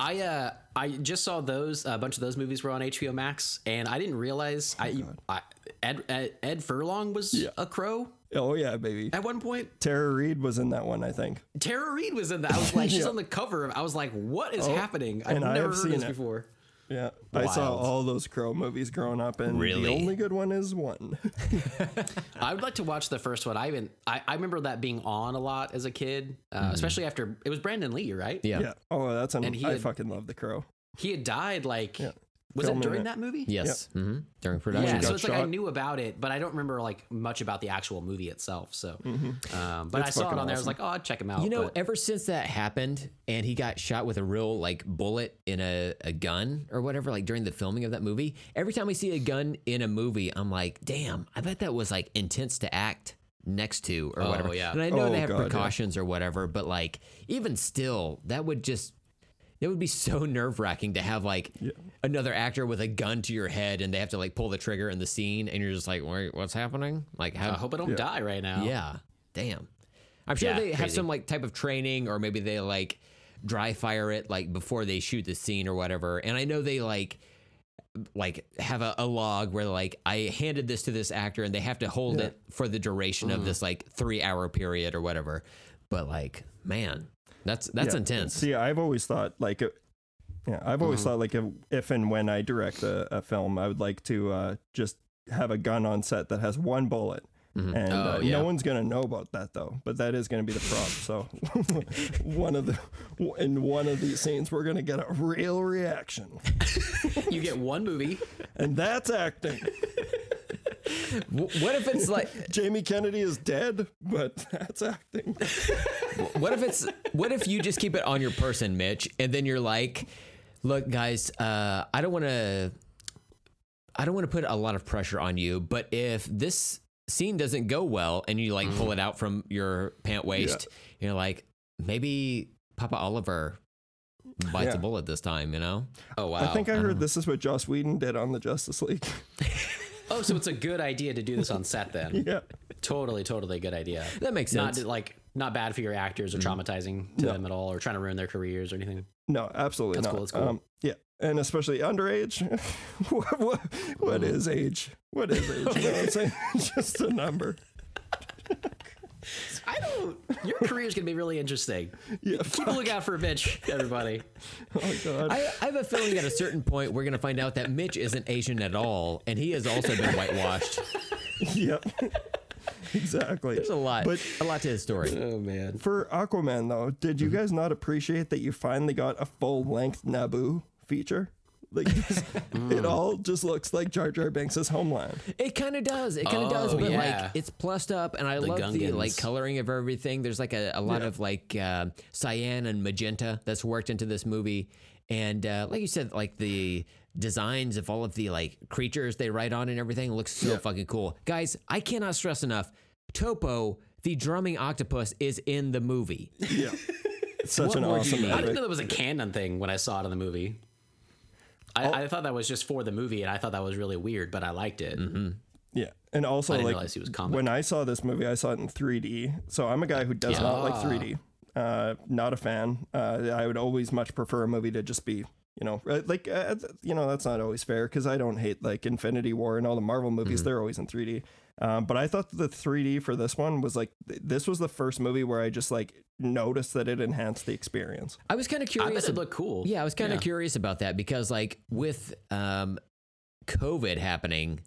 I uh I just saw those a bunch of those movies were on HBO Max, and I didn't realize I, I Ed, Ed Ed Furlong was a crow Oh yeah, baby. at one point. Tara Reid was in that one, I think. Tara Reid was in that. I was like, she's on the cover. I was like, what is happening? I've never have heard seen this it. before. Yeah, I saw all those Crow movies growing up, and Really? the only good one is one. I would like to watch the first one. I even I, I remember that being on a lot as a kid, uh, Mm-hmm. especially after it was Brandon Lee, right? Yeah. yeah. Oh, that's an. And he I had- fucking love the Crow. He had died like was it during it. that movie? Yes. hmm During Yeah, production. so got it's like I knew about it, but I don't remember like much about the actual movie itself. So, um, but It's I saw it fucking on there. I was like, oh, I'd check him out. You know, but- ever since that happened and he got shot with a real like bullet in a, a gun or whatever, like during the filming of that movie, every time I see a gun in a movie, I'm like, damn, I bet that was like intense to act next to or Oh, whatever. yeah. And I know Oh, they have God, yeah. precautions or whatever, but like even still, that would just It would be so nerve wracking to have like another actor with a gun to your head and they have to like pull the trigger in the scene and you're just like, Wait, what's happening? Like, how? I hope I don't die right now. Yeah. Damn. I'm sure Yeah, they have some like type of training or maybe they like dry fire it like before they shoot the scene or whatever. And I know they like like have a, a log where like I handed this to this actor and they have to hold Yeah. it for the duration Mm. of this like three hour period or whatever. But like, man, that's that's Yeah. intense. See, I've always thought like, yeah, I've always thought like if, if and when I direct a, a film, I would like to uh, just have a gun on set that has one bullet. And Oh, uh, yeah. no one's gonna know about that though, but that is gonna be the prop. So one of the in one of these scenes, we're gonna get a real reaction, You get one movie. and that's acting. W- what if it's like Jamie Kennedy is dead, but that's acting. what if it's what if you just keep it on your person, Mitch, and then you're like, look, guys, uh, I don't want to, I don't want to put a lot of pressure on you, but if this scene doesn't go well and you like pull it out from your pant waist, you're like, maybe Papa Oliver bites Yeah. a bullet this time, you know? Oh wow. I think I heard this is what Joss Whedon did on the Justice League. oh, so it's a good idea to do this on set then. yeah, Totally, totally good idea. That makes sense. Not like not bad for your actors or traumatizing to them at all, or trying to ruin their careers or anything. no, absolutely That's not. cool, that's cool. Um, yeah, and especially underage. what what, what is age? What is age? You know what I'm saying? Just a number. I don't. Your career's gonna be really interesting. Yeah. Keep a lookout for Mitch, everybody. Oh god. I, I have a feeling at a certain point we're gonna find out that Mitch isn't Asian at all, and he has also been whitewashed. yep. exactly. There's a lot, But a lot to his story. Oh man. for Aquaman though, did you Mm-hmm. guys not appreciate that you finally got a full length Naboo feature? Like Mm. it all just looks like Jar Jar Binks' homeland. It kind of does. It kind of does, Oh, but yeah. like it's plussed up, and I The love the like coloring of everything. There's like a, a lot Yeah. of like uh, cyan and magenta that's worked into this movie, and uh, like you said, like the designs of all of the like creatures they write on and everything looks so fucking cool, guys. I cannot stress enough. Topo, the drumming octopus, is in the movie. Yeah. Such What an more do you awesome need? I didn't know that was a canon thing when I saw it in the movie. I, I thought that was just for the movie, and I thought that was really weird, but I liked it. Yeah, and also I didn't like realize he was comic. when I saw this movie, I saw it in 3D. So I'm a guy who does not like 3D. Uh, not a fan. Uh, I would always much prefer a movie to just be, you know, uh, like uh, you know that's not always fair because I don't hate like Infinity War and all the Marvel movies. They're always in 3D. Um, but I thought the 3D for this one was like th- this was the first movie where I just like noticed that it enhanced the experience. I was kind of I curious. bet it looked cool. Yeah, I was kind of Yeah. curious about that because, like, with um, COVID happening,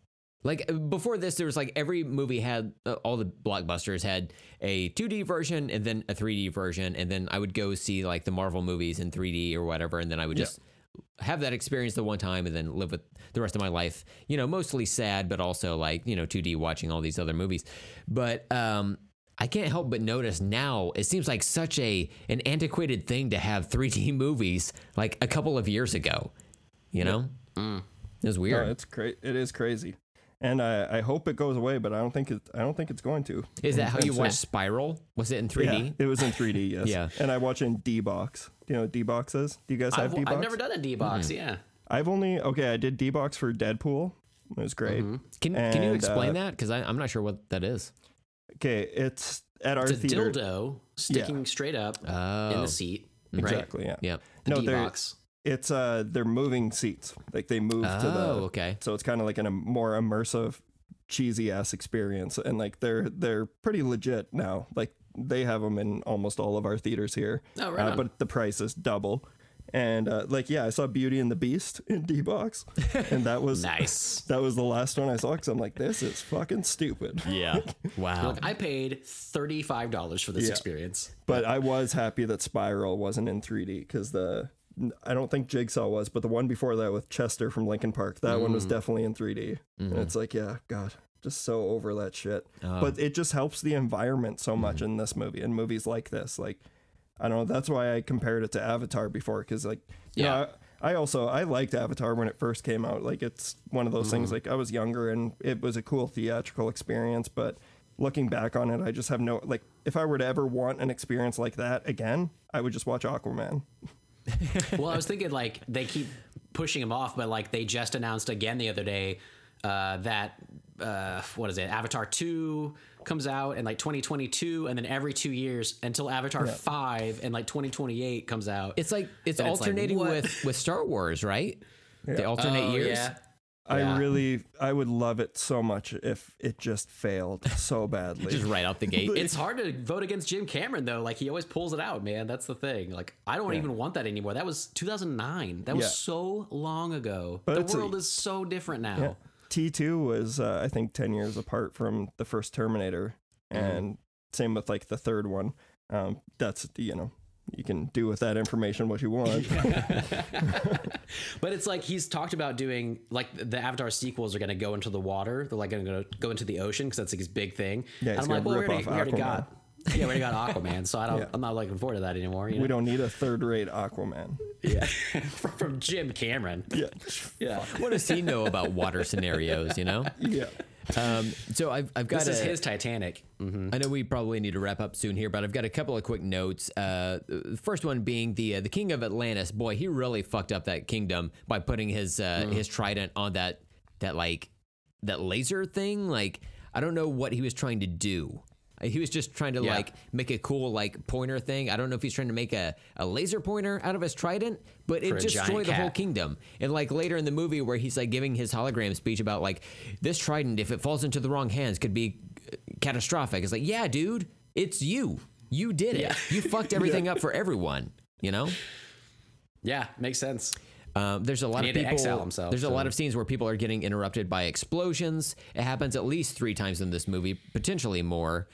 like uh, before this, there was like every movie had uh, all the blockbusters had a 2D version and then a 3D version, and then I would go see like the Marvel movies in 3D or whatever, and then I would just have that experience the one time and then live with the rest of my life. You know, mostly sad, but also like you know 2D watching all these other movies. But um, I can't help but notice now it seems like such a an antiquated thing to have 3D movies like a couple of years ago. You know, it was No, weird. it's great. It is crazy, and I, I hope it goes away, but I don't think it. I don't think it's going to. Is that how you And watch Spiral? Was it in 3D? it was in 3D. Yes. Yeah. And I watch in D box. Do you know what D box is? Do you guys have D box? I've never done a D box. Yeah. I've only okay. I did D box for Deadpool. It was great. Mm-hmm. Can Can you explain uh, that? Because I'm not sure what that is. Okay, it's at our It's a theater. dildo sticking straight up in Oh. the seat. Exactly. Yeah. Yeah. Right? No, The D box. It's uh they're moving seats. Like they move to the. Oh, okay. So it's kind of like an, a more immersive, cheesy ass experience, and like they're they're pretty legit now. Like they have them in almost all of our theaters here. Oh, right uh, but the price is double. And uh, like yeah, I saw Beauty and the Beast in D box, and that was Nice. That was the last one I saw because I'm like, this is fucking stupid. Yeah. Wow. Look, I paid thirty-five dollars for this Yeah. experience. But I was happy that Spiral wasn't in 3D because the I don't think Jigsaw was, but the one before that with Chester from Linkin Park, that one Mm. was definitely in 3D. Mm-hmm. And it's like, yeah, God, just so over that shit. Oh. But it just helps the environment so much Mm-hmm. in this movie and movies like this. Like, I don't know. That's why I compared it to Avatar before because, like, you Yeah. know, I, I also I liked Avatar when it first came out. Like, it's one of those things. Mm-hmm. Like, I was younger and it was a cool theatrical experience, but looking back on it, I just have no like. If I were to ever want an experience like that again, I would just watch Aquaman. well, I was thinking like they keep pushing him off, but like they just announced again the other day uh, that uh, what is it? Avatar two comes out in like 2022, and then every two years until Avatar five and like 2028 comes out. It's like it's And it's like, alternating with with Star Wars, right? They alternate Oh, years. Yeah. I really, I would love it so much if it just failed so badly. Just right out the gate. It's hard to vote against Jim Cameron though. Like he always pulls it out, man. That's the thing. Like I don't even want that anymore. That was 2009. That was Yeah. so long ago. But the it's a- world is so different now. Yeah. T2 was, uh, I think, 10 years apart from the first Terminator. Mm-hmm. And same with like the third one. Um, that's, you know, you can do with that information what you want. But it's like he's talked about doing like the Avatar sequels are going to go into the water. They're like going to go into the ocean because that's like his big thing. Yeah, And I'm like, well, we already, we already got. Yeah, we already got Aquaman, so I don't. Yeah. I'm not looking forward to that anymore. You know? we don't need a third rate Aquaman. Yeah, from, from Jim Cameron. Yeah. Yeah, what does he know about water scenarios? You know. Yeah. Um, so I've I've got this is a- his Titanic. I know we probably need to wrap up soon here, but I've got a couple of quick notes. Uh, the first one being the uh, the king of Atlantis. Boy, he really fucked up that kingdom by putting his uh, his trident on that that like that laser thing. Like I don't know what he was trying to do. He was just trying to Yeah. like make a cool like pointer thing. I don't know if he's trying to make a, a laser pointer out of his trident, but For it destroyed the whole kingdom. And like later in the movie where he's like giving his hologram speech about like this trident, if it falls into the wrong hands, could be uh, catastrophic. It's like, yeah, dude, it's you. You did it. Yeah. You fucked everything up for everyone. You know. Yeah, makes sense. Um, there's a lot of people. himself, there's a lot of scenes where people are getting interrupted by explosions. It happens at least three times in this movie, potentially more.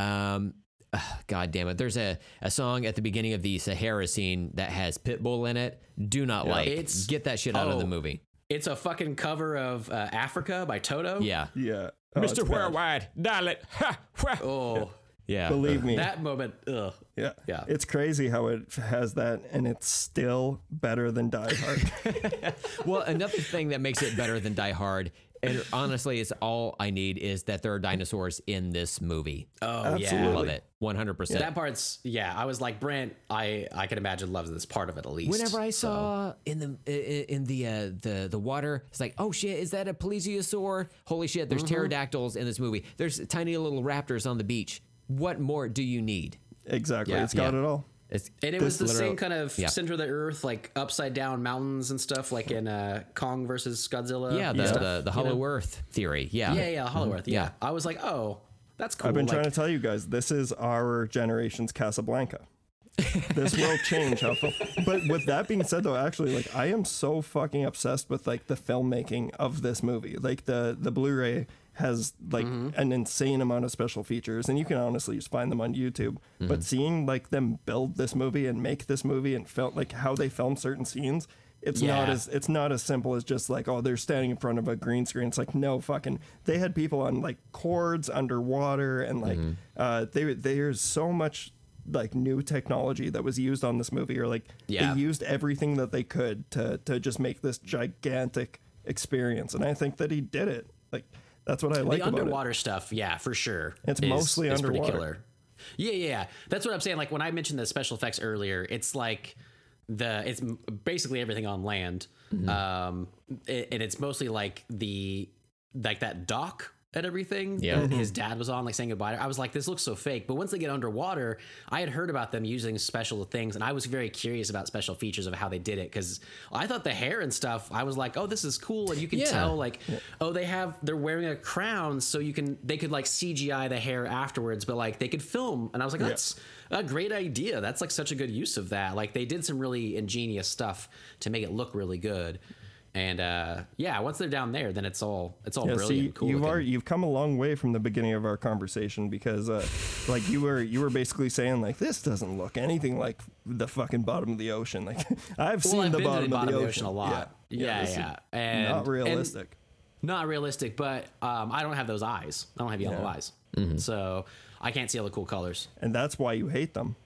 Um, God damn it! There's a, a song at the beginning of the Sahara scene that has Pitbull in it. Do not like. It's- Get that shit out of the oh. movie. It's a fucking cover of uh, Africa by Toto. Yeah. Yeah. Oh, it's bad. Worldwide, dial it. Ha, wha. Oh, Yeah. Believe me. that moment. Ugh. yeah. Yeah. It's crazy how it has that and it's still better than Die Hard. Well, another thing that makes it better than Die Hard, and honestly, it's all I need is that there are dinosaurs in this movie. Oh yeah. Absolutely. Love it, one hundred percent. That part's yeah. I was like Brent. I I can imagine loves this part of it at least. Whenever I So- saw in the in the uh, the the water, it's like, oh shit, is that a plesiosaur? Holy shit, there's Mm-hmm. pterodactyls in this movie. There's tiny little raptors on the beach. What more do you need? exactly. Yeah. It's got Yeah. it all. It's, and it was the this same kind of yeah. center of the earth, like upside down mountains and stuff, like in uh, Kong versus Godzilla. yeah, the, stuff, the, the you Hollow know? Earth theory. Yeah, Yeah, yeah, Hollow Earth. Yeah. Yeah. I was like, oh, that's cool. I've been like, trying to tell you guys, this is our generation's Casablanca. this will change how film. But with that being said, though, actually, like I am so fucking obsessed with like the filmmaking of this movie. Like the the Blu-ray has like mm-hmm. an insane amount of special features, and you can honestly just find them on YouTube. But mm-hmm. seeing like them build this movie and make this movie and felt like how they film certain scenes. It's not as it's not as simple as just like oh they're standing in front of a green screen. It's like no fucking they had people on like cords underwater and like mm-hmm. uh they there's so much like new technology that was used on this movie or like Yeah. they used everything that they could to to just make this gigantic experience and I think that he did it. Like that's what I like the underwater stuff, yeah, for sure. It's is- mostly is underwater. Yeah, yeah, yeah. That's what I'm saying. Like when I mentioned the special effects earlier, it's like the it's basically everything on land, Mm-hmm. um, and it's mostly like the like that dock and everything. Yeah. that mm-hmm. his dad was on, like saying goodbye. I was like, this looks so fake. But once they get underwater, I had heard about them using special things, and I was very curious about special features of how they did it because I thought the hair and stuff. I was like, oh, this is cool, and you can Yeah. tell like oh they have they're wearing a crown so you can they could like cgi the hair afterwards but like they could film and i was like that's a great idea that's like such a good use of that like they did some really ingenious stuff to make it look really good and uh yeah once they're down there then it's all it's all Yeah, brilliant see, cool you've looking. already, you've come a long way from the beginning of our conversation because, uh, like you were you were basically saying like this doesn't look anything like the fucking bottom of the ocean. Like I've well, seen I've the bottom, the bottom of the ocean a lot Yeah, yeah this is yeah, and not and- realistic. not realistic but um i don't have those eyes i don't have yellow Yeah. eyes so i can't see all the cool colors and that's why you hate them.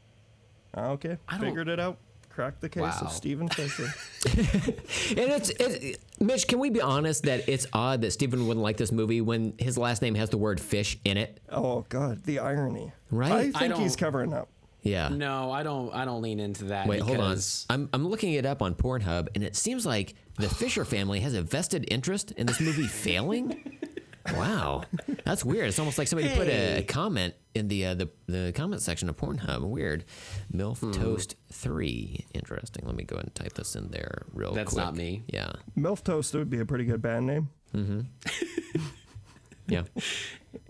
Okay, don't- figured it out. Cracked the case Wow. of Steven Fisher. And it's, it's Mitch. Can we be honest that it's odd that Steven wouldn't like this movie when his last name has the word fish in it? oh God, the irony. Right? I I think he's covering up. Yeah. No, I don't. I don't lean into that. Wait, hold on. I'm I'm looking it up on Pornhub, and it seems like the Fisher family has a vested interest in this movie failing. Wow, that's weird. It's almost like somebody put a, a comment in the uh, the the comment section of Pornhub. Weird. Milf Hmm. Toast three. Interesting. Let me go ahead and type this in there real quick. That's not me. Yeah. MILF Toast would be a pretty good band name. Mm-hmm. yeah.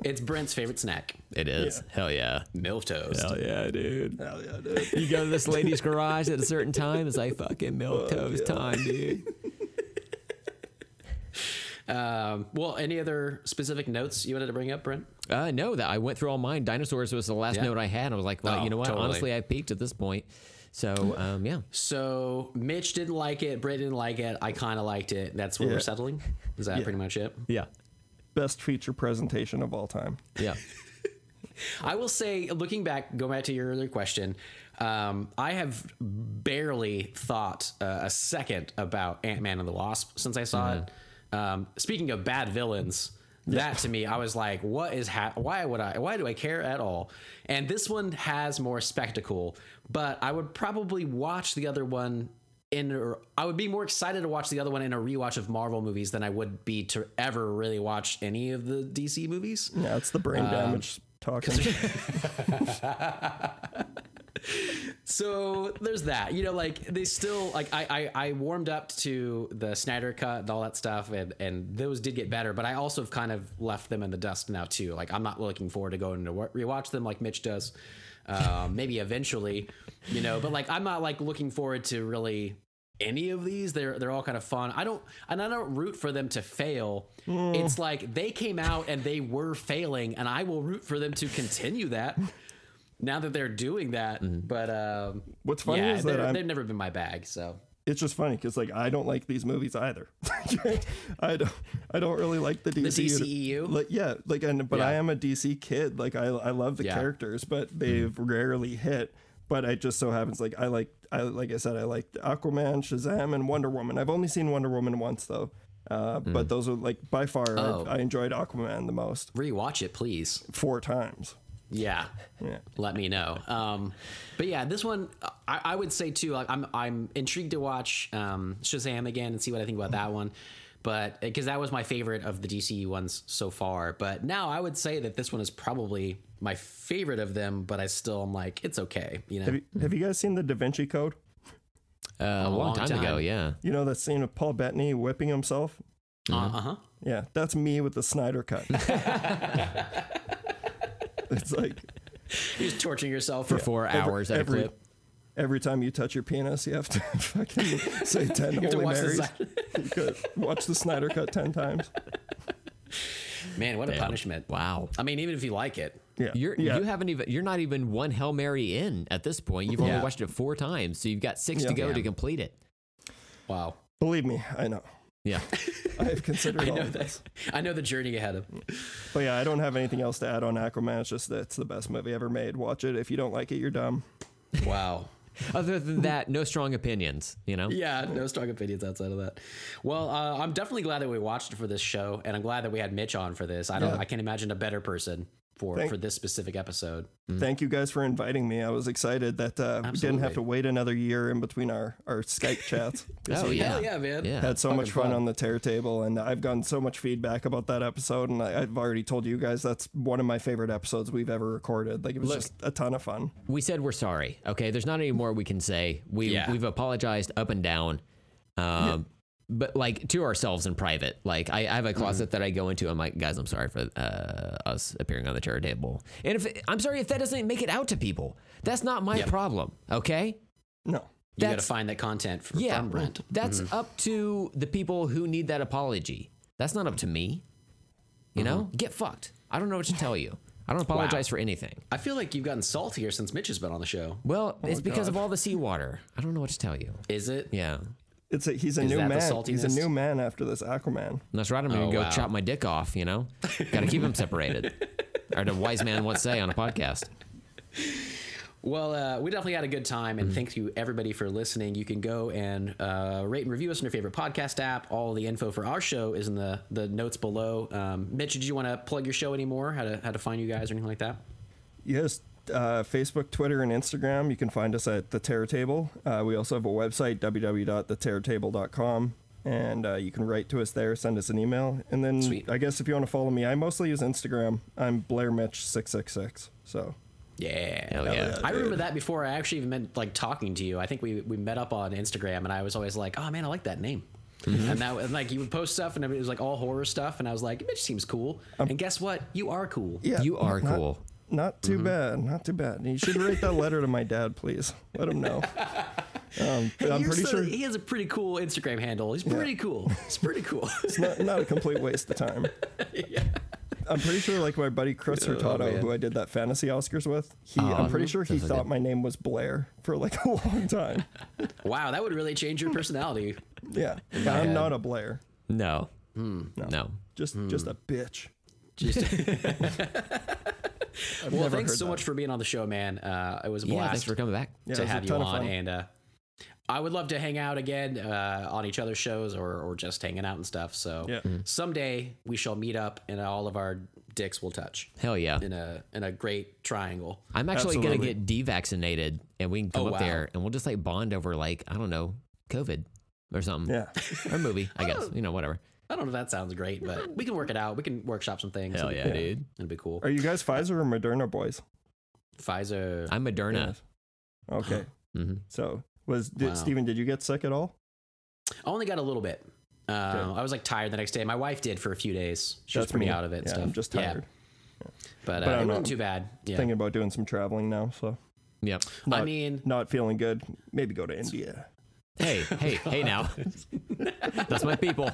It's Brent's favorite snack, It is. Hell yeah. milk toast. Hell yeah, dude. Hell yeah, dude. You go to this lady's garage at a certain time. It's like fucking milk toast time, dude. Um, well, any other specific notes you wanted to bring up, Brent? Uh, no, that I went through all mine. Dinosaurs was the last Yeah. note I had. I was like, well, Oh, you know what? totally. Honestly, I peaked at this point. So, um, yeah. So Mitch didn't like it. Brent didn't like it. I kind of liked it. That's where Yeah. we're settling. Is that Yeah. pretty much it? Yeah. Best feature presentation of all time. Yeah. I will say, looking back, go back to your earlier question. Um, I have barely thought uh, a second about Ant Man and the Wasp since I saw it. Um, speaking of bad villains, that to me, I was like, "What is ha- Why would I? Why do I care at all?" And this one has more spectacle, but I would probably watch the other one. In, I would be more excited to watch the other one in a rewatch of Marvel movies than I would be to ever really watch any of the DC movies. Yeah, it's the brain damage talking. so there's that you know like they still like I, I i warmed up to the snyder cut and all that stuff and and those did get better but i also have kind of left them in the dust now too. Like i'm not looking forward to going to wa- rewatch them like mitch does um, maybe eventually you know but like i'm not like looking forward to really any of these. They're they're all kind of fun. I don't and i don't root for them to fail. It's like they came out and they were failing and i will root for them to continue that now that they're doing that. But um, What's funny yeah, is that they're- I'm- they've never been my bag. So it's just funny because like I don't like these movies either. I don't. I don't really like the DC. DCEU? Like yeah, like and but I am a DC kid. Like I I love the Yeah. characters, but they've rarely hit. But it just so happens like I like I like I said I like Aquaman, Shazam, and Wonder Woman. I've only seen Wonder Woman once though. Uh, But those are like by far Oh. I, I enjoyed Aquaman the most rewatch it, please. four times. Yeah. Yeah. Let me know. Um, but yeah, this one I, I would say too. Like, I'm I'm intrigued to watch um, Shazam again and see what I think about that one. But because that was my favorite of the DCU ones so far. But now I would say that this one is probably my favorite of them. But I still am like it's okay. You know. Have you, have you guys seen the Da Vinci Code? Uh, a long, long time, time. ago, yeah. You know that scene of Paul Bettany whipping himself? Uh huh. Yeah, that's me with the Snyder cut. it's like You're just torturing yourself For four every- hours at every- a clip. every time you touch your penis, you have to fucking say 10 have to Holy watch the Marys. You could watch the Snyder cut 10 times. Man, what a punishment. Wow. I mean, even if you like it. Yeah. You're yeah. you haven't even you're not even one Hail Mary in at this point. You've only Yeah. watched it four times, so you've got six to Yeah. go to complete it. Wow. Believe me, I know. Yeah. I have considered I all know of this. I know the journey ahead of. But yeah, I don't have anything else to add on Aquaman. It's just that it's the best movie ever made. Watch it. If you don't like it, you're dumb. Wow. Other than that, no strong opinions. You know. Yeah, no strong opinions outside of that. Well, uh, I'm definitely glad that we watched it for this show, and I'm glad that we had Mitch on for this. I don't. Yeah. I can't imagine a better person for Thank- for this specific episode. Thank you guys for inviting me. I was excited that uh, we didn't have to wait another year in between our, our Skype chats. 'Cause Oh yeah. Hell yeah, man. Yeah. Had so Fucking much fun, fun. on the tear table, and I've gotten so much feedback about that episode. And I, I've already told you guys that's one of my favorite episodes we've ever recorded. Like it was Look- just a ton of fun. we said we're sorry. Okay, there's not any more we can say. We Yeah. we've apologized up and down, um, but like to ourselves in private. Like I, I have a mm-hmm. closet that I go into. I'm like, guys, I'm sorry for uh, us appearing on the terror table, and if I'm sorry if that doesn't make it out to people. That's not my Yep. problem. Okay. No, You got to find that content for, Yeah, from Brent. that's mm-hmm. up to the people who need that apology. That's not up to me. You mm-hmm. know, get fucked. I don't know what to tell you. I don't apologize for anything. I feel like you've gotten saltier since Mitch has been on the show. Well, oh it's because God. of all the seawater. I don't know what to tell you. Is it? Yeah. It's a, he's a Is new that the man. He's a saltiness? new man after this Aquaman. That's right. I'm gonna Oh, go wow. chop my dick off. You know, got to keep them separated. or the wise man once say on a podcast. Well, uh, we definitely had a good time, Mm-hmm. and thank you everybody for listening. You can go and uh, rate and review us on your favorite podcast app. All the info for our show is in the the notes below. Um, Mitch, did you want to plug your show anymore? How to how to find you guys or anything like that? Yes, uh, Facebook, Twitter, and Instagram. You can find us at the Terror Table. Uh, we also have a website, www.theterrortable.com. And uh, you can write to us there, send us an email. And then Sweet. I guess if you want to follow me, I mostly use Instagram. I'm Blair Mitch666. So Yeah. Hell yeah. I remember that before I actually even meant like talking to you. I think we, we met up on Instagram and I was always like, oh man, I like that name. And that and like you would post stuff and it was like all horror stuff and I was like, Mitch seems cool. and guess what? You are cool. yeah, You are not- cool. Not too mm-hmm. bad. Not too bad. You should write that letter to my dad, please. Let him know. Um, but I'm pretty so- sure he has a pretty cool Instagram handle. He's pretty cool. It's pretty cool. it's not, not a complete waste of time. I'm pretty sure, like my buddy Chris oh, Hurtado, man. who I did that fantasy Oscars with, he Oh, I'm uh-huh. pretty sure he thought good. my name was Blair for like a long time. wow, that would really change your personality. Yeah, I'm head. not a Blair, No. Hmm. No. just just hmm. a bitch. Just well, never thanks so that. much for being on the show, man. Uh, it was a Yeah, blast. thanks for coming back. Yeah, it to have you on, and uh, I would love to hang out again uh, on each other's shows or, or just hanging out and stuff. So Yeah. someday we shall meet up and all of our dicks will touch Hell yeah. in a in a great triangle. I'm actually Absolutely. gonna get devaccinated, and we can come Oh, up wow. there, and we'll just like bond over like I don't know, COVID or something. Yeah, Or a movie, I guess. You know, whatever. I don't know if that sounds great, but we can work it out. We can workshop some things. Hell It'd yeah, dude. It'd be cool. are you guys Pfizer or Moderna boys? Pfizer. I'm Moderna. Yes. Okay, hmm so was did, Wow. Steven, Did you get sick at all? I only got a little bit. Uh, I was like tired the next day. My wife did for a few days. She was pretty me. out of it. and Yeah, stuff. I'm just Yeah. tired. but, uh, But it I'm wasn't not too bad. Yeah. Thinking about doing some traveling now, so Yep. not, I mean, not feeling good. Maybe go to India. Hey, hey, hey now. That's my people.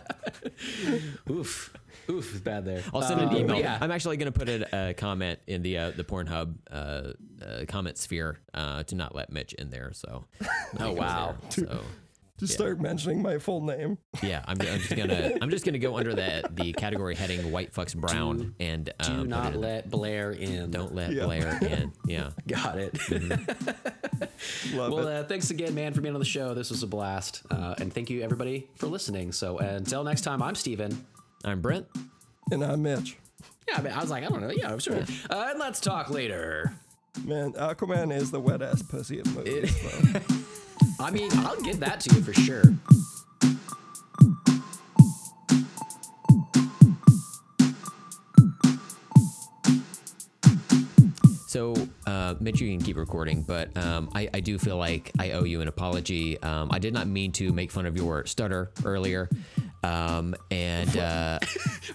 oof, oof, is bad there. I'll send an Uh, email. Yeah. I'm actually going to put a, a comment in the uh, the Pornhub uh, uh, comment sphere uh, to not let Mitch in there. So. Oh wow. So Just start mentioning my full name. yeah, I'm, I'm just gonna I'm just gonna go under the the category heading white fucks brown and uh, Do put not it in- let Blair in. don't let Yeah. Blair in. Yeah. Got it. Love well, it. uh, thanks again, man, for being on the show. This was a blast, uh, and thank you everybody for listening. So uh, until next time, I'm Steven. I'm Brent. And I'm Mitch. Yeah, I, mean, I was like, I don't know. Yeah, I'm sure. Uh, and let's talk later. Man, Aquaman is the wet ass pussy of movies. I mean, I'll give that to you for sure. So, uh, Mitch, you can keep recording, but um, I, I do feel like I owe you an apology. Um, I did not mean to make fun of your stutter earlier. Um, and, uh,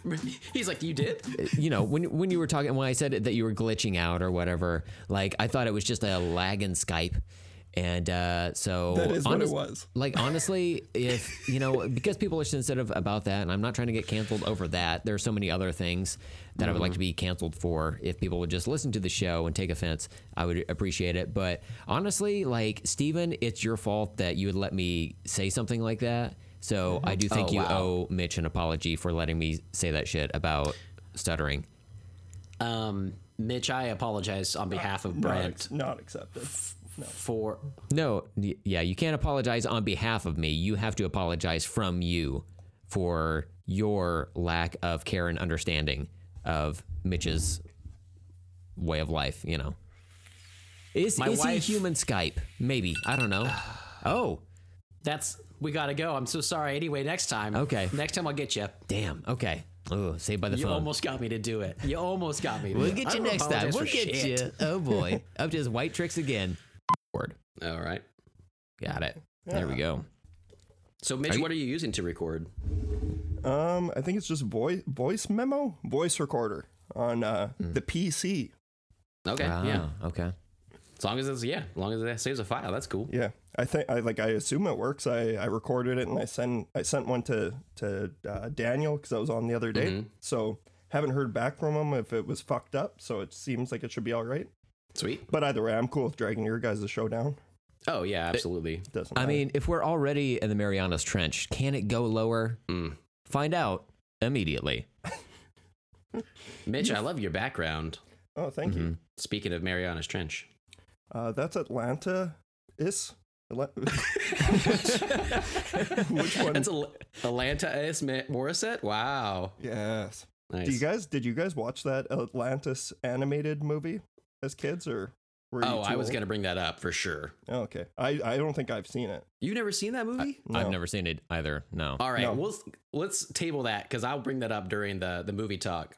He's like, you did? you know, when, when you were talking, when I said that you were glitching out or whatever, like I thought it was just a lag in Skype. And uh, so That is what it was. Like honestly, if you know, because people are sensitive about that, and I'm not trying to get canceled over that. There are so many other things that I would like to be canceled for. If people would just listen to the show and take offense, I would appreciate it. But honestly, like Steven, it's your fault that you would let me say something like that. So I do think Oh, you wow. owe Mitch an apology for letting me say that shit about stuttering. Um, Mitch, I apologize on behalf of Not, Brent ex- not accepted. for. No, y- yeah, you can't apologize on behalf of me. You have to apologize from you for your lack of care and understanding of Mitch's way of life, you know. Is, My is wife- he human Skype? Maybe. I don't know. Oh, That's. We gotta go. I'm so sorry. Anyway, next time. Okay. Next time I'll get you. damn. Okay. Oh, saved by the You phone. You almost got me to do it. You almost got me. To we'll do get I you next time. We'll get shit. you. Oh boy. Up to his white tricks again. Word. All right. Got it. There we go. So, Mitch, you- what are you using to record? Um, I think it's just voice voice memo, voice recorder on uh, the PC. Okay. Ah, yeah. Okay. As long as it's yeah, as long as it saves a file, that's cool. Yeah, I think I like I assume it works. I, I recorded it and I sent I sent one to to uh, Daniel because I was on the other day. So haven't heard back from him if it was fucked up. So it seems like it should be all right. Sweet. But either way, I'm cool with dragging your guys' show down. Oh yeah, absolutely. Doesn't I matter. mean, if we're already in the Marianas Trench, can it go lower? Mm. Find out immediately. Mitch, I love your background. oh, thank Mm-hmm. you. Speaking of Mariana's Trench. Uh, that's Atlanta. Is Atla- which one? That's Al- Atlanta S. Morissette. Wow. yes. Nice. Do you guys did you guys watch that Atlantis animated movie as kids or Were you Oh, I was old? gonna bring that up for sure. Oh, okay. I, I don't think I've seen it. You've never seen that movie? No. I've never seen it either. No. All right, No. we'll let's table that because I'll bring that up during the the movie talk.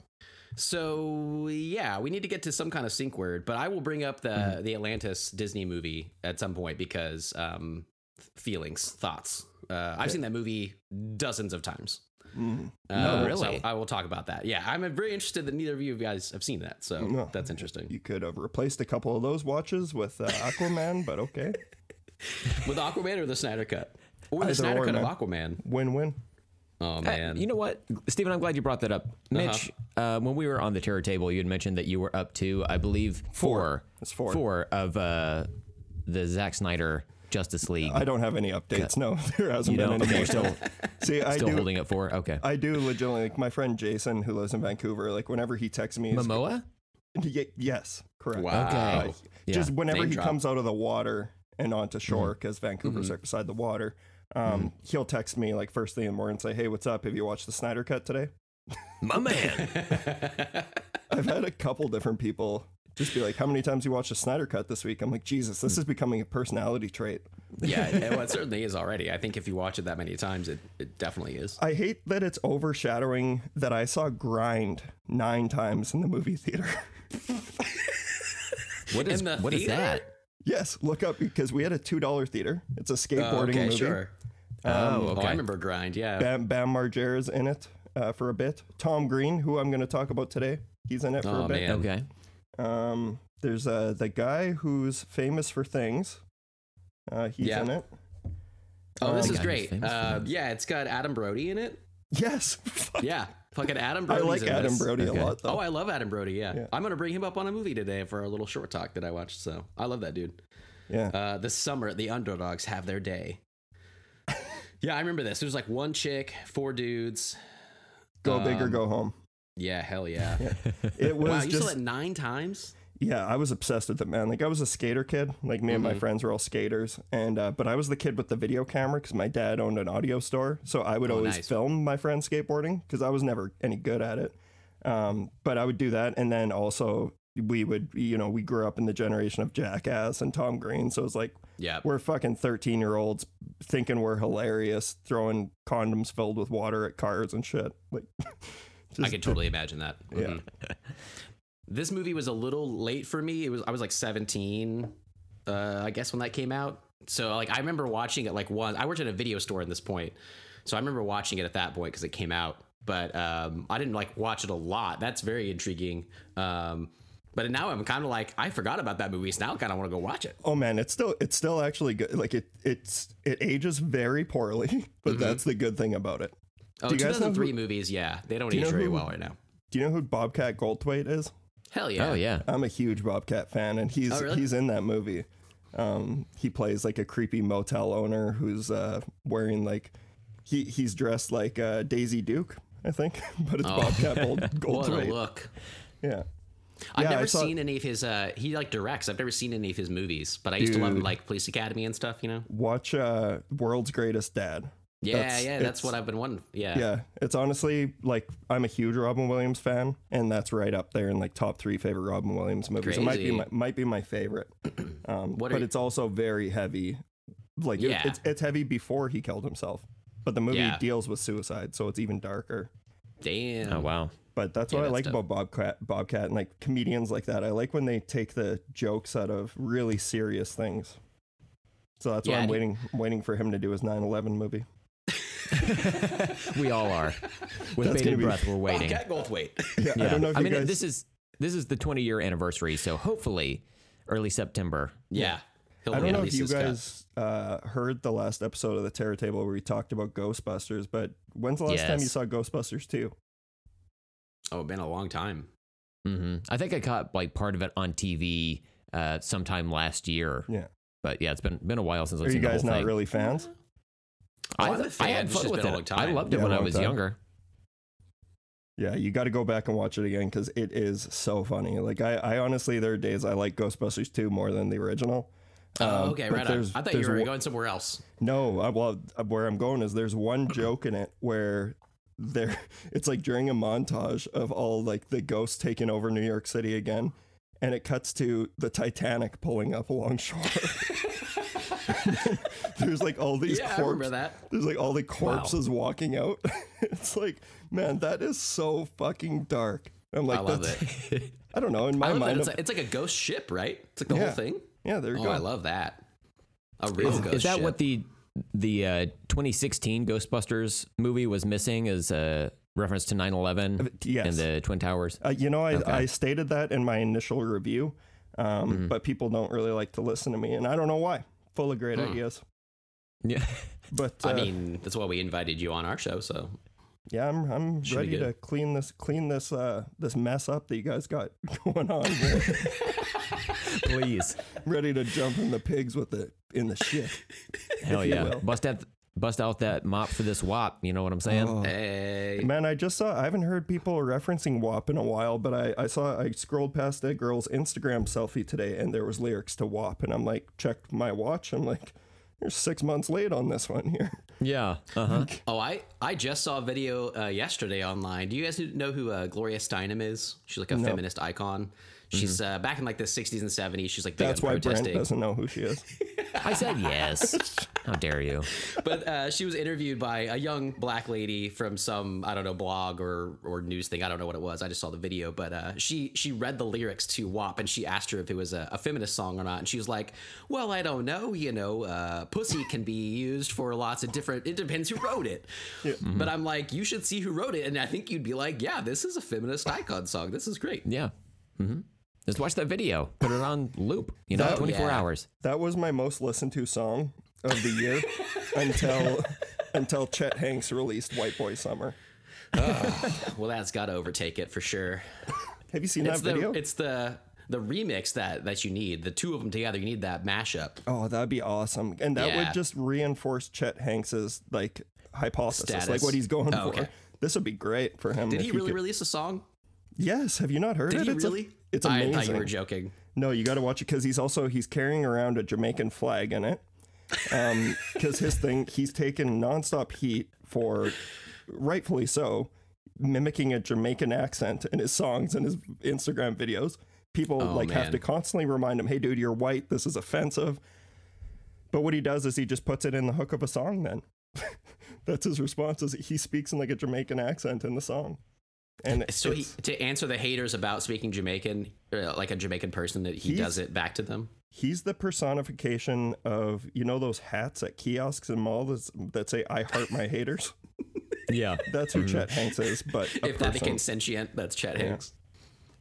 So yeah, we need to get to some kind of sync word, but I will bring up the Mm-hmm. the Atlantis Disney movie at some point because um, feelings, thoughts. Uh, I've seen that movie dozens of times. Mm. Uh, really? So I will talk about that. Yeah, I'm very interested that neither of you guys have seen that, so No. that's interesting. You could have replaced a couple of those watches with uh, Aquaman, but okay. With Aquaman or the Snyder Cut, or the Either Snyder or, Cut man. of Aquaman. Win win win. Oh Uh, man, you know what, Steven? I'm glad you brought that up. Mitch, uh, when we were on the terror table, you had mentioned that you were up to, I believe, four. It's four. Four of uh, the Zack Snyder Justice League. I don't have any updates. No, there hasn't You been don't? any Okay, more. you're See, I Still do. holding it for? Okay. I do legitimately like my friend Jason who lives in Vancouver. Like whenever he texts me, he's- Momoa? Ye- yes, correct. wow. Okay. Yeah. Just whenever Name he drop. comes out of the water and onto shore, because Vancouver's right beside the water, um, he'll text me like first thing in the morning and say, "Hey, what's up? Have you watched the Snyder Cut today?" My man. I've had a couple different people just be like, "How many times you watched the Snyder Cut this week?" I'm like, Jesus, this is becoming a personality trait. yeah, it, well, it certainly is already. I think if you watch it that many times, it, it definitely is. I hate that it's overshadowing that I saw Grind nine times in the movie theater. What is In the what is theater? that? Yes, look up because we had a two dollar theater. It's a skateboarding okay, movie. sure. oh, Oh, okay. I remember Grind. Yeah. Bam, Bam Margera's in it uh, for a bit. Tom Green, who I'm going to talk about today, he's in it for Oh, a bit. man. Okay. Um, there's uh, the guy who's famous for things. Uh, he's Yeah. in it. oh, this is great. Uh, yeah, it's got Adam Brody in it. Yes, Yeah, fucking Adam Brody. I like Adam Brody Okay. a lot Oh. I love Adam Brody. Yeah. Yeah. I'm gonna bring him up on a movie today for a little short talk that I watched. So I love that dude. yeah, Uh, this summer, the underdogs have their day. yeah, I remember this. There's like one chick, four dudes. go big or um, go home. Yeah, hell yeah. It was wow, you just saw it nine times? Yeah. I was obsessed with it, man. Like I was a skater kid. Like me and Mm-hmm. my friends were all skaters, and uh, but I was the kid with the video camera because my dad owned an audio store, so I would Oh, always nice. film my friends skateboarding because I was never any good at it. Um, but I would do that, and then also we would, you know, we grew up in the generation of Jackass and Tom Green, so it was like Yeah. we're fucking 13 year olds thinking we're hilarious, throwing condoms filled with water at cars and shit. Like, I just- can totally imagine that. Yeah. Mhm. this movie was a little late for me. It was I was like 17, uh, I guess when that came out. So like I remember watching it like one. I worked at a video store at this point, so I remember watching it at that point because it came out. But um, I didn't like watch it a lot. That's very intriguing. Um, but now I'm kind of like I forgot about that movie. So now I kind of want to go watch it. oh man, it's still it's still actually good. Like it it's it ages very poorly, but that's the good thing about it. Oh, Do you guys know 2003 who- movies, yeah, they don't you age know very who- well right now. Do you know who Bobcat Goldthwait is? Hell yeah. Oh yeah. I'm a huge Bobcat fan, and he's Oh, really? he's in that movie. Um, he plays like a creepy motel owner who's uh, wearing like he he's dressed like uh, Daisy Duke, I think, but it's Bobcat Gold, What a Goldthwait. look. Yeah. I've Yeah, I never saw- seen any of his. Uh, he like directs. I've never seen any of his movies, but I used to love Dude. like Police Academy and stuff. You know. Watch uh, World's Greatest Dad. Yeah, That's- yeah, that's what I've been wanting. Yeah. Yeah, it's honestly like I'm a huge Robin Williams fan, and that's right up there in like top three favorite Robin Williams movies. It might be my, might be my favorite, um, What but you- it's also very heavy. Like it- it's it's heavy before he killed himself, but the movie Yeah. deals with suicide, so it's even darker. Damn. Oh wow. But that's Yeah, what I like dope. about Bobcat, Bobcat, and like comedians like that. I like when they take the jokes out of really serious things. So that's why I'm waiting, waiting for him to do his 9/11 movie. We all are. With That's bated be- breath, we're waiting. Cat Goldthwait. Yeah, I don't know if I you mean, guys. this is this is the 20 year anniversary, so hopefully early September. yeah. He'll I don't know if you guys uh, heard the last episode of the Terror Table where we talked about Ghostbusters, but when's the last time you saw Ghostbusters 2? Oh, it's been a long time. hmm I think I caught like part of it on TV uh, sometime last year. Yeah. But yeah, it's been been a while since I've Are you seen the guys whole not thing. really fans? I, I'm a I fan. had fun just with been a it. long time. I loved it Yeah, when I was time. younger. Yeah, you got to go back and watch it again because it is so funny. Like, I, I honestly, there are days I like Ghostbusters 2 more than the original. Oh, Um, okay, right on. I thought you there's were one- going somewhere else. No, I, well, uh, where I'm going is there's one joke in it where there, it's like during a montage of all like the ghosts taking over New York City again, and it cuts to the Titanic pulling up along shore. there's like all these Yeah, I corpses. remember that. There's like all the corpses walking out. it's like, man, that is so fucking dark. I'm like, I love that's, it. I don't know. In my love that. mind, It's like, it's like a ghost ship, right? It's like the Yeah. whole thing. yeah, there you Oh, go. I love that. A real ghost Is that ship. what the the uh, 2016 Ghostbusters movie was missing? As a reference to 9/11 yes. and the Twin Towers? Uh, you know, I, Okay. I stated that in my initial review, um, Mm-hmm. but people don't really like to listen to me, and I don't know why. Full of great ideas, Yeah. but uh, I mean, that's why we invited you on our show. So yeah, I'm I'm Should ready to clean this clean this uh, this mess up that you guys got going on. Please. ready to jump in the pigs with the in the shit. Hell yeah. Bust out bust out that mop for this wop. You know what I'm saying? Oh. hey, Man, I just saw. I haven't heard people referencing WAP in a while, but I, I saw. I scrolled past a girl's Instagram selfie today, and there was lyrics to WAP, and I'm like, checked my watch. I'm like, you're six months late on this one here. Yeah. Uh-huh. oh, I I just saw a video uh, yesterday online. Do you guys know who uh, Gloria Steinem is? She's like a feminist icon. She's uh, back in like the 60s and 70s. She's like That's on why Brent doesn't know who she is. I said yes. How dare you? but uh, she was interviewed by a young black lady from some I don't know blog or or news thing. I don't know what it was. I just saw the video. But uh, she she read the lyrics to WAP and she asked her if it was a, a feminist song or not. And she was like, "Well, I don't know. You know, uh, pussy can be used for lots of different. It depends who wrote it." But I'm like, you should see who wrote it, and I think you'd be like, "Yeah, this is a feminist icon song. This is great." Yeah. Mm-hmm. Just watch that video. Put it on loop. You know, 24 yeah. hours. That was my most listened to song of the year until until Chet Hanks released White Boy Summer. Ah, well, that's got to overtake it for sure. Have you seen It's that video? the it's the the remix that that you need. The two of them together, you need that mashup. oh, that'd be awesome, and that Yeah. would just reinforce Chet Hanks's like hypothesis, like what he's going Oh, for. okay. This would be great for him. Did if he really could- release a song? Yes. Have you not heard Did it? he it's a- it's I amazing. thought you were joking. No, you got to watch it because he's also he's carrying around a Jamaican flag in it. Um, because his thing, he's taken nonstop heat for, rightfully so, mimicking a Jamaican accent in his songs and his Instagram videos. People Oh, like have to constantly remind him, "Hey, dude, you're white. This is offensive." But what he does is he just puts it in the hook of a song. Then that's his response. Is he speaks in like a Jamaican accent in the song, and So he, to answer the haters about speaking Jamaican, uh, like a Jamaican person, that he does it back to them. He's the personification of you know those hats at kiosks and malls that say "I heart my haters." Yeah. That's who Chet Hanks is, but a If that person. became sentient, that's Chet Hanks.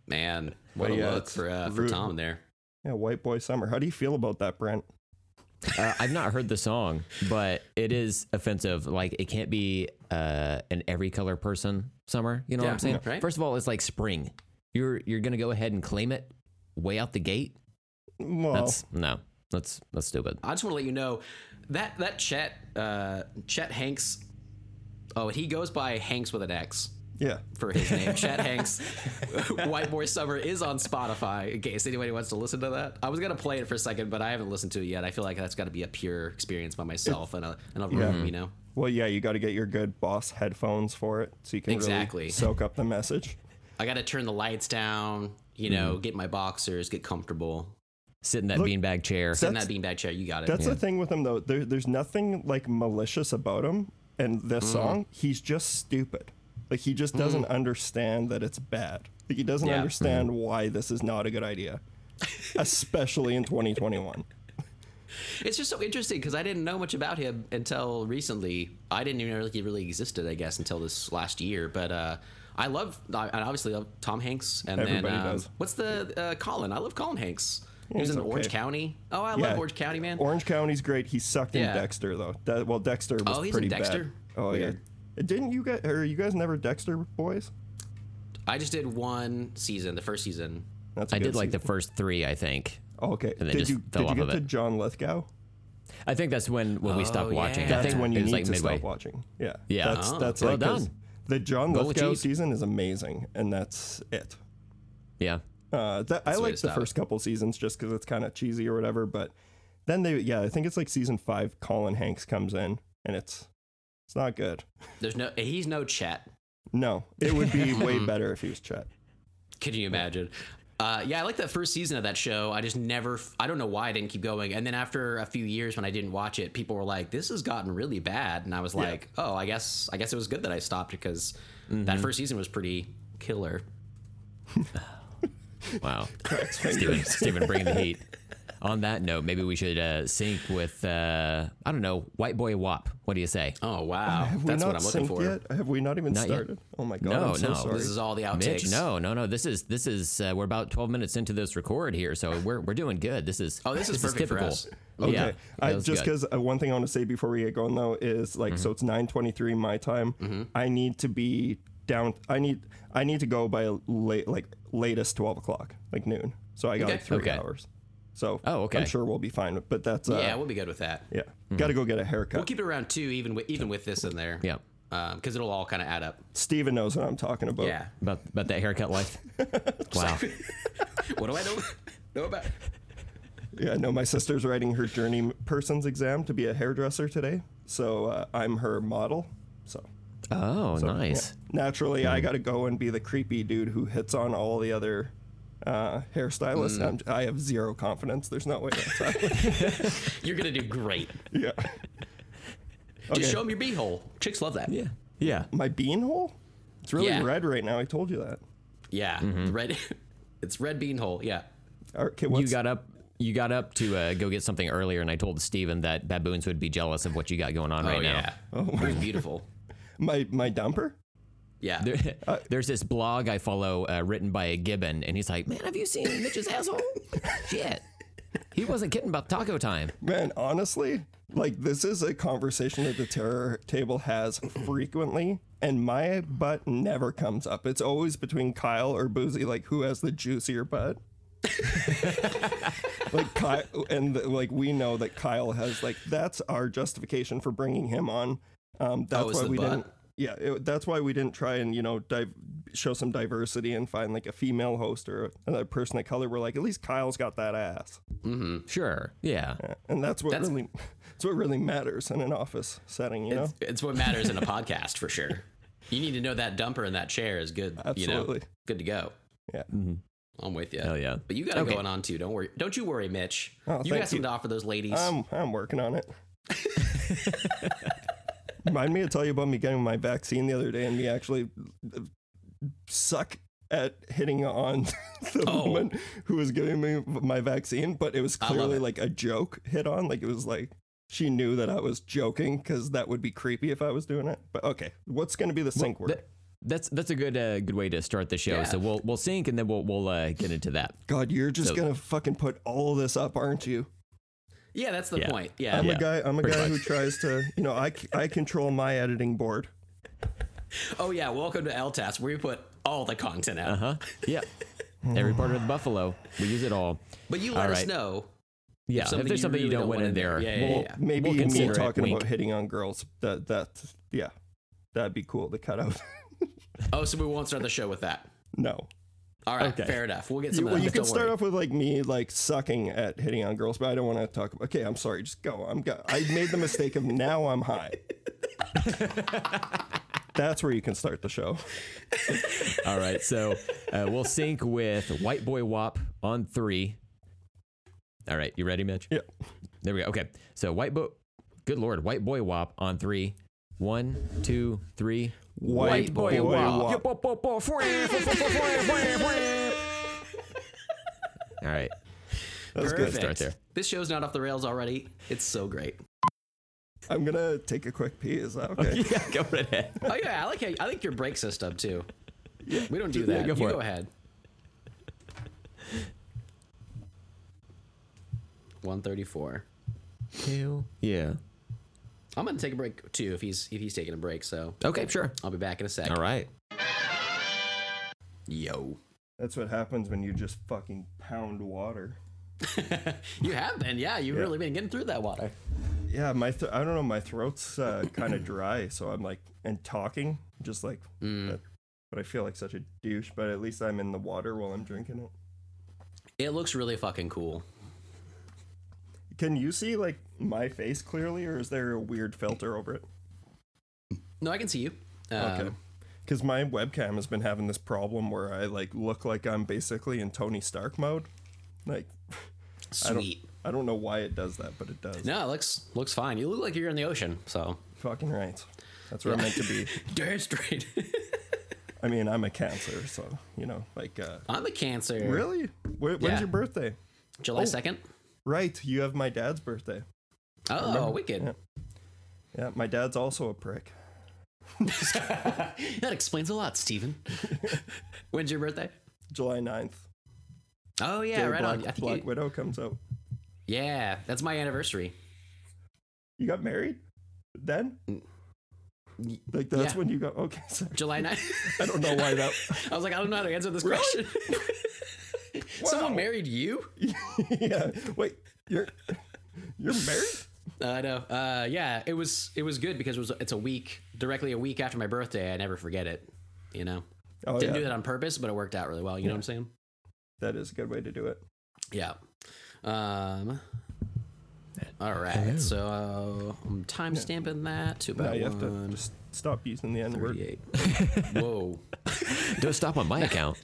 Man, what But a yeah, look for uh, for. Tom there. yeah, white boy summer. How do you feel about that, Brent? Uh, I've not heard the song, but it is offensive. Like it can't be uh, an every color person summer. You know what I'm saying? right. First of all, it's like spring. You're you're gonna go ahead and claim it way out the gate. Well, That's no. That's that's stupid. I just want to let you know that that Chet uh, Chet Hanks. Oh, he goes by Hanks with an X. yeah, for his name. Chet Hanks, White Boy Summer is on Spotify. In case anybody wants to listen to that, I was gonna play it for a second, but I haven't listened to it yet. I feel like that's got to be a pure experience by myself and a and a room, you know. well, yeah, you got to get your good boss headphones for it, so you can Exactly. really soak up the message. I got to turn the lights down, you know, get my boxers, get comfortable. Sit in that Look, beanbag chair. Sit in that beanbag chair. You got it. That's the thing with him, though. There, there's nothing like malicious about him. And this Mm. song, he's just stupid. Like he just doesn't understand that it's bad. Like he doesn't Yeah. Understand why this is not a good idea, especially in 2021. It's just so interesting because I didn't know much about him until recently. I didn't even know he really existed, I guess, until this last year. But uh, I love, I obviously love Tom Hanks. And Everybody then, um, does. what's the uh, Colin? I love Colin Hanks. He was he's in Orange. County. Oh, I Yeah. love Orange County, man. Orange County's great. He sucked in Yeah. Dexter though. De- well, Dexter was Oh, he's in pretty Dexter? bad. Oh Weird. yeah. Didn't you guys or you guys never Dexter boys? I just did one season, the first season. That's a I good did like the first three, I think. Oh, okay. then Did just you fell did you get of to it. John Lithgow? I think that's when when we stopped Oh, watching. yeah. I That's think when you need like to midway. stop watching. Yeah. Yeah. That's Oh, that's well like 'cause done. the John Goal Lithgow season is amazing, and that's it. Yeah. Uh, that, I like the stop first couple seasons just because it's kind of cheesy or whatever. But then they, yeah, I think it's like season five. Colin Hanks comes in, and it's it's not good. There's no, he's no Chet. No, it would be way better if he was Chet. Can you imagine? Uh, yeah, I like that first season of that show. I just never, I don't know why I didn't keep going. And then after a few years when I didn't watch it, people were like, "This has gotten really bad," and I was like, "Oh, I guess, I guess it was good that I stopped because that first season was pretty killer." Wow. Steven, Steven bringing the heat. On that note, maybe we should uh, sync with, uh, I don't know, White Boy Wop. What do you say? Oh wow, Have we that's not what I'm looking for. yet? Have we not even Not yet. started? Oh my god! No, I'm so no. sorry. This is all the outtakes. Mitch, no, no, no. This is this is uh, we're about twelve minutes into this record here, so we're we're doing good. This is Oh, this is perfect for typical. us. Okay. Yeah, I, just because uh, one thing I want to say before we get going though is like Mm-hmm. so it's 9:23 my time. I need to be down. I need I need to go by late like latest 12 o'clock like noon. So I got Okay. like three Okay. hours. So Oh, okay. I'm sure we'll be fine. But that's uh, yeah, we'll be good with that. yeah. Got to go get a haircut. We'll keep it around two, even with even with this in there. Yeah. because it'll all kind of add up. Steven knows what I'm talking about. Yeah. about about that haircut life. wow. what do I know know about? Yeah, no, my sister's writing her journey person's exam to be a hairdresser today. So uh, I'm her model. So Oh, nice. naturally, Hmm. I got to go and be the creepy dude who hits on all the other uh, hairstylists. I'm, I have zero confidence. There's no way that's. You're gonna do great. yeah. Just show them your beehole. Chicks love that. Yeah. Yeah. My bean hole? It's really Yeah. red right now. I told you that. Yeah, red. It's red beanhole. Yeah. All right, Okay, You got up. You got up to uh, go get something earlier, and I told Steven that baboons would be jealous of what you got going on right oh now. yeah. it was beautiful. my my dumper? Yeah. There, there's this blog I follow uh, written by a gibbon, and he's like, "Man, have you seen Mitch's asshole? Shit, he wasn't kidding about taco time." Man, honestly, like this is a conversation that the terror table has frequently, and my butt never comes up. It's always between Kyle or Boozy, like who has the juicier butt. like Kyle, and like we know that Kyle has like that's our justification for bringing him on. Um, that's Oh, why the we butt? didn't. Yeah, it, that's why we didn't try and you know dive, show some diversity and find like a female host or another person of color. We're like, at least Kyle's got that ass. Mm-hmm. Sure, yeah, Yeah, and that's what That's- really that's what really matters in an office setting, you know. It's, it's what matters in a podcast for sure. You need to know that dumper in that chair is good. You know, Absolutely. good to go. Yeah. Mm-hmm. I'm with you. Hell yeah. But you got it Okay. going on too. Don't worry. Don't you worry, Mitch. Oh, you thank got something you. to offer those ladies. I'm I'm working on it. Remind me to tell you about me getting my vaccine the other day and me actually uh, suck at hitting on the Oh. woman who was giving me my vaccine, but it was clearly it. like a joke hit on. Like it was like she knew that I was joking because that would be creepy if I was doing it. But okay, what's going to be the sync word? That- that's that's a good uh, good way to start the show. Yeah. So we'll we'll sync and then we'll we'll uh, get into that. God, you're just So- gonna fucking put all this up, aren't you? Yeah, that's the Yeah. point. Yeah. I'm Yeah, a guy. I'm a pretty guy who tries to, you know, I, I control my editing board. Oh yeah. Welcome to LTAS, where we put all the content out. Uh huh? Yeah. Every part of the buffalo, we use it all. But you let All us right. know. Yeah. If, something there's something you really don't don't want want in in there, there. Yeah, yeah, we'll, yeah. Maybe we'll me consider it. talking Wink. about hitting on girls. That that yeah, that'd be cool to cut out. Oh, so we won't start the show with that. no, All right, Okay. fair enough. We'll get some you, well, you can start worry. off with like me like sucking at hitting on girls, but I don't want to talk. about Okay, I'm sorry. Just go. I'm go. I made the mistake of now I'm high. That's where you can start the show. All right. So uh, we'll sync with White Boy Wop on three. All right. You ready, Mitch? Yeah. There we go. Okay. So White Boy, good Lord, White Boy Wop on three. One, two, three. White Boy Wop. All right. That was Perfect. good. Start there. This show's not off the rails already. It's so great. I'm gonna take a quick pee. Is that okay? Yeah, go right ahead. Oh yeah, I like how, I like your brake system too. Yeah, we don't do Yeah, that. go you for go it. ahead. One thirty-four. Hell yeah. I'm gonna take a break too if he's if he's taking a break. So Okay, sure. I'll be back in a sec. All right. Yo, That's what happens when you just fucking pound water. you have been, yeah. You've Yeah. really been getting through that water. Yeah, my th- I don't know. My throat's uh, kind of dry, so I'm like and talking just like. But, but I feel like such a douche. But at least I'm in the water while I'm drinking it. It looks really fucking cool. Can you see like my face clearly, or is there a weird filter over it? No, I can see you. Um, Okay. because my webcam has been having this problem where I like look like I'm basically in Tony Stark mode. Like, I don't, Sweet. I don't know why it does that, but it does. No, it looks looks fine. You look like you're in the ocean. So Fucking right. That's where I'm meant to be. dead straight. I mean, I'm a Cancer, so you know, like, uh, I'm a Cancer. really. Wh- When's Yeah. your birthday? July second. Right, you have my dad's birthday. Oh, wicked. Yeah. Yeah, my dad's also a prick. That explains a lot, Stephen. When's your birthday? July 9th. Oh yeah, Day right Black, on. I think Black you- Widow comes out. yeah, that's my anniversary. You got married? Then? Like that's yeah. when you go. Okay, sorry. July 9th. I don't know why that. I was like, I don't know how to answer this question. Someone Wow. married you? yeah. Wait, you're you're married? Uh, I know. Uh, yeah, it was it was good because it was it's a week directly a week after my birthday. I never forget it. You know, Oh didn't yeah, do that on purpose, but it worked out really well. You know what I'm saying? that is a good way to do it. Yeah. Um. All right. So I'm time stamping that to Now about you have to just stop using the N word. thirty-eight. Whoa. Don't stop on my account,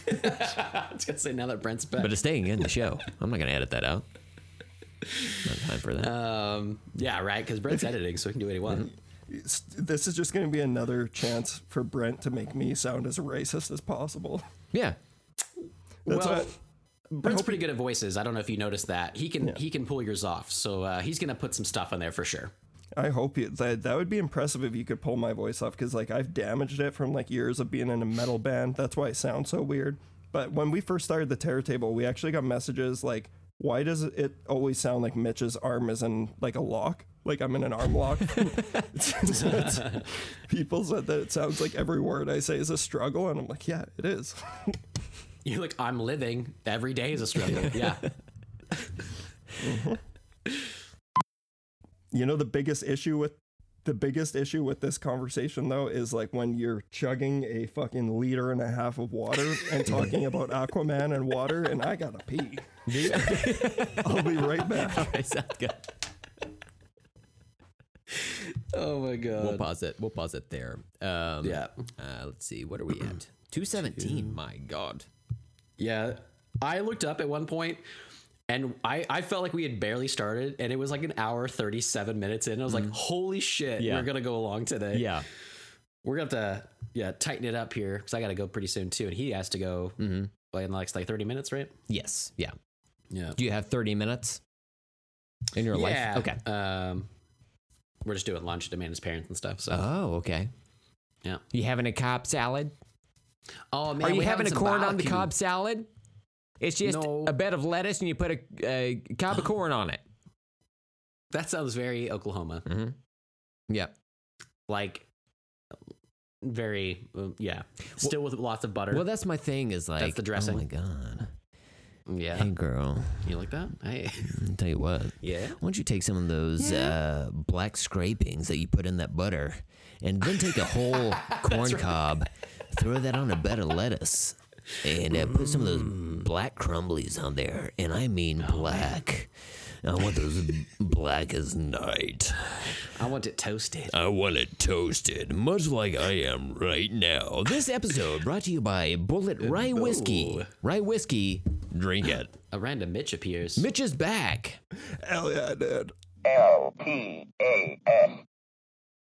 I was gonna say now that Brent's back. but it's staying in the show. I'm not gonna edit that out. Not time for that. um. Yeah. Right. Because Brent's editing, so he can do what he wants. This is just going to be another chance for Brent to make me sound as racist as possible. yeah. That's well, what- Brent's pretty good at voices. I don't know if you noticed that. He can he can pull yours off. So uh, he's gonna put some stuff on there for sure. I hope you, that that would be impressive if you could pull my voice off because like I've damaged it from like years of being in a metal band. That's why I sound so weird. But when we first started the Terror Table, we actually got messages like, "Why does it always sound like Mitch's arm is in like a lock? Like I'm in an arm lock." People said that it sounds like every word I say is a struggle, and I'm like, "Yeah, it is." You're like, I'm living. Every day is a struggle. Yeah. Mm-hmm. You know the biggest issue with the biggest issue with this conversation though is like when you're chugging a fucking liter and a half of water and talking about Aquaman and water and I gotta pee. I'll be right back. Okay, sounds good. oh my god. We'll pause it. We'll pause it there. Um, Yeah. Uh, let's see. What are we at? Two seventeen. My God. Yeah. I looked up at one point and I, I felt like we had barely started and it was like an hour 37 minutes in. I was like, holy shit, Yeah. we're to go along today. Yeah. We're to have to yeah, tighten it up here because I got to go pretty soon too. And he has to go Mhm. like in the next like 30 minutes, right? Yes. Yeah. Yeah. Do you have thirty minutes in your yeah. life? Okay. Um, we're just doing lunch to Amanda's parents and stuff. So, Oh, okay. yeah. You having a Cobb salad? Oh, man. Are you we having a corn on the. Cobb salad? It's just No. a bed of lettuce and you put a, a cob of corn on it. That sounds very Oklahoma. Mm-hmm. Yeah. Like, very, uh, yeah. Still with lots of butter. Well, that's my thing. Is like that's the dressing. Oh my god. yeah. Hey, girl. You like that? Hey. I'll tell you what. Yeah. Why don't you take some of those uh, black scrapings that you put in that butter, and then take a whole corn cob, throw that on a bed of lettuce, and uh, put some of those black crumblies on there, and I mean black. I want those black as night. I want it toasted. I want it toasted, much like I am right now. This episode brought to you by Bulleit Rye Whiskey. Ooh. Rye Whiskey, drink it. A random Mitch appears. Mitch is back. Hell yeah, dude. L P A S